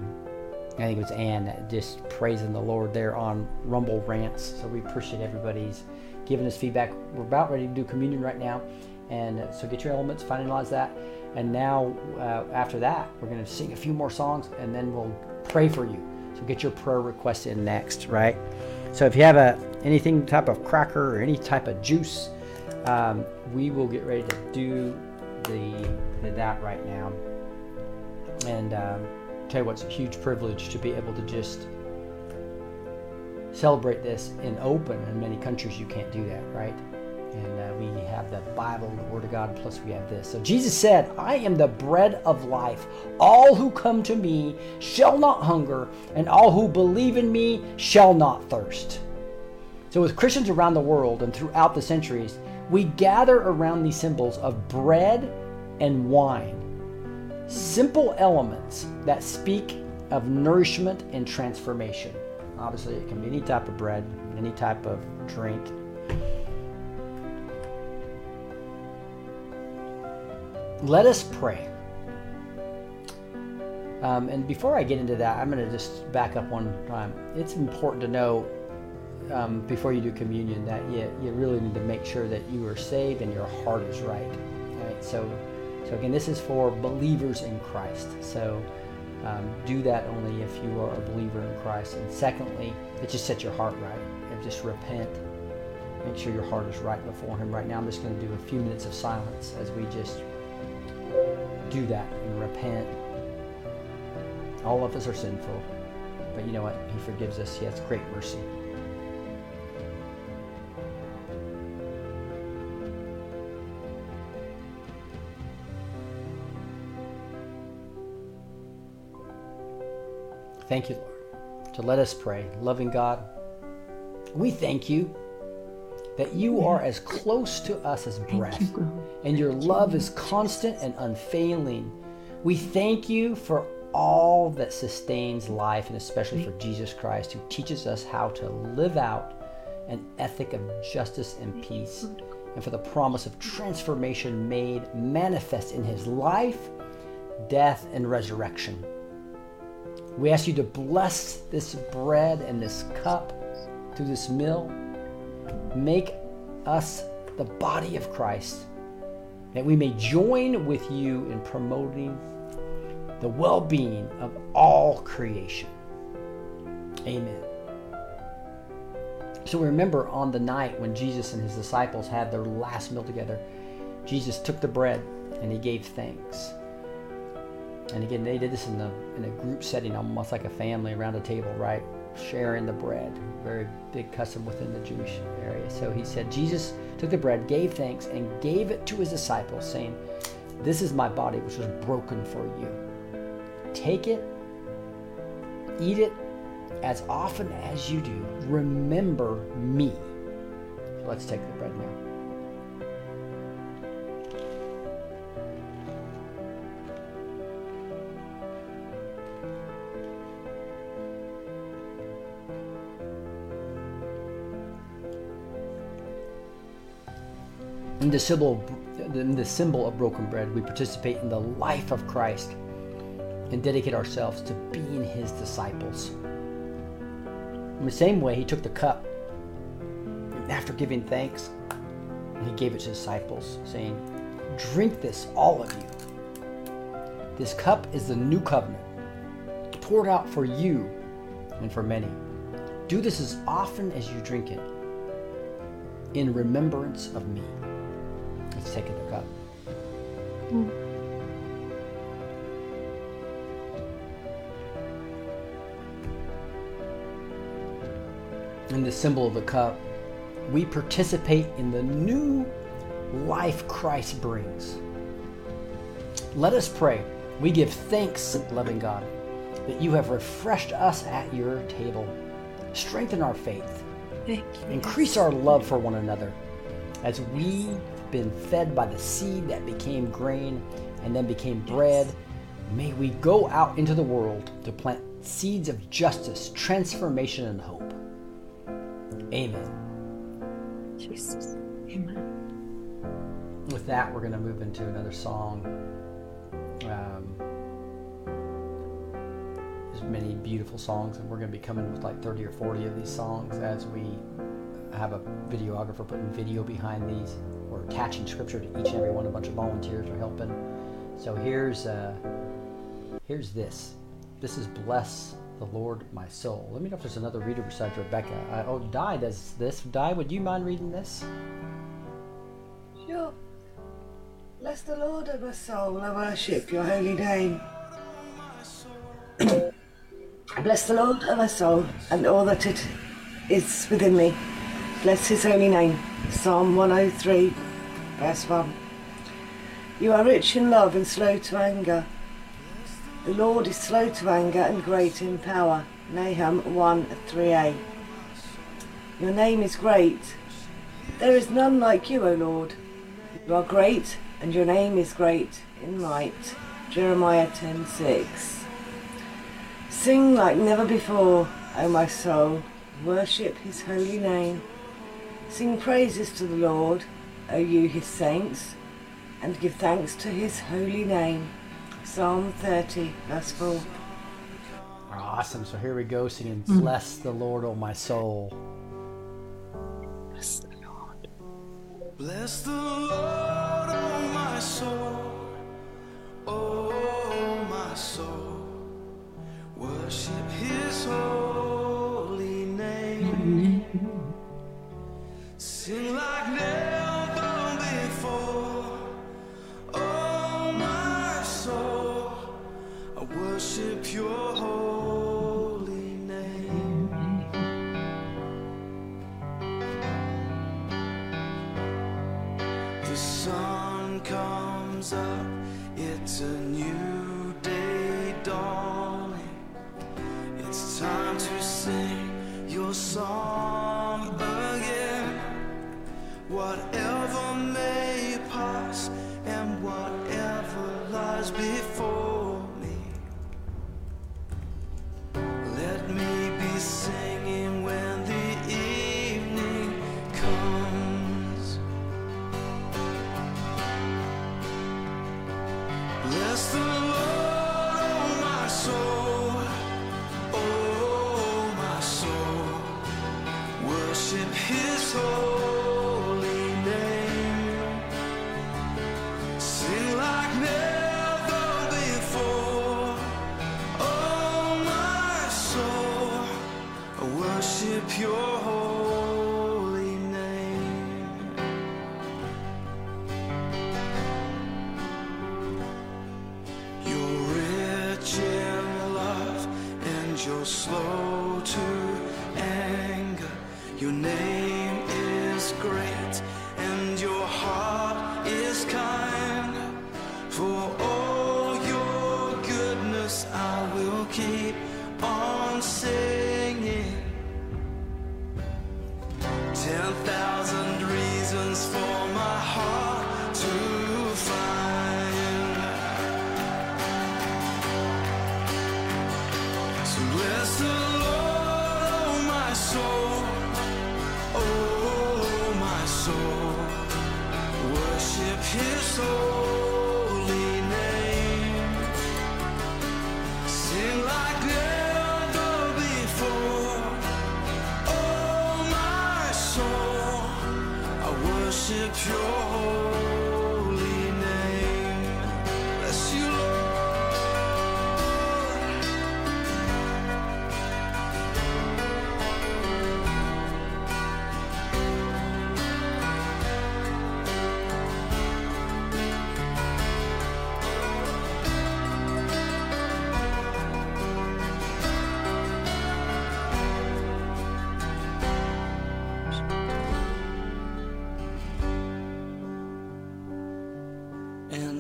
I think it was Ann just praising the Lord there on Rumble Rants. So we appreciate everybody's giving us feedback. We're about ready to do communion right now. And uh, so get your elements, finalize that. And now, uh, after that, we're going to sing a few more songs and then we'll pray for you. So get your prayer request in next, right? So if you have a anything type of cracker or any type of juice, um, we will get ready to do the, the that right now. And um, tell you what's a huge privilege to be able to just celebrate this in open. In many countries, you can't do that, right? And uh, we have the Bible, the Word of God, plus we have this. So Jesus said, I am the bread of life. All who come to me shall not hunger, and all who believe in me shall not thirst. So, with Christians around the world and throughout the centuries, we gather around these symbols of bread and wine. Simple elements that speak of nourishment and transformation. Obviously, it can be any type of bread, any type of drink, let us pray. Um, and before I get into that, I'm going to just back up one time. It's important to know um, before you do communion that you, you really need to make sure that you are saved and your heart is right. Right. So, so again, this is for believers in Christ. So um, do that only if you are a believer in Christ. And secondly, it just set your heart right and just repent Make sure your heart is right before Him right now. I'm just going to do a few minutes of silence as we just do that and repent. All of us are sinful, but you know what? He forgives us. He has great mercy. Thank you, Lord. So let us pray. Loving God, we thank you that you are as close to us as breath, and your love is constant and unfailing. We thank you for all that sustains life, and especially for Jesus Christ, who teaches us how to live out an ethic of justice and peace, and for the promise of transformation made manifest in his life, death, and resurrection. We ask you to bless this bread and this cup through this meal. Make us the body of Christ, that we may join with you in promoting the well being of all creation. Amen. So remember on the night when Jesus and his disciples had their last meal together, Jesus took the bread and he gave thanks. And again, they did this in, the, in a group setting, almost like a family around a table, right? Sharing the bread. Very big custom within the Jewish area. So he said, Jesus took the bread, gave thanks, and gave it to his disciples, saying, This is my body, which was broken for you. Take it, eat it as often as you do. Remember me. Let's take the bread now. In the symbol, in the symbol of broken bread, we participate in the life of Christ and dedicate ourselves to being His disciples. In the same way, He took the cup and after giving thanks, He gave it to His disciples, saying, "Drink this, all of you. This cup is the new covenant, poured out for you and for many. Do this as often as you drink it, in remembrance of me." Let's take the cup. In the symbol of the cup, we participate in the new life Christ brings. Let us pray. We give thanks, loving God, that you have refreshed us at your table. Strengthen our faith. Thank you. Increase our love for one another as we've been fed by the seed that became grain and then became bread. May we go out into the world to plant seeds of justice, transformation, and hope. Amen. Jesus. Amen. With that, we're going to move into another song. Um, there's many beautiful songs, and we're going to be coming with like 30 or 40 of these songs as we have a videographer putting video behind these. We're attaching scripture to each and every one. A bunch of volunteers are helping. So here's uh, here's this. This is bless the Lord my soul. Let me know if there's another reader besides Rebecca. Uh, oh, Di does this. Di, would you mind reading this? Sure. Bless the Lord of my soul, I worship your holy name. [CLEARS THROAT] Bless the Lord of my soul and all that it is within me. Bless his holy name. Psalm 103, verse 1. You are rich in love and slow to anger. The Lord is slow to anger and great in power. Nahum 1 3a. Your name is great. There is none like you, O Lord. You are great, and your name is great in might. Jeremiah 10:6. Sing like never before, O my soul. Worship his holy name. Sing praises to the Lord, O you his saints, and give thanks to his holy name. Psalm 30, verse 4. Awesome. So here we go singing mm-hmm. Bless the Lord, O my soul. Bless the Lord. Bless the Lord, oh my soul, oh my soul. Worship His holy name. Sing worship your holy name. The sun comes up, it's a new day dawning. It's time to sing your song again. Whatever may pass and whatever lies before.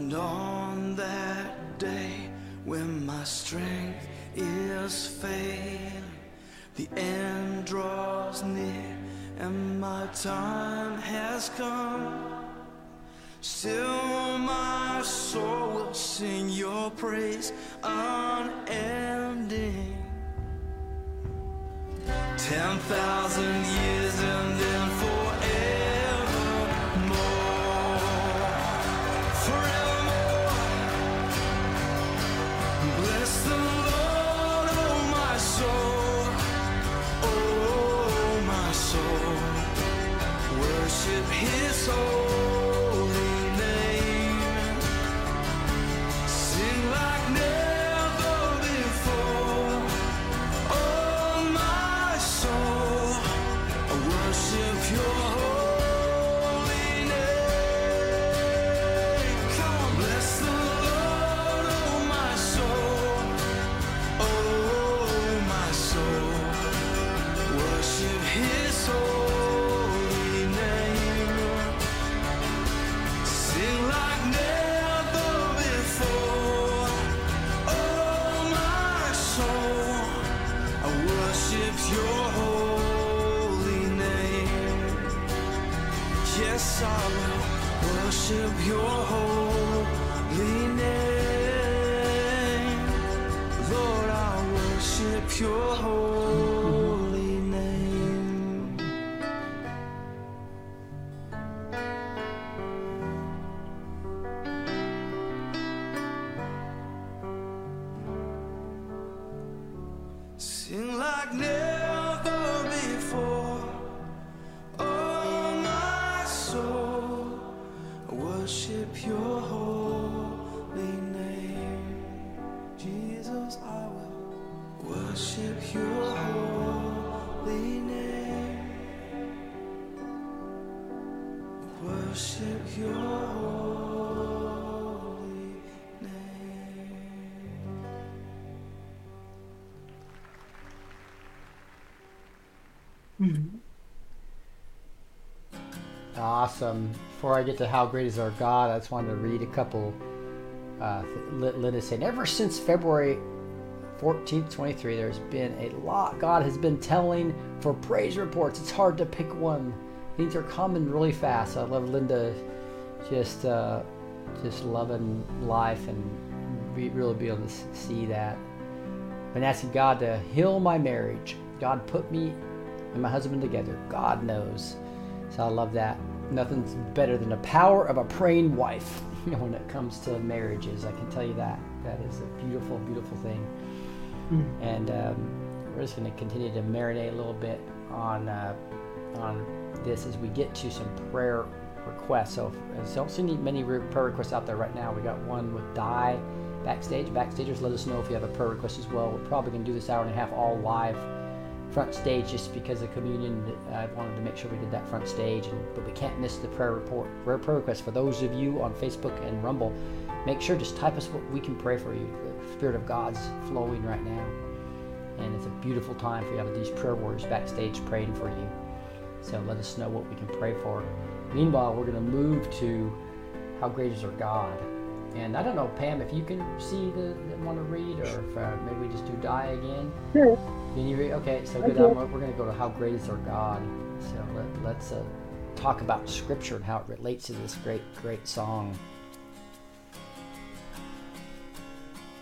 And on that day when my strength is failing, the end draws near and my time has come. Still, my soul will sing your praise unending. Ten thousand years and Awesome. Before I get to how great is our God, I just wanted to read a couple. Uh, Linda saying, ever since February 14th, 23, there's been a lot God has been telling for praise reports. It's hard to pick one. Things are coming really fast. I love Linda just uh, just loving life and be, really be able to see that. Been asking God to heal my marriage. God put me and my husband together. God knows. So I love that. Nothing's better than the power of a praying wife. [LAUGHS] You know, when it comes to marriages, I can tell you that. That is a beautiful, beautiful thing. And um, we're just going to continue to marinate a little bit on uh, on this as we get to some prayer requests. So, I don't see many prayer requests out there right now. We got one with Di backstage. Backstagers, let us know if you have a prayer request as well. We're probably going to do this hour and a half all live front stage just because of communion. I wanted to make sure we did that front stage, and, but we can't miss the prayer report, prayer prayer request. For those of you on Facebook and Rumble, make sure just type us what we can pray for you. The Spirit of God's flowing right now, and it's a beautiful time for you to have these prayer warriors backstage praying for you. So let us know what we can pray for. Meanwhile, we're going to move to how great is our God. And I don't know, Pam, if you can see the, the want to read, or if uh, maybe we just do Di again. Sure. Can you read? Okay, so good. Um, we're going to go to how great is our God. So let, let's uh, talk about Scripture and how it relates to this great, great song.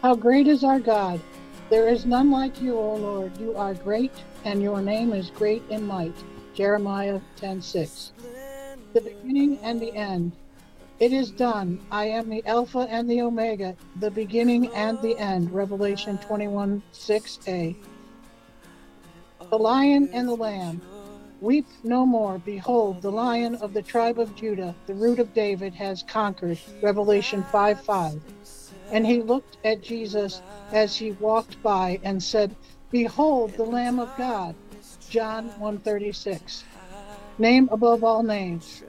How great is our God! There is none like you, O Lord. You are great, and your name is great in might. Jeremiah 10:6. The beginning and the end. It is done. I am the Alpha and the Omega, the beginning and the end. Revelation 21:6a. The lion and the lamb. Weep no more. Behold, the lion of the tribe of Judah, the root of David, has conquered. Revelation 5 5. And he looked at Jesus as he walked by and said, Behold the Lamb of God. John 136. Name above all names.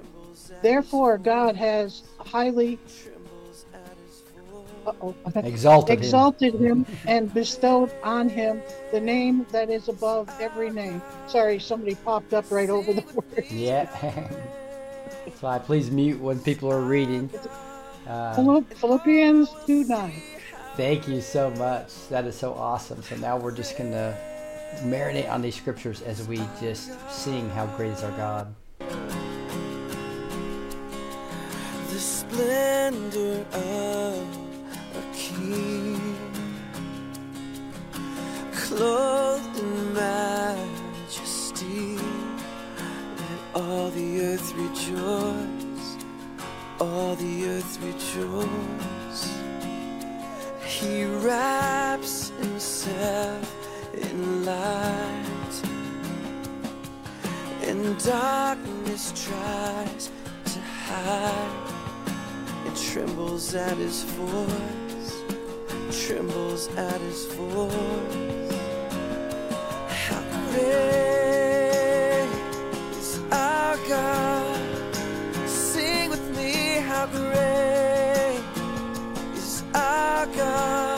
Therefore, God has highly Uh-oh. Exalted him. exalted him and bestowed on him the name that is above every name. Sorry, somebody popped up right over the [LAUGHS] word. Yeah. so I please mute when people are reading. Uh, Philippians 2 9. Thank you so much. That is so awesome. So now we're just going to marinate on these scriptures as we just sing how great is our God. the splendor of a clothed in majesty. Let all the earth rejoice, all the earth rejoice. He wraps himself in light, and darkness tries to hide. It trembles at his voice, trembles at his voice. How great is our God? Sing with me, how great is our God?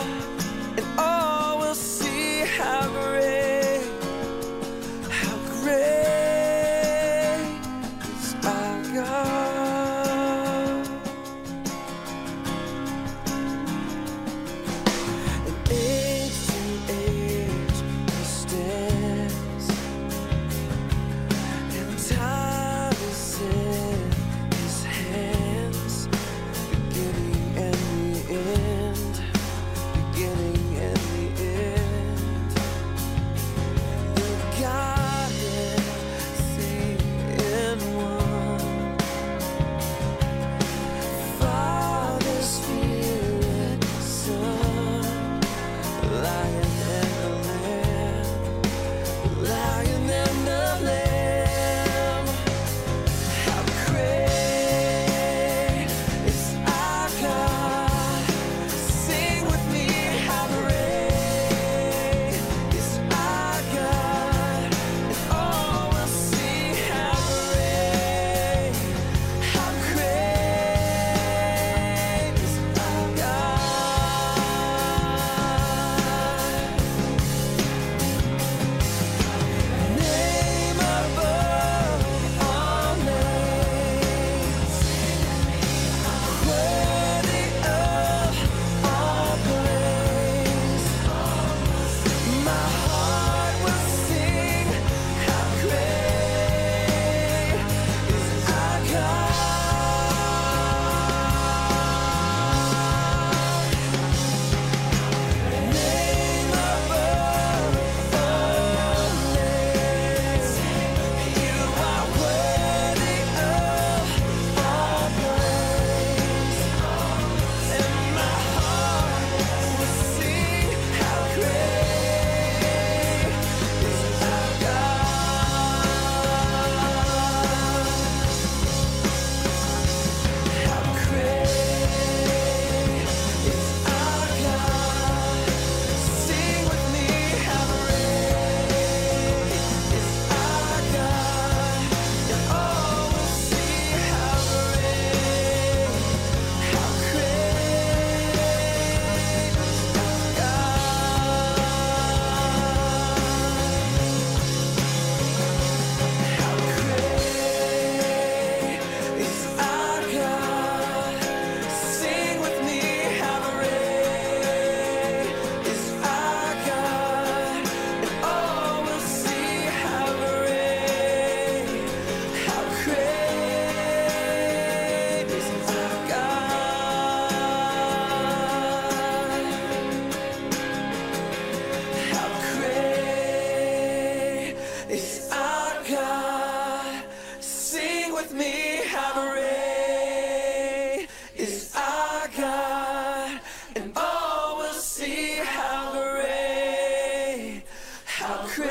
See how great, how great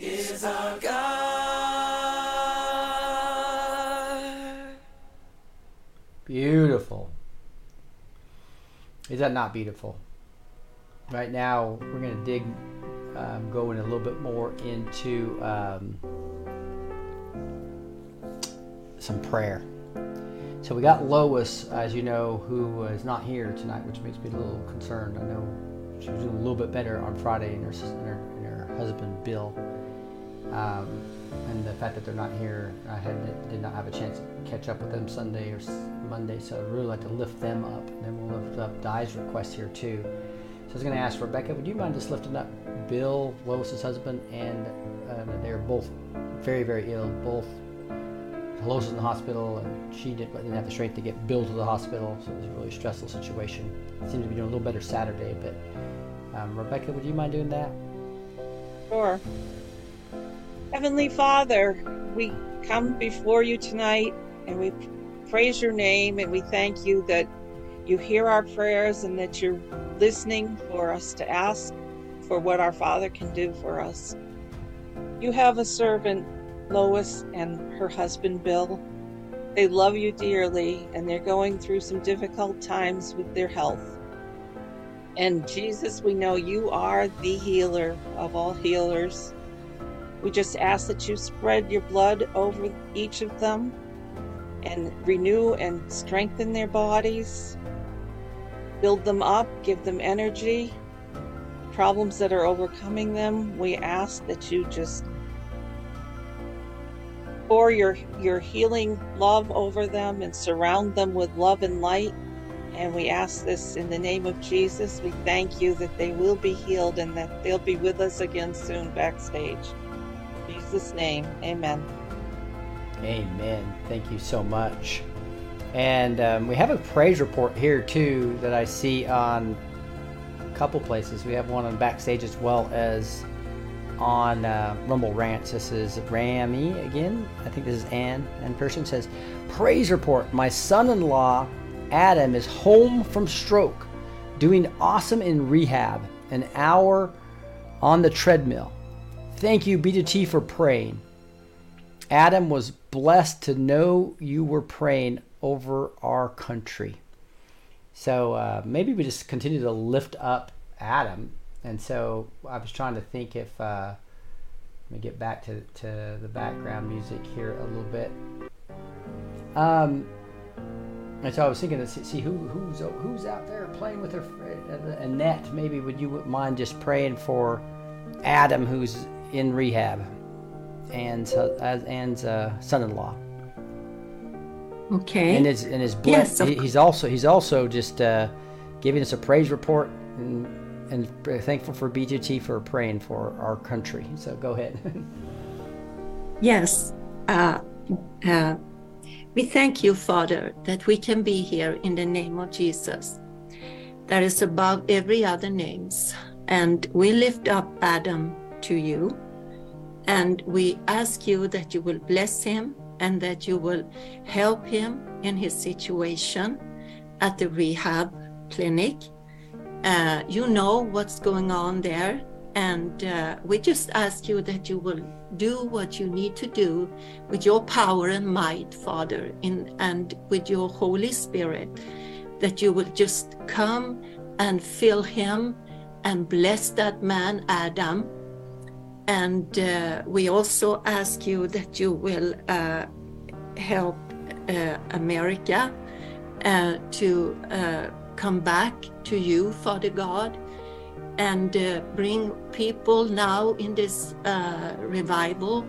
is our God. Beautiful. Is that not beautiful? Right now, we're going to dig, um, go in a little bit more into um, some prayer. So we got Lois, as you know, who is not here tonight, which makes me a little concerned. I know she was doing a little bit better on Friday, and her, and her, and her husband Bill. Um, and the fact that they're not here, I had did not have a chance to catch up with them Sunday or Monday, so I'd really like to lift them up. And then we'll lift up Di's request here too. So I was going to ask Rebecca, would you mind just lifting up Bill, Lois's husband, and uh, they're both very, very ill. Both Lois is in the hospital, and she did, didn't have the strength to get Bill to the hospital, so it was a really stressful situation. Seemed to be doing a little better Saturday, but um, Rebecca, would you mind doing that? Sure. Heavenly Father, we come before you tonight and we praise your name and we thank you that you hear our prayers and that you're listening for us to ask for what our Father can do for us. You have a servant, Lois, and her husband, Bill. They love you dearly and they're going through some difficult times with their health. And Jesus, we know you are the healer of all healers. We just ask that you spread your blood over each of them and renew and strengthen their bodies, build them up, give them energy. Problems that are overcoming them, we ask that you just pour your, your healing love over them and surround them with love and light. And we ask this in the name of Jesus. We thank you that they will be healed and that they'll be with us again soon backstage. In Jesus' name, amen. Amen. Thank you so much. And um, we have a praise report here too that I see on a couple places. We have one on backstage as well as on uh, Rumble Rants. This is Rami again. I think this is Ann. And person says, "Praise report. My son-in-law Adam is home from stroke, doing awesome in rehab. An hour on the treadmill. Thank you, B2T, for praying." Adam was blessed to know you were praying over our country. So uh, maybe we just continue to lift up Adam. And so I was trying to think if, uh, let me get back to, to the background music here a little bit. Um, and so I was thinking to see, see who who's who's out there playing with her. Uh, Annette, maybe would you mind just praying for Adam, who's in rehab, and as Ann's uh, son-in-law. Okay. And his and his ble- Yes, he- he's also he's also just uh, giving us a praise report and and thankful for B2T for praying for our country. So go ahead. [LAUGHS] Yes. Uh, uh, we thank you, Father, that we can be here in the name of Jesus, that is above every other names. And we lift up Adam to you, and we ask you that you will bless him and that you will help him in his situation at the rehab clinic. Uh, you know what's going on there, and uh, we just ask you that you will do what you need to do with your power and might, Father, in, and with your Holy Spirit, that you will just come and fill him and bless that man, Adam. And uh, we also ask you that you will uh, help uh, America uh, to come back to you, Father God and uh, bring people now in this uh, revival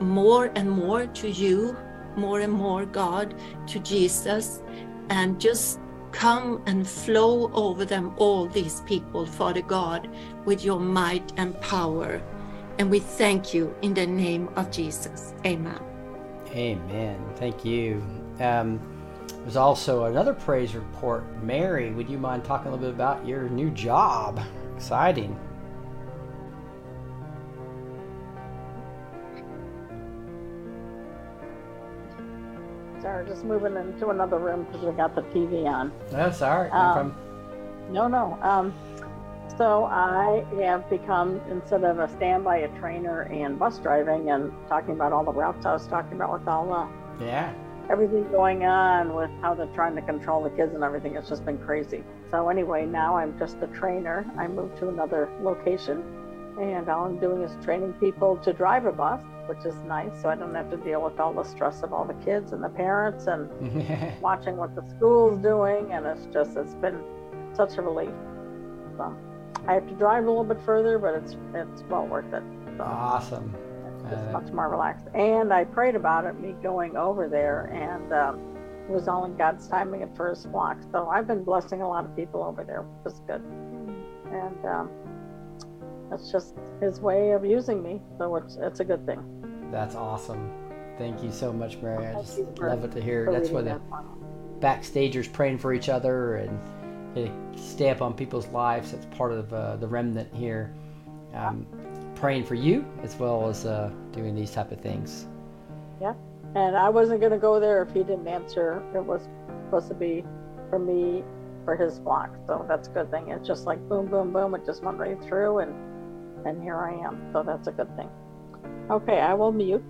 more and more to you, more and more, God, to Jesus, and just come and flow over them, all these people, Father God, with your might and power. And we thank you in the name of Jesus. Amen. Amen. Thank you. Um, there's also another praise report. Mary, would you mind talking a little bit about your new job? Exciting. Sorry, just moving into another room because we got the TV on. That's all right. No Um. No, no. Um, so I have become, instead of a standby, a trainer and bus driving and talking about all the routes I was talking about with all the Yeah. Everything going on with how they're trying to control the kids and everything. It's just been crazy. So anyway, now I'm just a trainer. I moved to another location, and all I'm doing is training people to drive a bus, which is nice. So I don't have to deal with all the stress of all the kids and the parents and [LAUGHS] watching what the school's doing, and it's just it's been such a relief. So I have to drive a little bit further, but it's it's well worth it. So awesome. It's Uh, much more relaxed. And I prayed about it, me going over there, and um, it was all in God's timing and for His flock. So I've been blessing a lot of people over there, which is good. And um, that's just His way of using me, so it's it's a good thing. That's awesome. Thank you so much, Mary. I just love it to hear. That's why the backstagers praying for each other and get a stamp on people's lives. That's part of uh, the remnant here. Um, praying for you as well as uh, doing these type of things. Yeah. And I wasn't going to go there if he didn't answer. It was supposed to be for me, for his flock. So that's a good thing. It's just like boom, boom, boom. It just went right through, and and here I am. So that's a good thing. Okay, I will mute.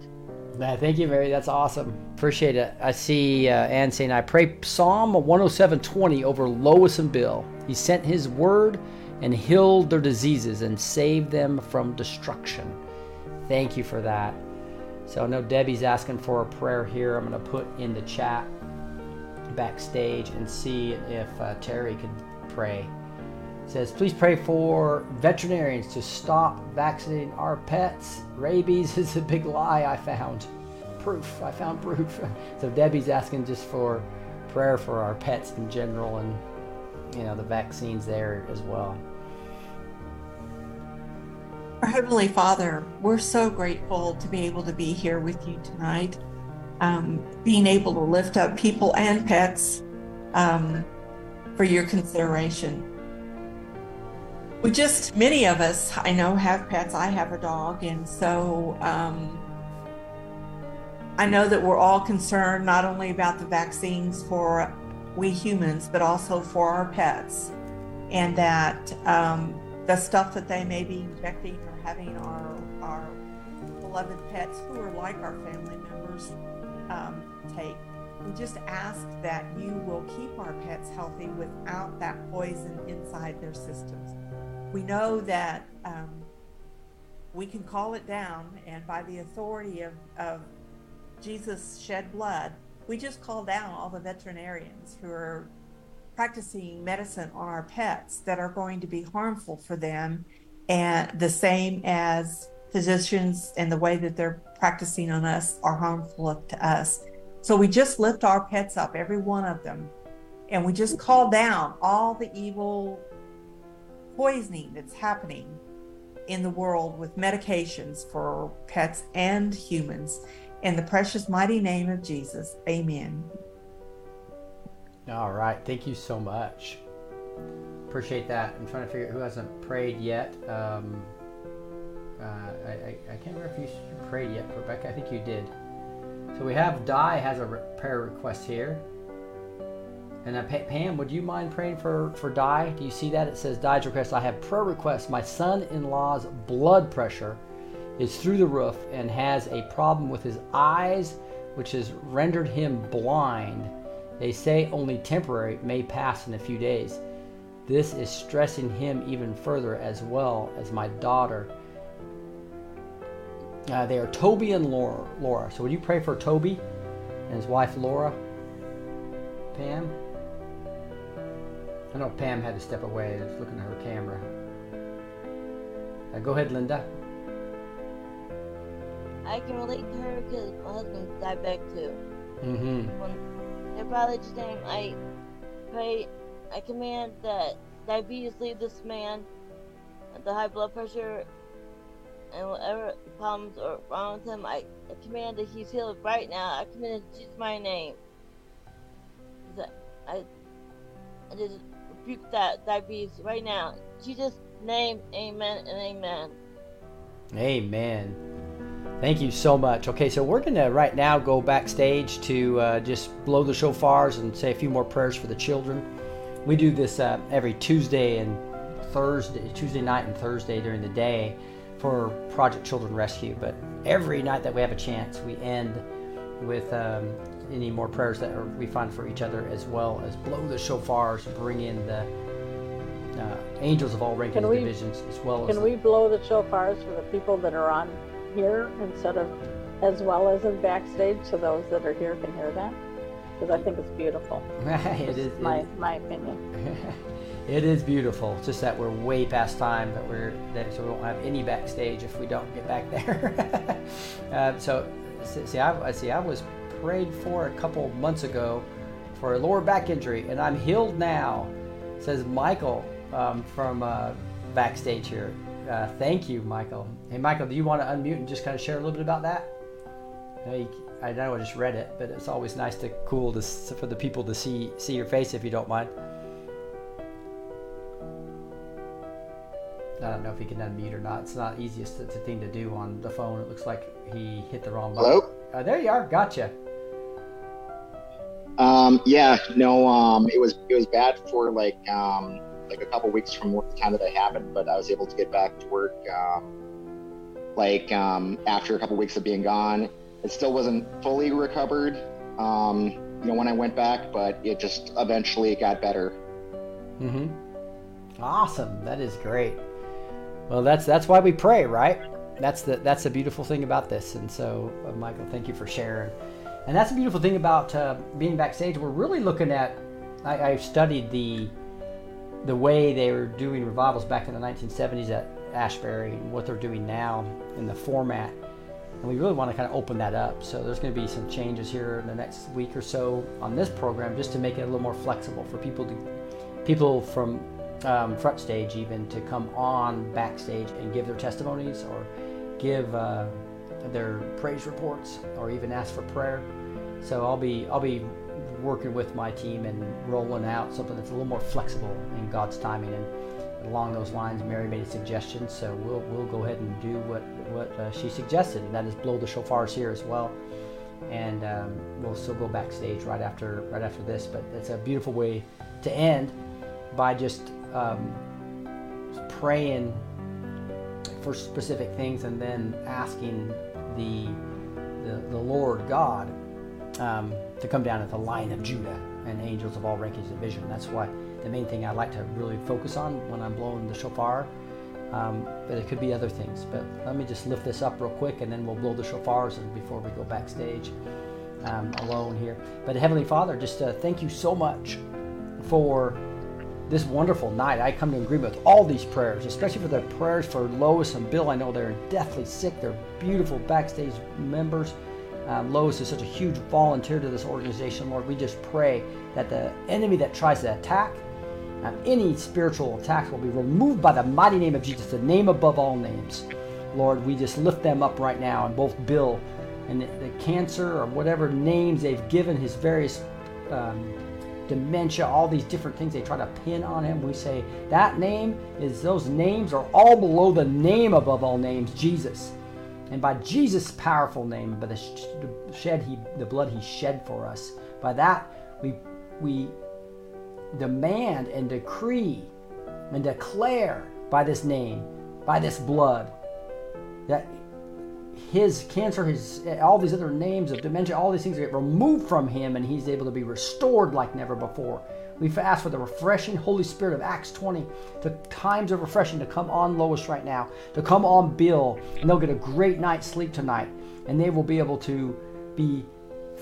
Yeah, thank you, Mary. That's awesome. Appreciate it. I see uh, Ann saying, I pray Psalm 107.20 over Lois and Bill. He sent his word and healed their diseases and saved them from destruction. Thank you for that. So I know Debbie's asking for a prayer here. I'm going to put in the chat backstage and see if uh, Terry could pray. It says, please pray for veterinarians to stop vaccinating our pets. Rabies [LAUGHS] is a big lie I found. Proof. I found proof. [LAUGHS] so Debbie's asking just for prayer for our pets in general and you know the vaccines there as well. Our Heavenly Father, we're so grateful to be able to be here with you tonight, um, being able to lift up people and pets um, for your consideration. We just, many of us, I know, have pets. I have a dog, and so um, I know that we're all concerned not only about the vaccines for we humans, but also for our pets, and that um, the stuff that they may be injecting having our our beloved pets who are like our family members um, take. We just ask that you will keep our pets healthy without that poison inside their systems. We know that um, we can call it down, and by the authority of, of Jesus' shed blood, we just call down all the veterinarians who are practicing medicine on our pets that are going to be harmful for them, and the same as physicians and the way that they're practicing on us are harmful to us. So we just lift our pets up, every one of them, and we just call down all the evil poisoning that's happening in the world with medications for pets and humans. In the precious mighty name of Jesus, amen. All right. Thank you so much. Appreciate that. I'm trying to figure out who hasn't prayed yet. Um, uh, I, I, I can't remember if you prayed yet, Rebecca. I think you did. So we have Di has a re- prayer request here. And uh, Pa- Pam, would you mind praying for, for Di? Do you see that? It says Di's request. I have prayer request. My son in law's blood pressure is through the roof and has a problem with his eyes, which has rendered him blind. They say only temporary may pass in a few days. This is stressing him even further, as well as my daughter. Uh, they are Toby and Laura. Laura. So, would you pray for Toby and his wife Laura? Pam? I know Pam had to step away. I was looking at her camera. Uh, go ahead, Linda. I can relate to her because my husband's diabetic too. Mm-hmm. When their father's name, I pray, I command that diabetes leave this man, the high blood pressure, and whatever problems are wrong with him, I, I command that he's healed right now. I command in Jesus' my name. I, I just rebuke that diabetes right now. Jesus' name, amen and amen. Amen. Thank you so much. Okay, so we're going to right now go backstage to uh, just blow the shofars and say a few more prayers for the children. We do this uh, every Tuesday and Thursday, Tuesday night and Thursday during the day for Project Children Rescue. But every night that we have a chance, we end with um, any more prayers that are, we find for each other, as well as blow the shofars, bring in the uh, angels of all rankings and we- divisions, as well as Can we blow the shofars for the people that are on here instead of as well as in backstage so those that are here can hear that? Because I think it's beautiful. [LAUGHS] it is, my is- my opinion. [LAUGHS] it is beautiful. It's just that we're way past time, but we're that, so we won't have any backstage if we don't get back there. [LAUGHS] uh, so see, I I- see. I was prayed for a couple months ago for a lower back injury, and I'm healed now. Says Michael um, from uh, backstage here. Uh, thank you, Michael. Hey, Michael, do you want to unmute and just kind of share a little bit about that? Know, you, I know I just read it, but it's always nice to cool to, for the people to see see your face if you don't mind. I don't know if he can unmute or not. It's not the easiest th- thing to do on the phone. It looks like he hit the wrong button. Hello? Uh, there you are. Gotcha. Um, yeah, no, um, it was it was bad for like um, like a couple weeks from the time that it happened, but I was able to get back to work um, like um, after a couple weeks of being gone. It still wasn't fully recovered, um, you know, when I went back, but it just eventually got better. Mm-hmm. Awesome. That is great. Well, that's that's why we pray, right? That's the that's the beautiful thing about this. And so, uh, Michael, thank you for sharing. And that's the beautiful thing about uh, being backstage. We're really looking at. I, I studied the the way they were doing revivals back in the 1970s at Asbury and what they're doing now in the format. And we really want to kind of open that up. So there's going to be some changes here in the next week or so on this program just to make it a little more flexible for people to people from um, front stage even to come on backstage and give their testimonies or give uh, their praise reports or even ask for prayer. So I'll be I'll be working with my team and rolling out something that's a little more flexible in God's timing and along those lines. Mary made a suggestion, so we'll we'll go ahead and do what what uh, she suggested, and that is blow the shofars here as well. And um, we'll still go backstage right after right after this, but it's a beautiful way to end by just um, praying for specific things and then asking the the, the Lord God um, to come down at the Lion of Judah and angels of all rankings and division. That's why the main thing I like to really focus on when I'm blowing the shofar. Um, but it could be other things. But let me just lift this up real quick, and then we'll blow the shofars and before we go backstage um, alone here. But Heavenly Father, just uh, thank you so much for this wonderful night. I come to agreement with all these prayers, especially for the prayers for Lois and Bill. I know they're deathly sick. They're beautiful backstage members. Um, Lois is such a huge volunteer to this organization, Lord. We just pray that the enemy that tries to attack, um, any spiritual attacks will be removed by the mighty name of Jesus, the name above all names. Lord, we just lift them up right now, and both Bill and the, the cancer or whatever names they've given his various um, dementia, all these different things they try to pin on him. We say that name is those names are all below the name above all names, Jesus. And by Jesus' powerful name, by the shed he, the blood he shed for us, by that we we demand and decree and declare by this name, by this blood, that his cancer, his all these other names of dementia, all these things get removed from him, and he's able to be restored like never before. We ask for the refreshing Holy Spirit of Acts 20, the times of refreshing to come on Lois right now, to come on Bill, and they'll get a great night's sleep tonight, and they will be able to be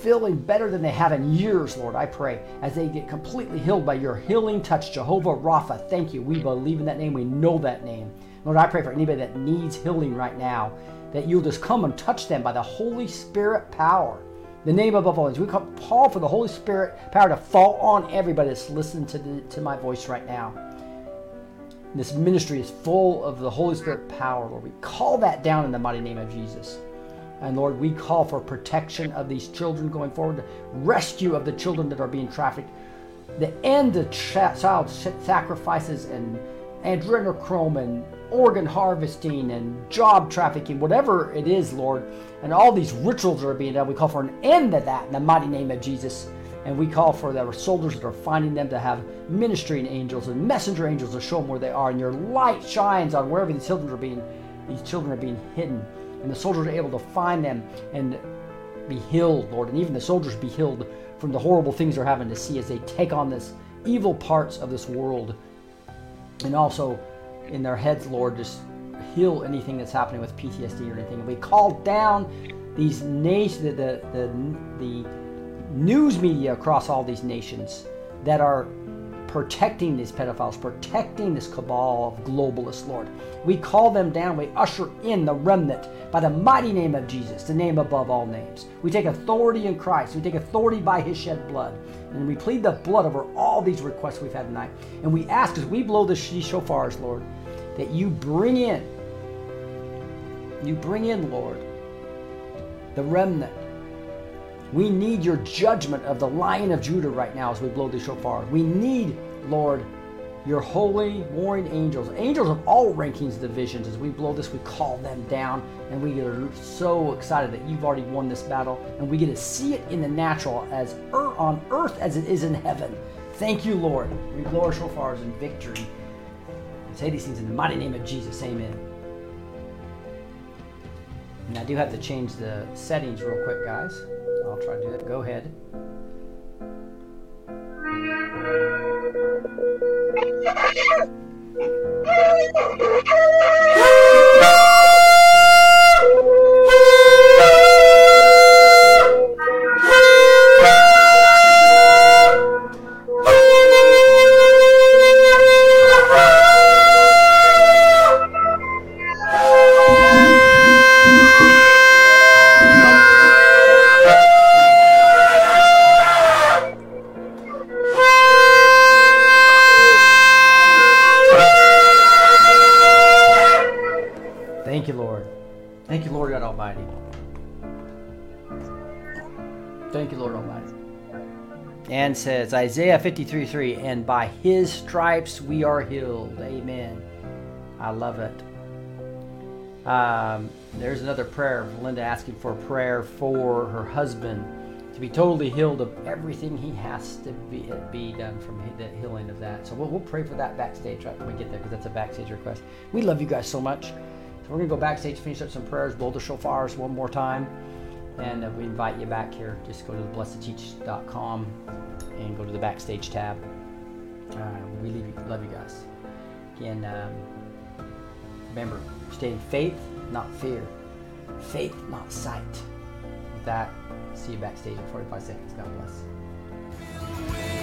feeling better than they have in years, Lord. I pray as they get completely healed by your healing touch, Jehovah Rapha. Thank you. We believe in that name. We know that name. Lord, I pray for anybody that needs healing right now, that you'll just come and touch them by the Holy Spirit power. The name above all names. We call, call for the Holy Spirit power to fall on everybody that's listening to, the, to my voice right now. This ministry is full of the Holy Spirit power, Lord. We call that down in the mighty name of Jesus. And Lord, we call for protection of these children going forward, the rescue of the children that are being trafficked, the end of child sacrifices and adrenochrome and organ harvesting and job trafficking, whatever it is, Lord, and all these rituals are being done. We call for an end to that in the mighty name of Jesus. And we call for the soldiers that are finding them to have ministering angels and messenger angels to show them where they are. And your light shines on wherever these children are being, these children are being hidden. And the soldiers are able to find them and be healed, Lord. And even the soldiers be healed from the horrible things they're having to see as they take on this evil parts of this world. And also in their heads, Lord, just heal anything that's happening with PTSD or anything. And we call down these nations, the, the, the, the news media across all these nations that are protecting these pedophiles, protecting this cabal of globalists, Lord. We call them down. We usher in the remnant by the mighty name of Jesus, the name above all names. We take authority in Christ. We take authority by his shed blood. And we plead the blood over all these requests we've had tonight. And we ask as we blow the shofars, Lord, that you bring in, you bring in, Lord, the remnant. We need your judgment of the Lion of Judah right now as we blow the shofar. We need, Lord, your holy warring angels, angels of all rankings and divisions. As we blow this, we call them down, and we are so excited that you've already won this battle, and we get to see it in the natural as er- on earth as it is in heaven. Thank you, Lord. We blow our shofars in victory. And say these things in the mighty name of Jesus. Amen. And I do have to change the settings real quick, guys. I'll try to do that. Go ahead. [LAUGHS] And says Isaiah 53 3, and by his stripes we are healed. Amen. I love it. Um, there's another prayer. Linda asking for a prayer for her husband to be totally healed of everything he has to be, be done from the healing of that. So we'll, we'll pray for that backstage right when we get there because that's a backstage request. We love you guys so much. So we're going to go backstage, finish up some prayers, blow the shofars one more time. And uh, we invite you back here. Just go to blessedteach.com and go to the backstage tab. Uh, we you, love you guys. Again, um, remember, stay in faith, not fear. Faith, not sight. With that, see you backstage in 45 seconds. God bless.